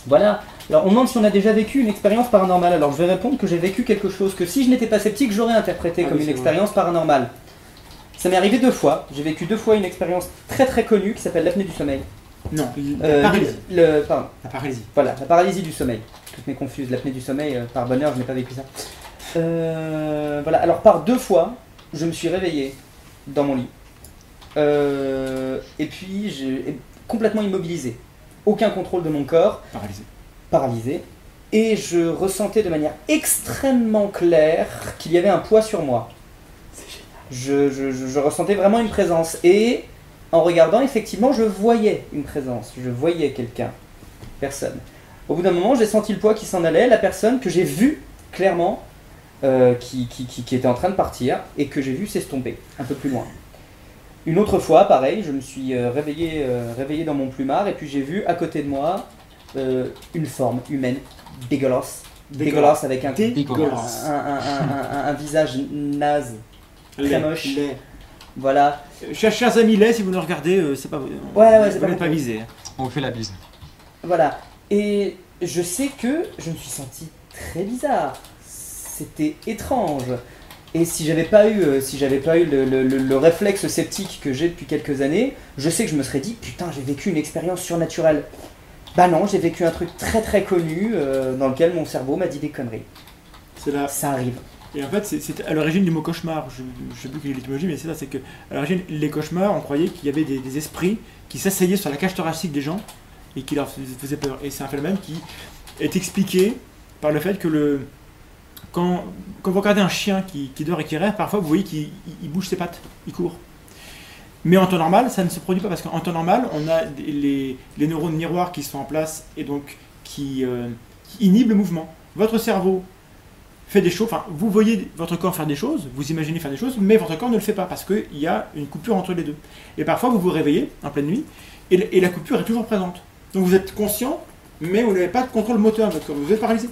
Voilà. Alors on demande si on a déjà vécu une expérience paranormale. Alors je vais répondre que j'ai vécu quelque chose que si je n'étais pas sceptique, j'aurais interprété Ah comme oui, une expérience paranormale. Ça m'est arrivé deux fois. J'ai vécu deux fois une expérience très très connue qui s'appelle l'apnée du sommeil. Non, la Euh, paralysie. le, pardon, La paralysie. voilà, la paralysie du sommeil. Toutes mes confuses. L'apnée du sommeil, euh, par bonheur, je n'ai pas vécu ça. Euh, voilà. Alors par deux fois, je me suis réveillé dans mon lit. Euh, et puis j'ai complètement immobilisé. Aucun contrôle de mon corps Paralysée. paralysé et je ressentais de manière extrêmement claire qu'il y avait un poids sur moi. Je, je- je- je ressentais vraiment une présence et en regardant, effectivement, je voyais une présence, je voyais quelqu'un, personne. Au bout d'un moment, j'ai senti le poids qui s'en allait, la personne que j'ai vue clairement, euh, qui, qui- qui- qui était en train de partir et que j'ai vu s'estomper un peu plus loin. Une autre fois, pareil, je me suis euh, réveillé, euh, réveillé dans mon plumard et puis j'ai vu à côté de moi euh, une forme humaine dégueulasse, dégueulasse avec un, Dégueulasse. un, un- un- un- un visage naze. Très moche. laid. Voilà. Chers, chers amis laid, si vous nous regardez, euh, c'est pas. Ouais, ouais, c'est vous pas n'êtes pas visé. hein. On vous fait la bise. Voilà. Et je sais que je me suis senti très bizarre. C'était étrange. Et si j'avais pas eu, euh, si j'avais pas eu le, le- le- le réflexe sceptique que j'ai depuis quelques années, je sais que je me serais dit putain j'ai vécu une expérience surnaturelle. Bah non, j'ai vécu un truc très très connu euh, dans lequel mon cerveau m'a dit des conneries. C'est là. Ça arrive. Et en fait, c'est- à l'origine du mot cauchemar. Je, je sais plus quelle est l'étymologie, mais c'est ça. C'est que à l'origine, les cauchemars, on croyait qu'il y avait des, des esprits qui s'asseyaient sur la cage thoracique des gens et qui leur fais- faisaient peur. Et c'est un phénomène qui est expliqué par le fait que le quand, vous regardez un chien qui, dort et qui rêve, parfois vous voyez qu'il il- il bouge ses pattes, il court. Mais en temps normal, ça ne se produit pas parce qu'en temps normal, on a les, les neurones miroirs qui sont en place et donc qui, euh, qui inhibent le mouvement. Votre cerveau fait des choses, enfin, vous voyez votre corps faire des choses, vous imaginez faire des choses, mais votre corps ne le fait pas parce qu'il y a une coupure entre les deux. Et parfois, vous vous réveillez en pleine nuit et, et la coupure est toujours présente. Donc vous êtes conscient, mais vous n'avez pas de contrôle moteur votre corps, vous êtes paralysé.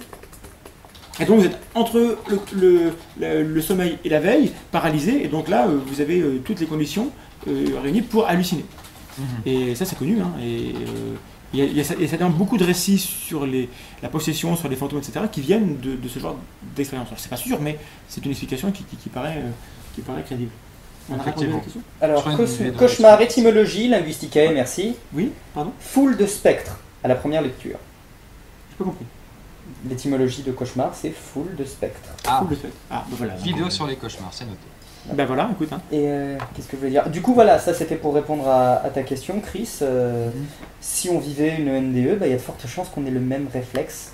Et donc vous êtes entre le, le- le- le sommeil et la veille, paralysé, et donc là, euh, vous avez euh, toutes les conditions euh, réunies pour halluciner. Mhm. Et ça, c'est connu. Hein, et euh, il y a, il y donne beaucoup de récits sur les, la possession, sur les fantômes, etc., qui viennent de, de ce genre d'expérience. Alors, c'est pas sûr, mais c'est une explication qui, qui- qui paraît, euh, qui paraît crédible. On a répondu à la Effectivement. question? Alors, cauchemar, réponse. étymologie, linguisticae, merci. Oui, pardon? Foule de spectres à la première lecture. J'ai pas compris. L'étymologie de cauchemar, c'est foule de spectres. Ah, fait. Ah, bah voilà. vidéo sur les cauchemars, c'est noté. Ben voilà, écoute. Hein. Et euh, qu'est-ce que je voulais dire? Du coup, voilà, ça c'était pour répondre à, à ta question, Chris. Euh, Si on vivait une NDE, bah, il y a de fortes chances qu'on ait le même réflexe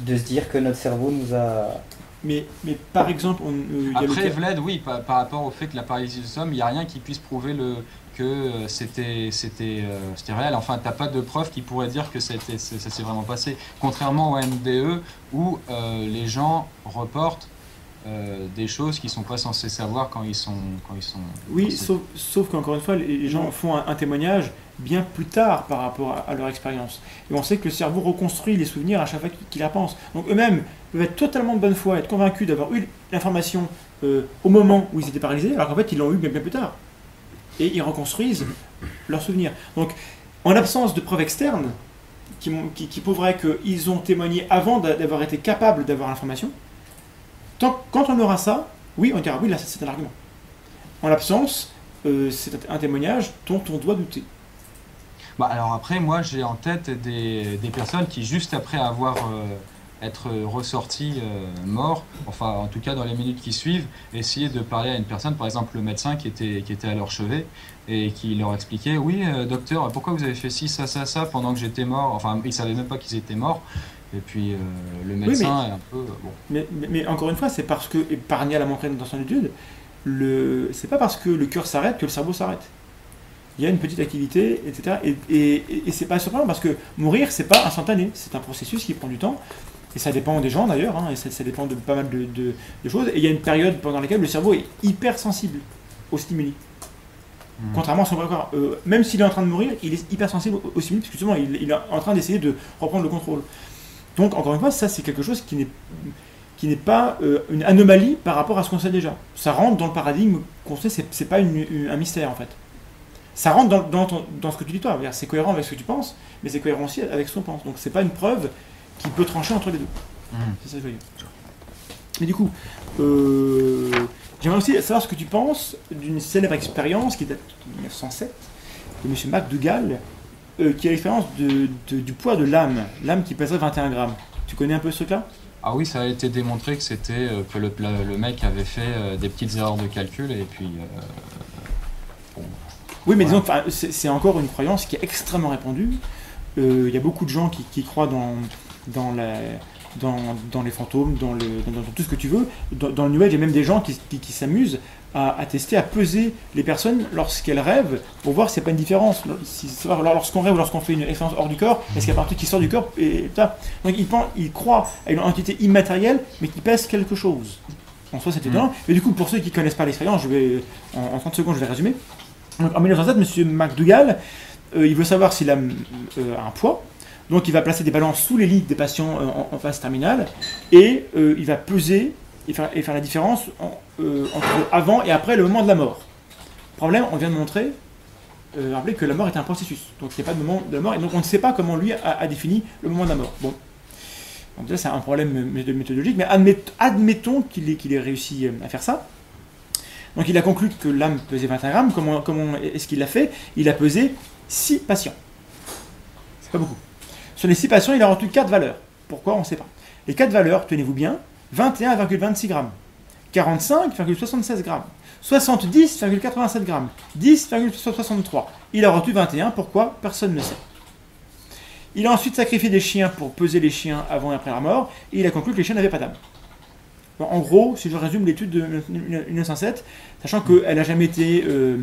de se dire que notre cerveau nous a. Mais, mais par exemple, on, euh, Après, Vlad, oui, par, par rapport au fait que la paralysie du somme, il n'y a rien qui puisse prouver le, que euh, c'était c'était euh, c'était réel. Enfin, t'as pas de preuve qui pourrait dire que ça s'est vraiment passé. Contrairement au MDE, où euh, les gens reportent euh, des choses qu'ils sont pas censés savoir quand ils sont quand ils sont. Oui, sauf, sauf qu'encore une fois, les les gens font un, un témoignage bien plus tard par rapport à, à leur expérience. Et on sait que le cerveau reconstruit les souvenirs à chaque fois qu'il qu'il la pense. Donc eux-mêmes peuvent être totalement de bonne foi, être convaincus d'avoir eu l'information euh, au moment où ils étaient paralysés, alors qu'en fait ils l'ont eu bien, bien plus tard. Et ils reconstruisent leurs souvenirs. Donc, en absence de preuves externes qui, prouveraient qu'ils ont témoigné avant d'a- d'avoir été capables d'avoir l'information, quand on aura ça, oui, on dira oui, là c'est un argument. En l'absence, euh, c'est un témoignage dont on doit douter. Bah, alors après, moi j'ai en tête des, des personnes qui, juste après avoir euh, être ressorties euh, morts, enfin en tout cas dans les minutes qui suivent, essayer de parler à une personne, par exemple le médecin qui était, qui était à leur chevet, et qui leur expliquait Oui, euh, docteur, pourquoi vous avez fait ci, ça, ça, ça pendant que j'étais mort? Enfin, ils savaient même pas qu'ils étaient morts. Et puis euh, le médecin est un peu. bon. Mais, mais- mais encore une fois, c'est parce que, et Parnia l'a montré dans son étude, le, c'est pas parce que le cœur s'arrête que le cerveau s'arrête. Il y a une petite activité, etc. Et, et, et- et c'est pas surprenant parce que mourir, c'est pas instantané. C'est un processus qui prend du temps. Et ça dépend des gens d'ailleurs, hein, et ça, ça dépend de pas mal de, de- de choses. Et il y a une période pendant laquelle le cerveau est hyper sensible aux stimuli. Mhm. Contrairement à son vrai corps. Euh, même s'il est en train de mourir, il est hyper sensible aux, aux stimuli, parce que justement, il, il est en train d'essayer de reprendre le contrôle. Donc, encore une fois, ça, c'est quelque chose qui n'est qui n'est pas euh, une anomalie par rapport à ce qu'on sait déjà. Ça rentre dans le paradigme qu'on sait, c'est, pas une- une- un mystère en fait. Ça rentre dans, dans, ton- dans ce que tu dis toi, c'est cohérent avec ce que tu penses, mais c'est cohérent aussi avec ce qu'on pense. Donc c'est pas une preuve qui peut trancher entre les deux. Mhm. C'est ça que je veux dire. Mais du coup, euh, j'aimerais aussi savoir ce que tu penses d'une célèbre expérience qui date de 1907 de M. McDougall, euh, qui a l'expérience de, de- du poids de l'âme, l'âme qui pèserait 21 grammes. Tu connais un peu ce truc-là? Ah oui, ça a été démontré que c'était euh, que le, mec avait fait des petites erreurs de calcul et puis euh, Oui, mais disons c'est encore une croyance qui est extrêmement répandue. Euh, Il y a beaucoup de gens qui, qui croient dans, dans, la, dans, dans les fantômes, dans, le, dans, dans tout ce que tu veux. Dans, le New Age, il y a même des gens qui, qui, qui s'amusent à, à tester, à peser les personnes lorsqu'elles rêvent pour voir s'il n'y a pas une différence. Si, lorsqu'on rêve ou lorsqu'on fait une expérience hors du corps, est-ce qu'il y a un truc qui sort du corps et, ça. Donc ils, pensent, ils croient à une entité immatérielle mais qui pèse quelque chose. En soi, c'est étonnant. Mais du coup, pour ceux qui ne connaissent pas l'expérience, je vais, en, en 30 secondes, je vais résumer. Donc, en 1907, M. McDougall, euh, il veut savoir s'il a euh, un poids. Donc il va placer des balances sous les lits des patients euh, en, phase terminale et euh, il va peser et faire, la différence en- euh, entre avant et après le moment de la mort. Problème, on vient de montrer, rappeler que la mort est un processus. Donc il n'y a pas de moment de la mort et donc on ne sait pas comment lui a, défini le moment de la mort. Bon. Ça c'est un problème mé- méthodologique, mais admet- admettons qu'il ait, réussi à faire ça. Donc il a conclu que l'âme pesait 21 grammes. Comment, comment est-ce qu'il l'a fait? Il a pesé 6 patients. C'est pas beaucoup. Sur les 6 patients, il a retenu 4 valeurs. Pourquoi On ne sait pas. Les 4 valeurs, tenez-vous bien, 21,26 grammes, 45,76 grammes, 70,87 grammes, 10,63. Il a retenu 21. Pourquoi Personne ne sait. Il a ensuite sacrifié des chiens pour peser les chiens avant et après la mort, et il a conclu que les chiens n'avaient pas d'âme. En gros, si je résume l'étude de 1907, sachant qu'elle n'a jamais été euh,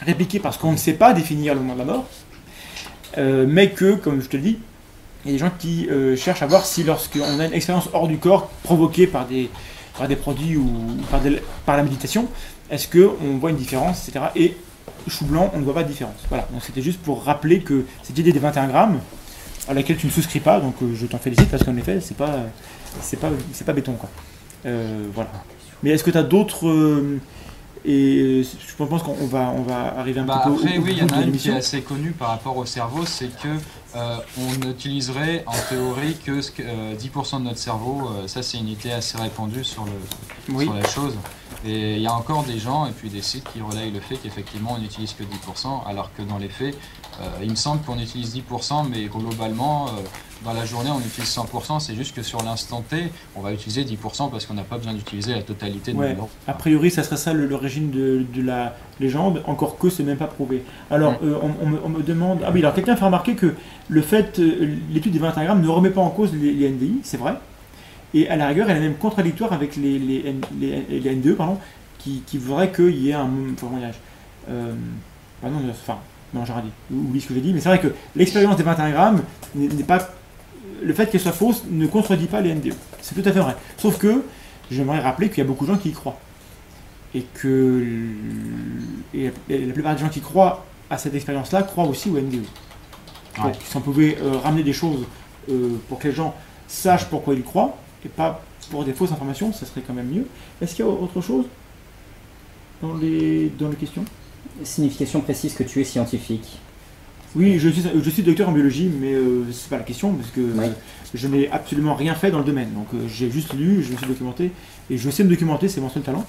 répliquée parce qu'on ne sait pas définir le moment de la mort, euh, mais que, comme je te le dis, il y a des gens qui euh, cherchent à voir si lorsqu'on a une expérience hors du corps provoquée par des, par des produits ou par, des- par la méditation, est-ce qu'on voit une différence, etc. Et chou blanc, on ne voit pas de différence. Voilà, donc c'était juste pour rappeler que cette idée des 21 grammes, à laquelle tu ne souscris pas, donc euh, je t'en félicite parce qu'en effet, c'est pas, c'est pas, c'est pas béton quoi. Euh, voilà. Mais est-ce que tu as d'autres euh, et je pense qu'on on va, on va arriver un Bah, petit peu après, au, au oui, il y en a une qui est assez connue par rapport au cerveau, c'est que euh, on n'utiliserait en théorie que ce que, euh, 10% de notre cerveau. euh, ça, c'est une idée assez répandue sur, le, Oui. sur la chose. Et il y a encore des gens et puis des sites qui relayent le fait qu'effectivement on n'utilise que 10%, alors que dans les faits, il me semble qu'on utilise 10%, mais globalement, dans la journée, on utilise 100%. C'est juste que sur l'instant T, on va utiliser 10% parce qu'on n'a pas besoin d'utiliser la totalité de Ouais. A priori, ça serait ça le- l'origine de, de la légende, encore que c'est même pas prouvé. Alors, euh, on, on me, on me demande. Ah oui, alors quelqu'un fait remarquer que le fait, euh, l'étude des 21 grammes ne remet pas en cause les, les NDI, c'est vrai. Et à la rigueur, elle est même contradictoire avec les, les, les- les NDE, pardon, qui, qui voudraient qu'il y ait un. Comment euh, pardon, enfin, non, j'aurais dit. Oublie ce que j'ai dit, mais c'est vrai que l'expérience des 21 grammes n'est pas. Le fait qu'elle soit fausse ne contredit pas les NDE. C'est tout à fait vrai. Sauf que j'aimerais rappeler qu'il y a beaucoup de gens qui y croient. Et que et la plupart des gens qui croient à cette expérience-là croient aussi au NDE. Ouais. Donc, si on pouvait euh, ramener des choses euh, pour que les gens sachent pourquoi ils croient, et pas pour des fausses informations, ça serait quand même mieux. Est-ce qu'il y a autre chose dans les, dans les questions? Signification précise que tu es scientifique. Oui, je suis, je suis docteur en biologie, mais euh, c'est pas la question, parce que je n'ai absolument rien fait dans le domaine. Donc euh, j'ai juste lu, je me suis documenté, et je sais me documenter, c'est mon seul talent.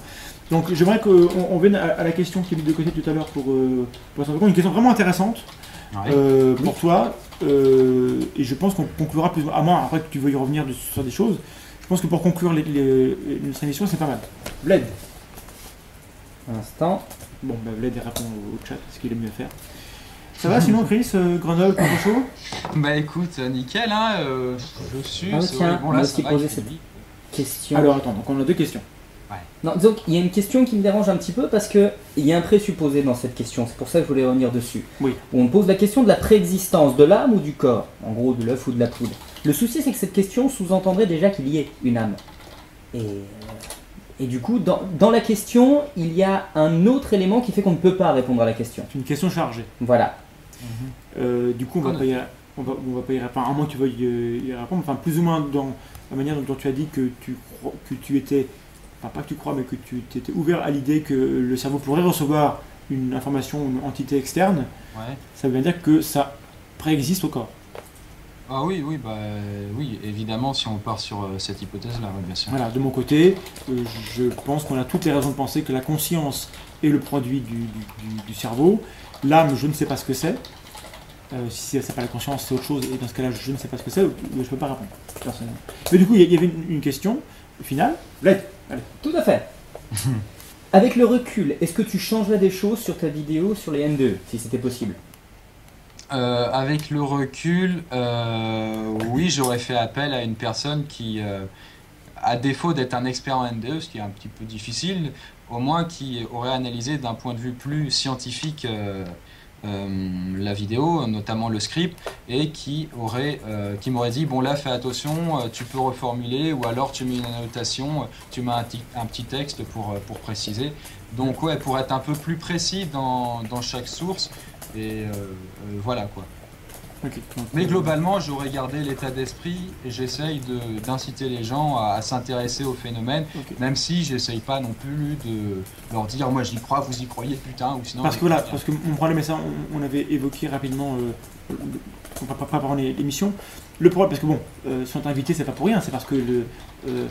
Donc j'aimerais qu'on on vienne à, à la question qui est mise de côté tout à l'heure pour, euh, pour s'en rendre compte, une question vraiment intéressante Ouais. euh, pour toi, et je pense qu'on conclura plus, à moins après que tu veuilles revenir sur des choses, je pense que pour conclure les, les- notre émission, c'est pas mal. Bled. Un instant. Bon, bah, Bled il répond au chat, ce qu'il est mieux à faire. Ça va sinon, Chris euh, Grenoble, pas trop chaud? Bah écoute, euh, nickel, hein, euh, je suis. Ah, c'est tiens, bon on là, ça va, cette-. Question. Alors attends, donc on a deux questions. Non, donc il y a une question qui me dérange un petit peu parce que il y a un présupposé dans cette question. C'est pour ça que je voulais revenir dessus. Oui. Où on pose la question de la préexistence de l'âme ou du corps, en gros de l'œuf ou de la poule. Le souci, c'est que cette question sous-entendrait déjà qu'il y ait une âme. Et, euh, et du coup, dans, dans la question, il y a un autre élément qui fait qu'on ne peut pas répondre à la question. C'est une question chargée. Voilà. Euh, du coup, on va, Cool. pas y, on, va, on va pas y répondre, à moins que tu veuilles euh, y répondre. Enfin, plus ou moins dans la manière dont tu as dit que tu, que tu étais, enfin pas que tu crois, mais que tu étais ouvert à l'idée que le cerveau pourrait recevoir une information, une entité externe, Ouais. ça veut bien dire que ça préexiste au corps. Ah oui, oui, bah oui, évidemment, si on part sur euh, cette hypothèse-là, bien sûr. Voilà, de mon côté, euh, je pense qu'on a toutes les raisons de penser que la conscience est le produit du, du- du- du cerveau. L'âme, je ne sais pas ce que c'est. Euh, si c'est pas la conscience, c'est autre chose. Et dans ce cas-là, je ne sais pas ce que c'est. Je ne peux pas répondre, personnellement. Mais du coup, il y- avait une, une question finale. Allez. Tout à fait. <laughs> Avec le recul, est-ce que tu changerais des choses sur ta vidéo sur les N2, si c'était possible? Euh, avec le recul, euh, oui, j'aurais fait appel à une personne qui, euh, à défaut d'être un expert en NDE, ce qui est un petit peu difficile, au moins qui aurait analysé d'un point de vue plus scientifique euh, euh, la vidéo, notamment le script, et qui aurait, euh, qui m'aurait dit bon là fais attention, tu peux reformuler, ou alors tu mets une annotation, tu mets un, un petit texte pour, pour préciser. Donc ouais, pour être un peu plus précis dans, dans chaque source, et voilà quoi. Ok. Donc, Mais globalement, j'aurais gardé l'état d'esprit et j'essaye de- d'inciter les gens à, à s'intéresser au phénomène, même si j'essaye pas non plus de leur dire moi j'y crois, vous y croyez putain, ou sinon. Parce que voilà, parce que mon problème, et ça, on, on avait évoqué rapidement, euh, on va pas préparer l'émission. Le problème, parce que bon, euh, si on t'a invité, c'est pas pour rien, c'est parce que le, euh,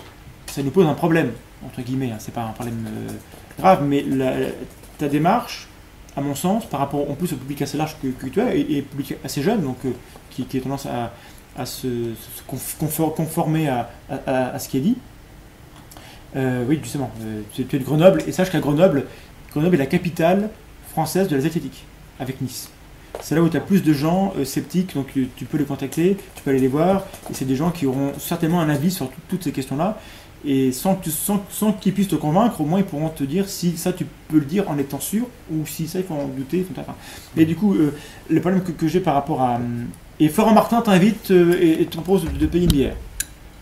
ça nous pose un problème, entre guillemets, hein, c'est pas un problème euh, grave, mais la- ta démarche, à mon sens, par rapport en plus au public assez large que, tu as, et, public assez jeune, donc euh, qui, a tendance à, se, se conf- confor- conformer à, ce qui est dit. Euh, oui, justement, euh, tu, es de Grenoble, et sache qu'à Grenoble, Grenoble est la capitale française de la zététique, avec Nice. C'est là où tu as plus de gens sceptiques, donc tu, peux les contacter, tu peux aller les voir, et c'est des gens qui auront certainement un avis sur tout- toutes ces questions-là. Et sans, que tu- sans, sans qu'ils puissent te convaincre, au moins ils pourront te dire si ça tu peux le dire en étant sûr ou si ça il faut en douter. Et du coup, euh, le problème que, que j'ai par rapport à. hum, Et Florent Martin t'invite euh, et, et te propose de payer une bière.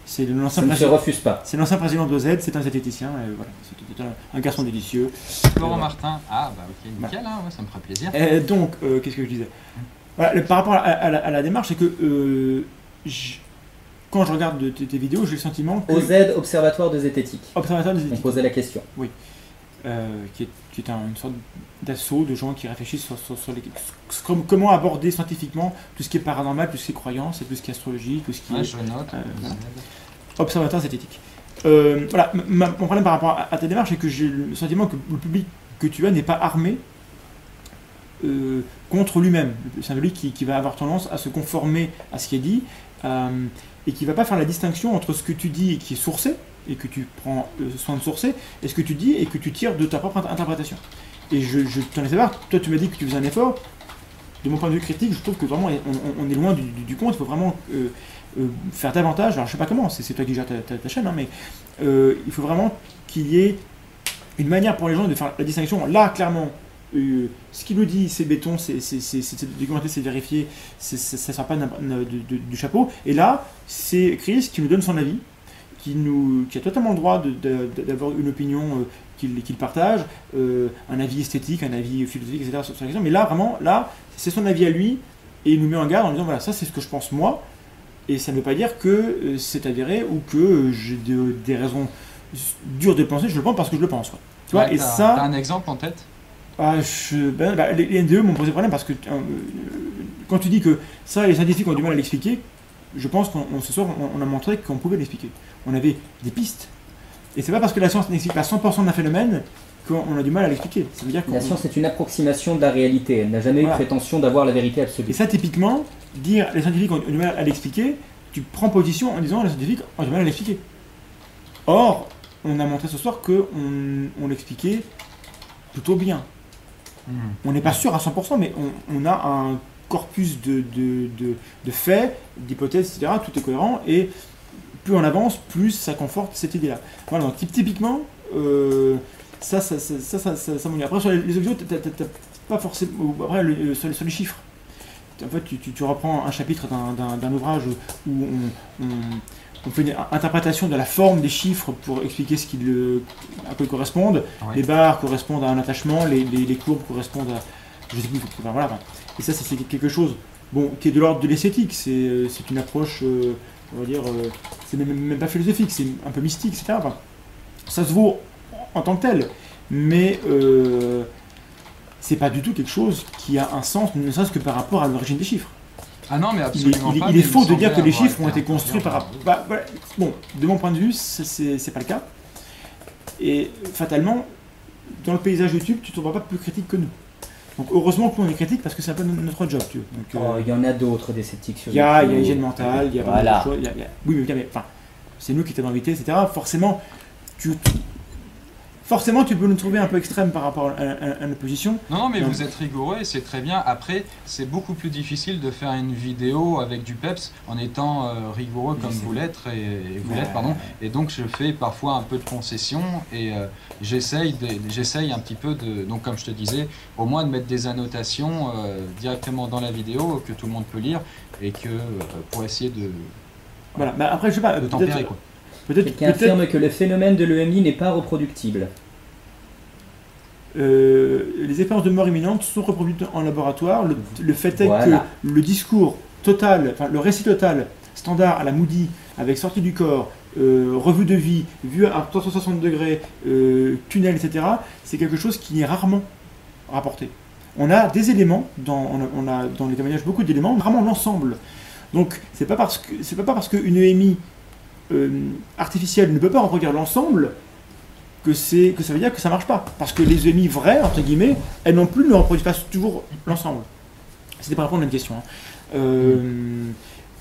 C'est Ça l'ancien ne se président, refuse pas. c'est l'ancien président d'OZ, c'est un zététicien, et voilà, c'est un, un garçon délicieux. Florent Euh, Martin. Ah, bah ok, nickel, hein, ouais, ça me ferait plaisir. Et donc, euh, qu'est-ce que je disais? Voilà, le- Par rapport à, à la, à la démarche, c'est que euh, quand je regarde de- tes, tes vidéos, j'ai le sentiment que. OZ, Observatoire de zététique. Observateur des On éthiques, posait la question. euh, qui est, qui est un- une sorte d'assaut de gens qui réfléchissent sur, sur- sur les- sur comment aborder scientifiquement tout ce qui est paranormal, tout ce qui est croyance, et tout ce qui est astrologie, tout ce qui Ouais, est je note. Euh, voilà. observateur zététique. Euh, voilà, ma- mon problème par rapport à, à ta démarche, c'est que j'ai le sentiment que le public que tu as n'est pas armé euh, contre lui-même. C'est un public qui, qui va avoir tendance à se conformer à ce qui est dit euh, et qui va pas faire la distinction entre ce que tu dis et qui est sourcé et que tu prends euh, soin de sourcer et ce que tu dis et que tu tires de ta propre int- interprétation. Et je, t'en ai fait voir, toi tu m'as dit que tu faisais un effort. De mon point de vue critique, je trouve que vraiment on, est loin du, compte. Il faut vraiment euh, euh, faire davantage. Alors je sais pas comment, c'est toi qui gères ta, chaîne, hein, mais il faut vraiment qu'il y ait une manière pour les gens de faire la distinction. Là, clairement, euh, ce qu'il nous dit, c'est béton, c'est documenté, c'est vérifié, ça ne sort pas du chapeau. Et là, c'est Chris qui nous donne son avis, qui, nous, qui a totalement le droit d'avoir une opinion euh, qu'il partage, euh, un avis esthétique, un avis philosophique, etc. sur, sur la question. Mais là, vraiment, là, c'est son avis à lui, et il nous met en garde en disant voilà, ça c'est ce que je pense moi, et ça ne veut pas dire que euh, c'est avéré ou que j'ai de- des raisons dures de penser, je le pense parce que je le pense. Quoi. Tu vois, et ça. T'as un exemple en tête? Ah, je- ben, bah, les, les NDE m'ont posé problème parce que euh, quand tu dis que ça, les scientifiques ont du mal à l'expliquer, je pense qu'on on- ce soir, on, on a montré qu'on pouvait l'expliquer. On avait des pistes. Et c'est pas parce que la science n'explique pas 100% d'un phénomène qu'on a du mal à l'expliquer. Ça veut dire qu'on- La science est une approximation de la réalité. Elle n'a jamais Voilà. eu prétention d'avoir la vérité Et absolue. ça, typiquement, dire les scientifiques ont du mal à l'expliquer, tu prends position en disant les scientifiques ont du mal à l'expliquer. Or, on a montré ce soir qu'on on l'expliquait plutôt bien. On n'est pas sûr à 100%, mais on, a un corpus de, faits, d'hypothèses, etc. Tout est cohérent et plus on avance, plus ça conforte cette idée-là. Voilà, donc typ- typiquement, euh, ça, ça, ça, ça, ça, ça, ça. Après, sur les, les audios, t'as- t'as- t'as pas forcément. Après, sur, chiffres. Tu, reprends un chapitre d'un- ouvrage où on- on fait une interprétation de la forme des chiffres pour expliquer ce qui le, à quoi ils correspondent. Ouais. Les barres correspondent à un attachement, les, les- les courbes correspondent à. Je sais plus, enfin, voilà. enfin. Et ça, c'est quelque chose bon, qui est de l'ordre de l'esthétique. C'est euh, c'est une approche, euh, on va dire, euh, c'est même, même pas philosophique, c'est un peu mystique, etc. Enfin, ça se vaut en tant que tel, mais euh, c'est pas du tout quelque chose qui a un sens, ne serait-ce que par rapport à l'origine des chiffres. Ah non, mais Il est, absolument il est- pas. il est faux de dire que les chiffres ont été construits par rapport. bah, voilà. Bon, de mon point de vue, c'est- pas le cas. Et fatalement, dans le paysage YouTube, tu ne trouveras pas plus critique que nous. Donc heureusement que nous on est critique parce que c'est un peu no- notre job, tu. Donc, euh, Oh, Il y en a d'autres des sceptiques sur il y a, il y a YouTube. hygiène mentale, il y a Voilà. vraiment d'autres choses, il y a- il y a- Oui, mais, mais, enfin, c'est nous qui t'avons invité, etc. Forcément, tu, forcément, tu peux nous trouver un peu extrême par rapport à, à- à notre position. Non, non, mais vous êtes rigoureux et c'est très bien. Après, c'est beaucoup plus difficile de faire une vidéo avec du peps en étant euh, rigoureux comme vous l'êtes et, et vous Ouais. l'êtes, pardon. Et donc, je fais parfois un peu de concession et euh, j'essaye, un petit peu de, donc comme je te disais, au moins de mettre des annotations euh, directement dans la vidéo que tout le monde peut lire et que euh, pour essayer de, Voilà. Mais après, je sais pas, de tempérer quoi. Peut-être, Quelqu'un peut-être, affirme que le phénomène de l'EMI n'est pas reproductible. euh, les expériences de mort imminente sont reproduites en laboratoire. Le, le fait est Voilà. que le discours total, enfin le récit total, standard à la Moody, avec sortie du corps, euh, revue de vie, vue à 360 degrés, euh, tunnel, etc., c'est quelque chose qui est rarement rapporté. On a des éléments, dans, on, a, on a dans les témoignages beaucoup d'éléments, vraiment l'ensemble. Donc c'est pas parce que c'est pas parce qu'une EMI euh, artificielle ne peut pas reproduire l'ensemble que que ça veut dire que ça marche pas. Parce que les EMI vraies, entre guillemets, elles non plus ne reproduisent pas toujours l'ensemble. C'était par rapport à une question. hein. Euh,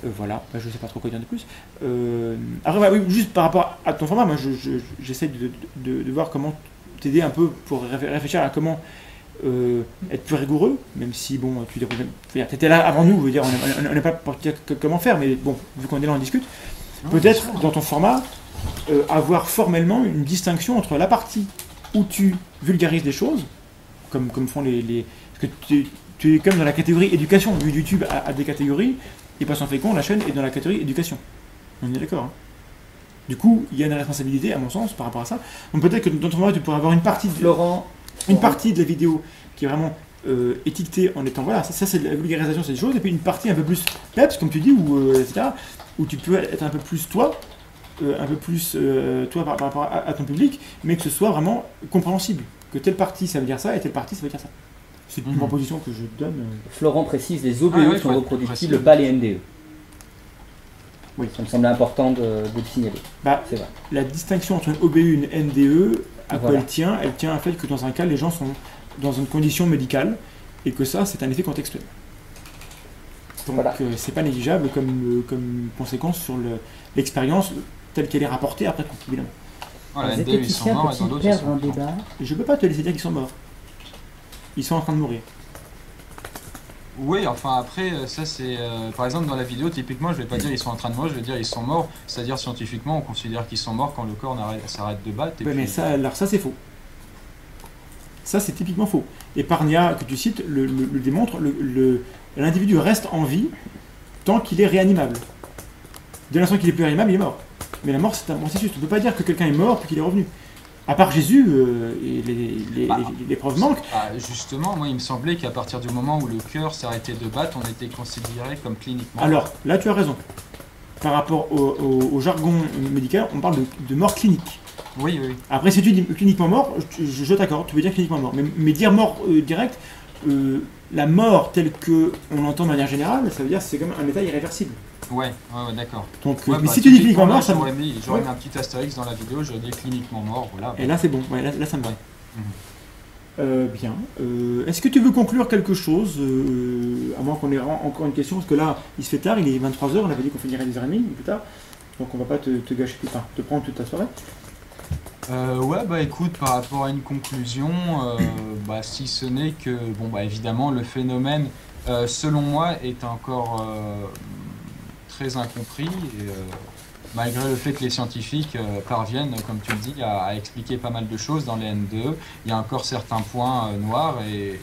euh, voilà, Bah, je sais pas trop quoi dire de plus. Euh, juste par rapport à ton format, moi je- je- j'essaie de, voir comment t'aider un peu pour réfléchir à comment être plus rigoureux, même si bon, tu étais là avant nous, dire, on n'est pas pour dire comment faire, mais bon, vu qu'on est là, on discute. Peut-être dans ton format, euh, avoir formellement une distinction entre la partie où tu vulgarises des choses, comme, comme font les. les parce que tu, tu es comme dans la catégorie éducation. YouTube a, a des catégories, et pas sans fait con, la chaîne est dans la catégorie éducation. On est d'accord. hein. Du coup, il y a une responsabilité, à mon sens, par rapport à ça. Donc peut-être que dans ton travail, tu pourrais avoir une partie de, Florent, une partie de la vidéo qui est vraiment euh, étiquetée en étant voilà, ça, ça, c'est la vulgarisation, c'est des choses, et puis une partie un peu plus peps, comme tu dis, ou euh, etc., où tu peux être un peu plus toi, euh, un peu plus euh, toi par, par rapport à, à ton public, mais que ce soit vraiment compréhensible. Que telle partie ça veut dire ça, et telle partie ça veut dire ça. C'est une Mhm. proposition que je donne. euh. Florent précise les OBE Ah ouais, sont reproductibles, pas les NDE. Oui. Ça me semblait important de, de le signaler. Bah, C'est vrai. la distinction entre une OBU et une NDE, à quoi elle tient Elle tient au fait que dans un cas, les gens sont dans une condition médicale et que ça, c'est un effet contextuel. Donc, Voilà. euh, c'est pas négligeable comme, euh, comme conséquence sur le- l'expérience telle qu'elle est rapportée après coup, évidemment. Voilà, Les ils sont morts et dans ils sont Et je peux pas te laisser dire qu'ils sont morts. Ils sont en train de mourir. Oui, enfin après, euh, ça c'est. euh, par exemple, dans la vidéo, typiquement, je vais pas dire ils sont en train de mourir, je vais dire ils sont morts. C'est-à-dire, scientifiquement, on considère qu'ils sont morts quand le corps s'arrête de battre. Et Ouais, puis- mais ça, alors ça, c'est faux. Ça, c'est typiquement faux. Et Parnia, que tu cites, le, le- le démontre, le- le- l'individu reste en vie tant qu'il est réanimable. Dès l'instant qu'il est plus réanimable, il est mort. Mais la mort, c'est un processus. On ne peut pas dire que quelqu'un est mort puis qu'il est revenu. À part Jésus, euh, et les, les- Bah, les- les preuves manquent. Ah, justement, moi il me semblait qu'à partir du moment où le cœur s'arrêtait de battre, on était considéré comme cliniquement. Alors, là, tu as raison. Par rapport au, au- au jargon médical, on parle de, de mort clinique. Oui, oui. Après, si tu dis cliniquement mort, je, je- je t'accorde, tu veux dire cliniquement mort. Mais, mais dire mort euh, direct, euh, la mort telle que on l'entend de manière générale, ça veut dire que c'est comme un état irréversible. Ouais, ouais, ouais, d'accord. Donc, euh, Ouais, mais bah, si tu dis cliniquement mort, ça me... j'aurais mis, j'aurais mis un petit astérix dans la vidéo, j'aurais dit cliniquement mort, voilà. Et là, c'est bon. Ouais, là, là, ça me va. Mhm. Euh, bien. Euh, Est-ce que tu veux conclure quelque chose euh, À moins qu'on ait encore une question, parce que là, il se fait tard, il est 23h, on avait dit qu'on finirait à 10h30 ou plus tard. Donc on va pas te, te gâcher tout, enfin, te prendre toute ta soirée. Euh, ouais, bah écoute, par rapport à une conclusion, euh, bah, si ce n'est que, bon, bah évidemment, le phénomène, euh, selon moi, est encore euh, très incompris. Et, euh, malgré le fait que les scientifiques euh, parviennent, comme tu le dis, à, expliquer pas mal de choses dans les N2, il y a encore certains points noirs et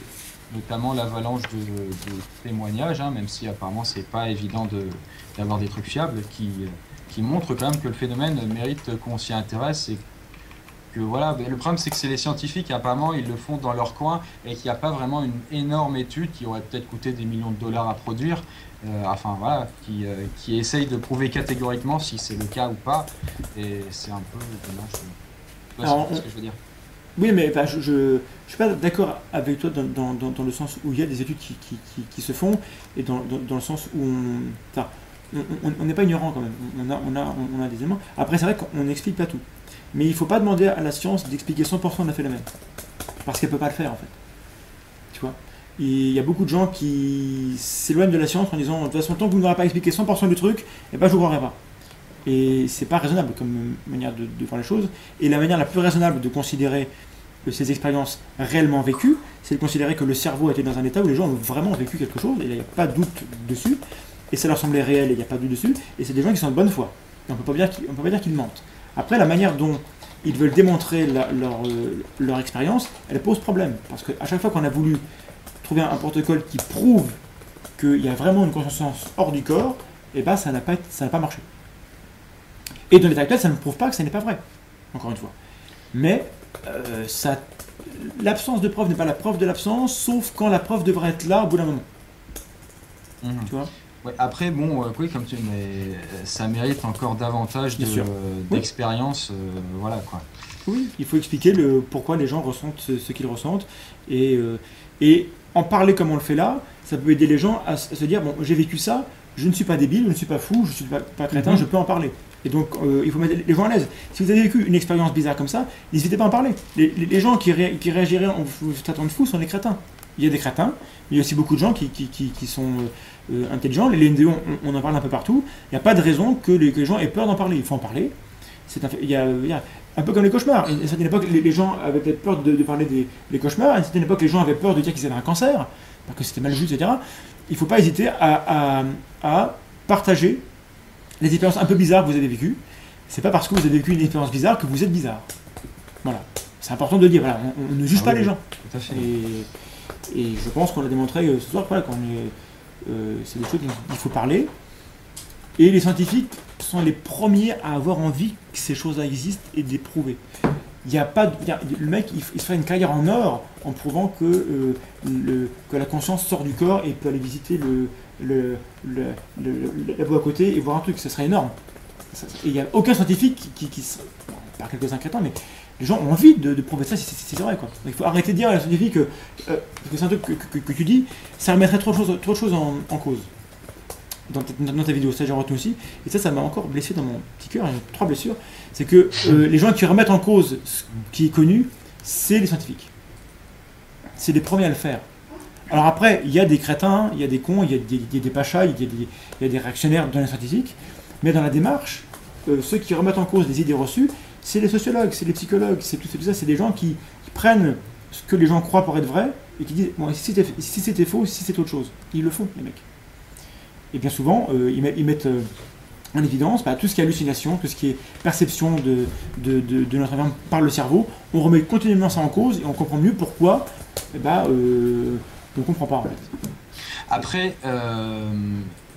notamment l'avalanche de, de témoignages, hein, même si apparemment c'est pas évident de- d'avoir des trucs fiables qui, qui montrent quand même que le phénomène mérite qu'on s'y intéresse et que voilà, le problème c'est que c'est les scientifiques, apparemment ils le font dans leur coin et qu'il n'y a pas vraiment une énorme étude qui aurait peut-être coûté des millions de dollars à produire, euh, enfin voilà, qui, euh, qui essaye de prouver catégoriquement si c'est le cas ou pas, et c'est un peu dommage. Alors, ce que je veux dire Oui, mais je, je, je suis pas d'accord avec toi dans, dans, dans, dans le sens où il y a des études qui, qui, qui, qui se font et dans, le sens où on. Enfin, on- on on n'est pas ignorant quand même. On a, on, a, on a des éléments. Après, c'est vrai qu'on n'explique pas tout. Mais il ne faut pas demander à la science d'expliquer 100% d'un phénomène. Parce qu'elle ne peut pas le faire en fait. Tu vois? Il y a beaucoup de gens qui s'éloignent de la science en disant de toute façon, tant que vous n'aurez pas expliqué 100% du truc, eh ben, je ne vous croirai pas. Et c'est pas raisonnable comme manière de, de voir les choses. Et la manière la plus raisonnable de considérer ces expériences réellement vécues, c'est de considérer que le cerveau était dans un état où les gens ont vraiment vécu quelque chose, et il n'y a pas de doute dessus, et ça leur semblait réel, et il n'y a pas de doute dessus, et c'est des gens qui sont de bonne foi. Et on ne peut pas dire qu'ils mentent. Après, la manière dont ils veulent démontrer la- leur, euh, leur expérience, elle pose problème. Parce qu'à chaque fois qu'on a voulu trouver un, un protocole qui prouve qu'il y a vraiment une conscience hors du corps, et ben ça n'a pas, ça n'a pas marché. Et dans l'état actuel, ça ne prouve pas que ça n'est pas vrai, encore une fois. Mais euh, ça, l'absence de preuve n'est pas la preuve de l'absence, sauf quand la preuve devrait être là au bout d'un moment. Mhm. Tu vois? Ouais, après, bon, euh, oui, comme tu dis, mais euh, ça mérite encore davantage de- sûr. d'expérience, euh, voilà quoi. Oui, il faut expliquer le, pourquoi les gens ressentent ce, ce qu'ils ressentent. Et, euh, et en parler comme on le fait là, ça peut aider les gens à, se dire bon, j'ai vécu ça, je ne suis pas débile, je ne suis pas fou, je ne suis pas, pas crétin, Mhm. je peux en parler. Et donc, euh, il faut mettre les gens à l'aise. Si vous avez vécu une expérience bizarre comme ça, n'hésitez pas à en parler. Les, les- les gens qui, ré- qui réagiraient en vous traitant de fou sont des crétins. Il y a des crétins, mais il y a aussi beaucoup de gens qui, qui, qui- qui sont euh, euh, intelligents. Les LNDO, on, on en parle un peu partout. Il n'y a pas de raison que les, que les gens aient peur d'en parler. Il faut en parler. C'est un fait- il y a- il y a- un peu comme les cauchemars. À une certaine époque, les, les gens avaient peut-être peur de, de parler des, des cauchemars. À une certaine époque, les gens avaient peur de dire qu'ils avaient un cancer, parce que c'était mal vu, etc. Il ne faut pas hésiter à, à- à partager les expériences un peu bizarres que vous avez vécues. c'est pas parce que vous avez vécu une expérience bizarre que vous êtes bizarre. Voilà. C'est important de le dire. Voilà. On, on ne juge Ah pas oui, les gens. Et, et je pense qu'on l'a démontré euh, ce soir, qu'on est, euh, c'est des choses dont il faut parler. Et les scientifiques sont les premiers à avoir envie que ces choses-là existent et de les prouver. Il y a pas, le mec, il, il se fait une carrière en or en prouvant que, euh, que la conscience sort du corps et peut aller visiter le, le, le, à côté et voir un truc. Ce serait énorme. Et il n'y a aucun scientifique qui, qui, par quelques incrétins, mais les gens ont envie de, prouver ça c'est vrai. Il faut arrêter de dire à la scientifique que, euh, que c'est un truc que, tu dis, ça remettrait trop de choses, en, cause. Dans ta, vidéo, ça j'ai retenu aussi. Et ça, ça m'a encore blessé dans mon petit cœur. Y a trois blessures. C'est que euh, les gens qui remettent en cause ce qui est connu, c'est les scientifiques. C'est les premiers à le faire. Alors après, il y a des crétins, il y a des cons, il y a des, pachas, il y a des, il y a des réactionnaires dans les scientifiques. Mais dans la démarche, euh, ceux qui remettent en cause les idées reçues, c'est les sociologues, c'est les psychologues, c'est tout, ça. C'est des gens qui, prennent ce que les gens croient pour être vrai et qui disent bon, si c'était faux, si c'est autre chose. Ils le font, les mecs. Et bien souvent, euh, ils, met- ils mettent euh, en évidence bah, tout ce qui est hallucination, tout ce qui est perception de, notre environnement par le cerveau. On remet continuellement ça en cause et on comprend mieux pourquoi ben, euh, on ne comprend pas en fait. Après,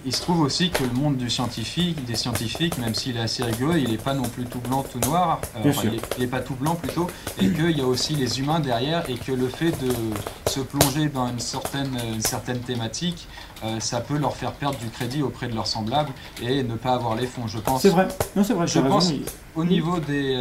il se trouve aussi que le monde du scientifique, des scientifiques, même s'il est assez rigolo, il n'est pas non plus tout blanc, tout noir. Euh, enfin, il, est, il est pas tout blanc plutôt, et qu'il y a aussi les humains derrière, et que le fait de se plonger dans une certaine, une certaine thématique, euh, ça peut leur faire perdre du crédit auprès de leurs semblables et ne pas avoir les fonds. Je pense. C'est vrai, non c'est vrai, Je raison, pense- Au niveau des.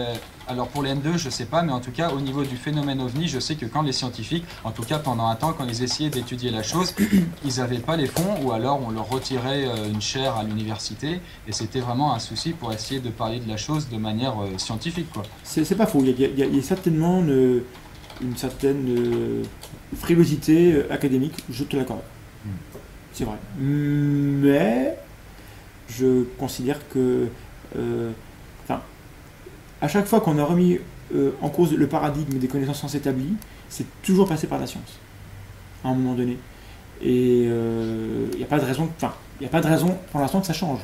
Alors pour les N2, je sais pas, mais en tout cas, au niveau du phénomène ovni, je sais que quand les scientifiques, en tout cas pendant un temps, quand ils essayaient d'étudier la chose, <coughs> ils n'avaient pas les fonds, ou alors on leur retirait euh, une chaire à l'université, et c'était vraiment un souci pour essayer de parler de la chose de manière euh, scientifique, quoi. C'est pas faux, il y a, il y a- il y a certainement une, une certaine euh, frilosité euh, académique, je te l'accorde. Mm. C'est vrai. Mais je considère que, euh, à chaque fois qu'on a remis euh, en cause le paradigme des connaissances sciences établies, c'est toujours passé par la science, à un moment donné. Et euh, il n'y a pas de raison, il a pas de raison pour l'instant que ça change.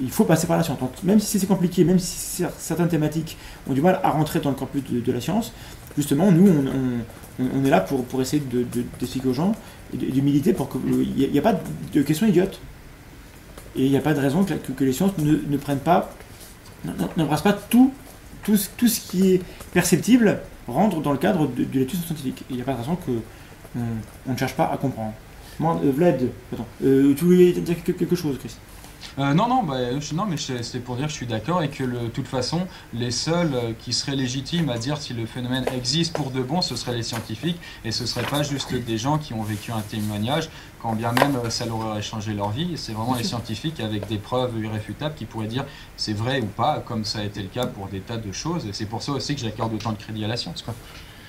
Il faut passer par la science. Donc, même si c'est compliqué, même si cer- certaines thématiques ont du mal à rentrer dans le corpus de, de la science, justement, nous, on, est là pour, essayer de- de- d'expliquer aux gens et de, militer pour qu'il n'y a, pas de, questions idiotes. Et il n'y a pas de raison que, que- que les sciences ne, ne prennent pas, n'embrassent pas tout, tout, ce- tout ce qui est perceptible rentre dans le cadre de, de l'étude scientifique. Il n'y a pas de raison que on, on ne cherche pas à comprendre. Euh, Vlad, euh, tu voulais dire quelque, chose, Chris? Euh, non, non, bah, non, mais c'est pour dire que je suis d'accord et que de toute façon, les seuls euh, qui seraient légitimes à dire si le phénomène existe pour de bon, ce seraient les scientifiques et ce ne seraient pas juste des gens qui ont vécu un témoignage, quand bien même euh, ça leur aurait changé leur vie. C'est vraiment les scientifiques avec des preuves irréfutables qui pourraient dire c'est vrai ou pas, comme ça a été le cas pour des tas de choses. Et c'est pour ça aussi que j'accorde autant de crédit à la science. Quoi.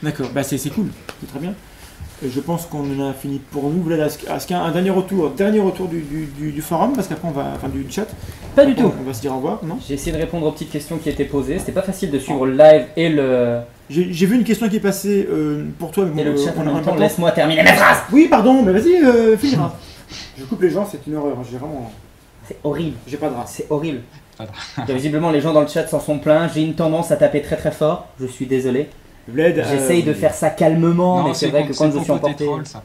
D'accord, bah c'est c'est cool, c'est très bien. Euh, Je pense qu'on en a fini pour nous. Vlad, est-ce est-ce qu'il y a un dernier retour, dernier retour du, du- du- du forum Parce qu'après on va, enfin du chat. Pas du tout. On va se dire au revoir, non? J'ai essayé de répondre aux petites questions qui étaient posées. C'était pas facile de suivre le live et le, J'ai vu une question qui est passée euh, pour toi, mais et le chat euh, en même temps. Laisse-moi terminer ma phrase. Oui, pardon, mais vas-y, euh, finira. <laughs> Je coupe les gens, c'est une horreur. J'ai vraiment, C'est horrible. j'ai pas de race. C'est horrible. Pas de- Il y a visiblement les gens dans le chat s'en sont plaints. J'ai une tendance à taper très très fort. Je suis désolé. Vlad, J'essaye euh, de faire ça calmement, mais c'est vrai que quand c'est je suis côté emporté. troll, ça.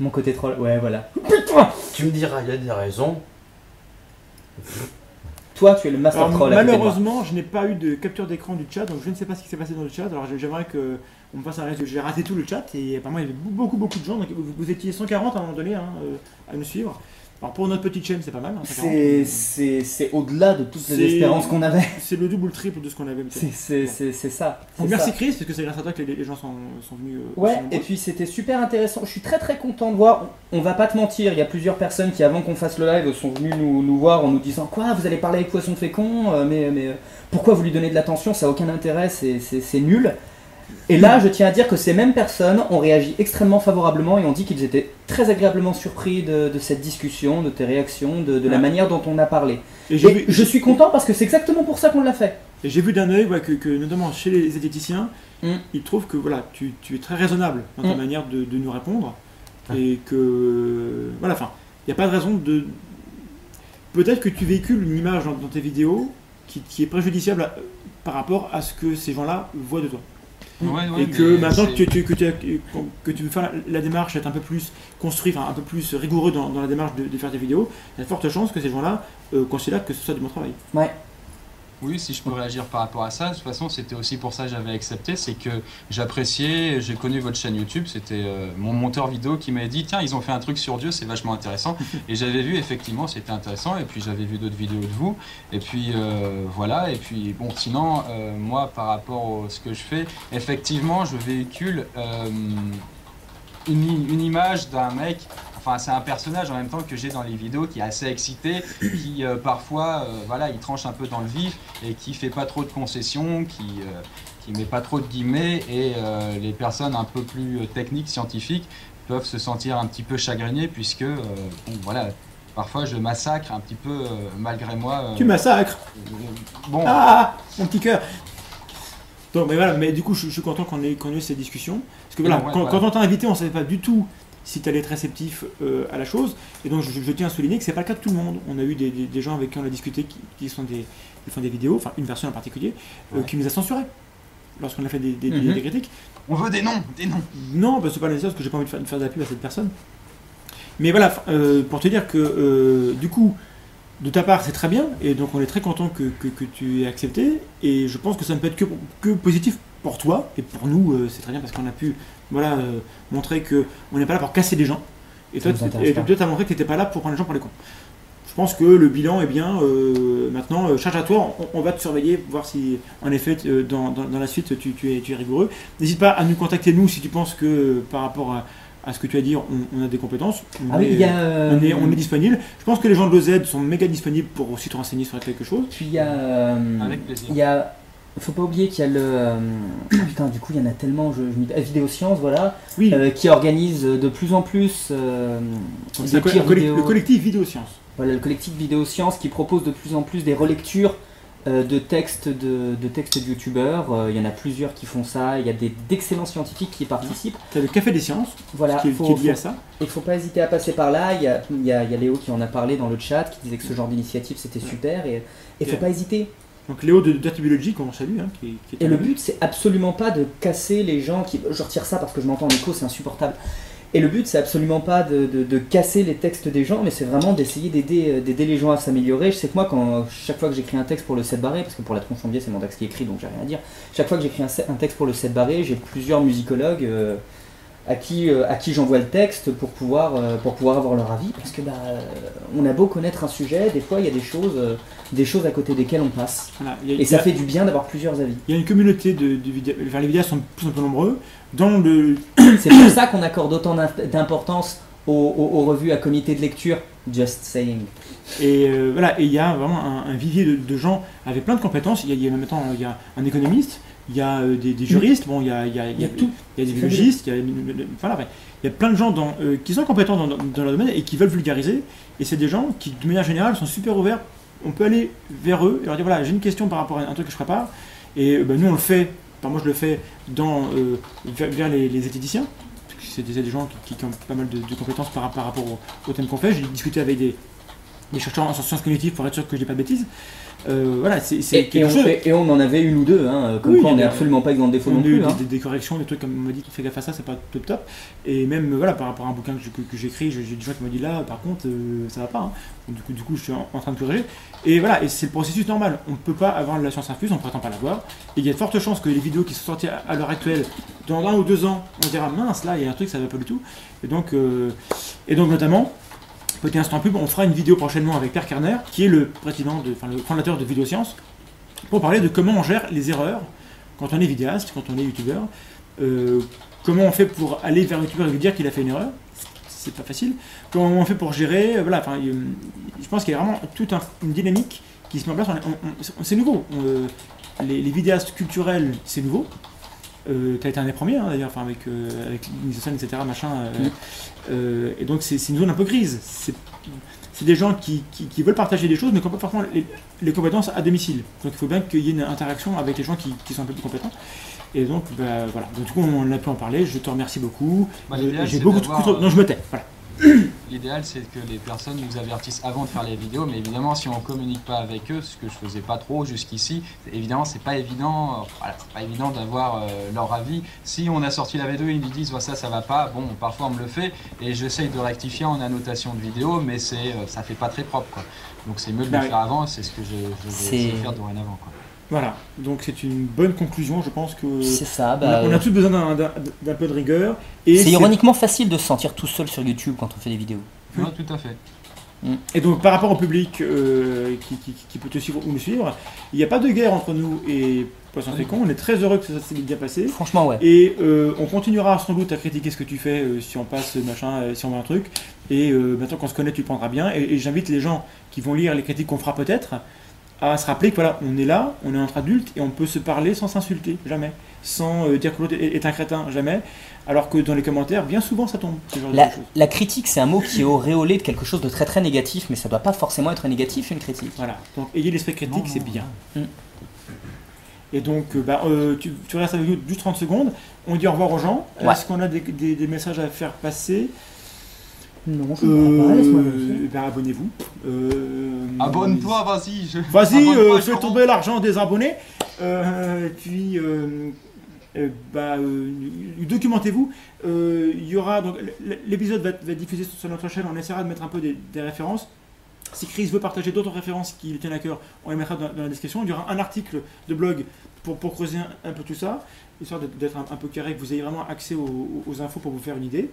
Mon côté troll, ouais, voilà. Tu me diras, il y a des raisons. Toi, tu es le master Alors, troll. malheureusement, je n'ai pas eu de capture d'écran du chat, donc je ne sais pas ce qui s'est passé dans le chat. Alors j'aimerais que on me fasse un résumé. J'ai raté tout le chat et apparemment il y avait beaucoup beaucoup de gens. Donc vous, vous étiez 140 à un moment donné hein, euh, à nous suivre. Alors pour notre petite chaîne, c'est pas mal. hein, 140. C'est- C'est c'est au-delà de toutes les espérances qu'on avait. <laughs> C'est le double triple de ce qu'on avait. C'est- C'est c'est- c'est ça. Donc, merci ça. Chris, parce que c'est grâce à toi que les, les gens sont, sont venus. euh, Ouais, et puis c'était super intéressant. Je suis très très content de voir. On va pas te mentir, il y a plusieurs personnes qui, avant qu'on fasse le live, sont venues nous, nous voir en nous disant Quoi, vous allez parler avec Poisson Fécond euh, Mais, mais euh, pourquoi vous lui donnez de l'attention? Ça n'a aucun intérêt, c'est- c'est c'est nul. Et là, je tiens à dire que ces mêmes personnes ont réagi extrêmement favorablement et ont dit qu'ils étaient très agréablement surpris de, de cette discussion, de tes réactions, de, de la Ouais. manière dont on a parlé. Et j'ai Et vu, je suis content parce que c'est exactement pour ça qu'on l'a fait. et j'ai vu d'un œil ouais, que, que, notamment chez les zététiciens, Mm. ils trouvent que voilà, tu, tu es très raisonnable dans ta Mm. manière de, de nous répondre. Et que. Voilà, enfin, il n'y a pas de raison de. Peut-être que tu véhicules une image dans, dans tes vidéos qui, qui est préjudiciable à- par rapport à ce que ces gens-là voient de toi. Ouais, ouais, et que maintenant que tu, que, tu, que tu veux faire la, la démarche, être un peu plus construit, enfin, un peu plus rigoureux dans, dans la démarche de, de faire des vidéos, il y a de fortes chances que ces gens-là euh, considèrent que ce soit du bon travail. Ouais. Oui, si je peux réagir par rapport à ça, de toute façon, c'était aussi pour ça que j'avais accepté, c'est que j'appréciais, j'ai connu votre chaîne YouTube, c'était euh, mon monteur vidéo qui m'avait dit, tiens, ils ont fait un truc sur Dieu, c'est vachement intéressant. <laughs> et j'avais vu, effectivement, c'était intéressant, et puis j'avais vu d'autres vidéos de vous, et puis euh, voilà, et puis bon, sinon, euh, moi, par rapport à ce que je fais, effectivement, je véhicule une image d'un mec Enfin, c'est un personnage en même temps que j'ai dans les vidéos qui est assez excité, qui euh, parfois, euh, voilà, il tranche un peu dans le vif et qui fait pas trop de concessions, qui, euh, qui met pas trop de guillemets et euh, les personnes un peu plus techniques, scientifiques peuvent se sentir un petit peu chagrinées puisque, bon, voilà, parfois je massacre un petit peu euh, malgré moi. euh, Tu massacres? euh, Bon, Ah Mon petit cœur Donc, mais voilà, mais du coup, je, je suis content qu'on ait, eu cette discussion. Parce que voilà, Ouais, quand, voilà. quand on t'a invité, on savait pas du tout si tu allais être réceptif euh, à la chose. Et donc, je, je tiens à souligner que c'est pas le cas de tout le monde. On a eu des, des- des gens avec qui on a discuté qui, qui sont des, qui font des vidéos, enfin une version en particulier, euh, Ouais. qui nous a censurés lorsqu'on a fait des, Mhm. des critiques. on veut des noms, des noms. Non, bah, c'est pas nécessaire parce que j'ai pas envie de faire, de faire de la pub à cette personne. Mais voilà, euh, pour te dire que du coup, de ta part, c'est très bien, et donc on est très content que, que- que tu aies accepté, et je pense que ça ne peut être que, que positif pour toi, et pour nous, c'est très bien parce qu'on a pu voilà, euh, montrer que on n'est pas là pour casser des gens, et toi, tu as montré que tu n'étais pas là pour prendre les gens pour les cons. Je pense que le bilan est bien. euh, maintenant, euh, charge à toi, on, on va te surveiller, voir si, en effet, euh, dans, dans- dans la suite, tu, tu es, tu es rigoureux. N'hésite pas à nous contacter, nous, si tu penses que par rapport à, à ce que tu as dit, on, on a des compétences. On Ah oui, est- il y a. euh, on est, on est disponible. Je pense que les gens de l'OZ sont méga disponibles pour aussi te renseigner sur quelque chose. Puis il y a. euh, Avec plaisir. Il y a. Faut pas oublier qu'il y a le. euh, <coughs> putain, du coup, il y en a tellement. Je, Vidéosciences, voilà. Oui, euh, qui organise de plus en plus. euh, des co- vidéos. le collectif Vidéosciences. Voilà, le collectif Vidéosciences qui propose de plus en plus des relectures de textes de, de textes de youtubeurs. Il y en a plusieurs qui font ça. Il y a des- d'excellents scientifiques qui y participent. Tu as le Café des Sciences, Voilà, qui, est- faut- qui est lié faut- à ça. Il faut pas hésiter à passer par là. Il y a, il y a- il y a Léo qui en a parlé dans le chat, qui disait que ce genre d'initiative c'était super et il faut Yeah. pas hésiter. Donc Léo de Dirty Biology, qu'on salue. Hein, qui, qui est Et le but c'est absolument pas de casser les gens qui. Je retire ça parce que je m'entends en écho, c'est insupportable. Et le but c'est absolument pas de, de- de casser les textes des gens, mais c'est vraiment d'essayer d'aider euh, d'aider les gens à s'améliorer. Je sais que moi, quand chaque fois que j'écris un texte pour le 7 barré, parce que pour la tronche en biais c'est mon texte qui est écrit donc j'ai rien à dire, chaque fois que j'écris un texte pour le 7 barré, j'ai plusieurs musicologues euh, à qui, euh, à qui j'envoie le texte pour pouvoir, euh, pour pouvoir avoir leur avis, parce que bah, euh, on a beau connaître un sujet, des fois il y a des choses, euh, des choses à côté desquelles on passe. Voilà, a- Et ça a- fait du bien d'avoir plusieurs avis. Il y a une communauté de, de vidéos. Enfin, les vidéastes sont plus en plus nombreux. Dans le, <coughs> C'est pour ça qu'on accorde autant d'im- d'importance aux, aux- aux revues à comité de lecture. Just saying. Et voilà, et il y a vraiment un, un vivier de, de gens avec plein de compétences. Il y a, il y a maintenant il y a un économiste, il y a euh, des, des juristes, bon, il y a, il y a, il y a tout, il y a des biologistes, il y a, voilà, ouais. il y a plein de gens dans, euh, qui sont compétents dans, dans, leur domaine et qui veulent vulgariser. Et c'est des gens qui, de manière générale, sont super ouverts. On peut aller vers eux et leur dire voilà, j'ai une question par rapport à un truc que je prépare. Et euh, ben, nous, on le fait. Enfin, moi, je le fais dans, euh, vers, vers les, les C'est des, des gens qui, qui ont pas mal de, de compétences par, par rapport au, au thème qu'on fait. J'ai discuté avec des, des chercheurs en sciences cognitives pour être sûr que je dis pas de bêtises. Euh, voilà, c'est c'est Et, quelque on, chose. et- et on en avait une ou deux, hein, comme Oui, quoi on n'est absolument pas exempt de défauts On non plus. des, hein. des- des corrections, des trucs comme on m'a dit, fais gaffe à ça, c'est pas top top. Et même voilà, par rapport à un bouquin que, j'écris, j'ai des gens qui m'ont dit là, par contre, euh, ça va pas. hein. Donc, du, coup, du coup, je suis en, en train de corriger. Et voilà, et c'est le processus normal. On ne peut pas avoir la science infuse, on ne prétend pas l'avoir. Et il y a de fortes chances que les vidéos qui sont sorties à, à l'heure actuelle, dans un ou deux ans, on dira mince, là, il y a un truc, ça va pas du tout. Et donc, euh, et donc notamment, petit instant pub, on fera une vidéo prochainement avec Pierre Kerner, qui est le président, de, enfin le fondateur de Vidéosciences, pour parler de comment on gère les erreurs quand on est vidéaste, quand on est youtubeur. Euh, comment on fait pour aller vers un youtubeur et lui dire qu'il a fait une erreur C'est pas facile. Comment on fait pour gérer euh, Voilà, enfin, euh, je pense qu'il y a vraiment toute un- une dynamique qui se met en place. C'est nouveau. On, les vidéastes culturels, c'est nouveau. Euh, T'as été un des premiers hein, d'ailleurs, enfin avec euh, avec etc. Machin. euh, Mm. euh, et donc c'est une zone un peu grise. C'est des gens qui, qui- qui veulent partager des choses, mais qui n'ont pas forcément les, les compétences à domicile. Donc il faut bien qu'il y ait une interaction avec les gens qui, qui sont un peu plus compétents. Et donc bah, voilà. Donc du coup on a pu en parler. Je te remercie beaucoup. Bah, J'ai beaucoup de Non, je me tais. Voilà. <clears throat> l'idéal c'est que les personnes nous avertissent avant de faire les vidéos, mais évidemment si on communique pas avec eux, ce que je faisais pas trop jusqu'ici, évidemment c'est pas évident, euh, voilà, pas évident d'avoir euh, leur avis. Si on a sorti la vidéo, ils nous disent ça ça va pas, bon parfois on me le fait et j'essaye de rectifier en annotation de vidéo, mais c'est euh, ça fait pas très propre quoi. Donc c'est mieux de Bah le oui. faire avant, c'est ce que je, je vais faire dorénavant quoi. Voilà, donc c'est une bonne conclusion, je pense que C'est ça. on, a, Bah, on a tous besoin d'un- d'un d'un peu de rigueur. Et c'est ironiquement facile de se sentir tout seul sur YouTube quand on fait des vidéos. Non, tout à fait. Et donc par rapport au public euh, qui, qui- qui peut te suivre ou nous suivre, il n'y a pas de guerre entre nous et Poisson Fécond, on est très heureux que ça s'est bien passé. Franchement, ouais. Et euh, on continuera sans doute à critiquer ce que tu fais euh, si on passe machin, euh, si on met un truc. Et euh, maintenant qu'on se connaît, tu prendras bien. Et, et j'invite les gens qui vont lire les critiques qu'on fera peut-être à se rappeler que voilà, on est là, on est entre adultes et on peut se parler sans s'insulter, jamais. Sans euh, dire que l'autre est, est un crétin, jamais. Alors que dans les commentaires, bien souvent ça tombe, ce genre La, de choses. la critique, c'est un mot qui est auréolé de quelque chose de très très négatif, mais ça doit pas forcément être négatif une critique. Voilà, donc ayez l'esprit critique, c'est bien. non. Et donc, euh, bah, euh, tu, tu restes avec nous juste 30 secondes. On dit au revoir aux gens. Ouais. Est-ce qu'on a des, des- des messages à faire passer? Non, je ne crois pas, laisse-moi Euh, vérifier. ben, Abonnez-vous. Euh, Abonne-toi, vas-y. je- Vas-y, euh, je fais tomber l'argent des abonnés. Euh, puis, euh, euh, bah, euh, documentez-vous. Euh, Il y aura donc l'épisode va, va être diffusé sur notre chaîne. On essaiera de mettre un peu des, des références. Si Chris veut partager d'autres références qui lui tiennent à cœur, on les mettra dans, dans la description. Il y aura un article de blog pour, pour creuser un, un peu tout ça, histoire d'être- d'être un, un peu carré, que vous ayez vraiment accès aux, aux infos pour vous faire une idée.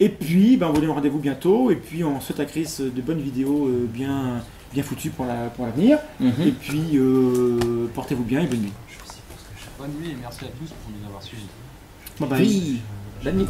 Et puis, ben, on vous donne rendez-vous bientôt. Et puis, on souhaite à Chris euh, de bonnes vidéos euh, bien, bien foutues pour l'avenir. La, pour l'avenir. Mhm. Et puis, euh, portez-vous bien et bonne nuit. Bonne nuit et merci à tous pour nous avoir suivis. Bye bye. Bonne nuit.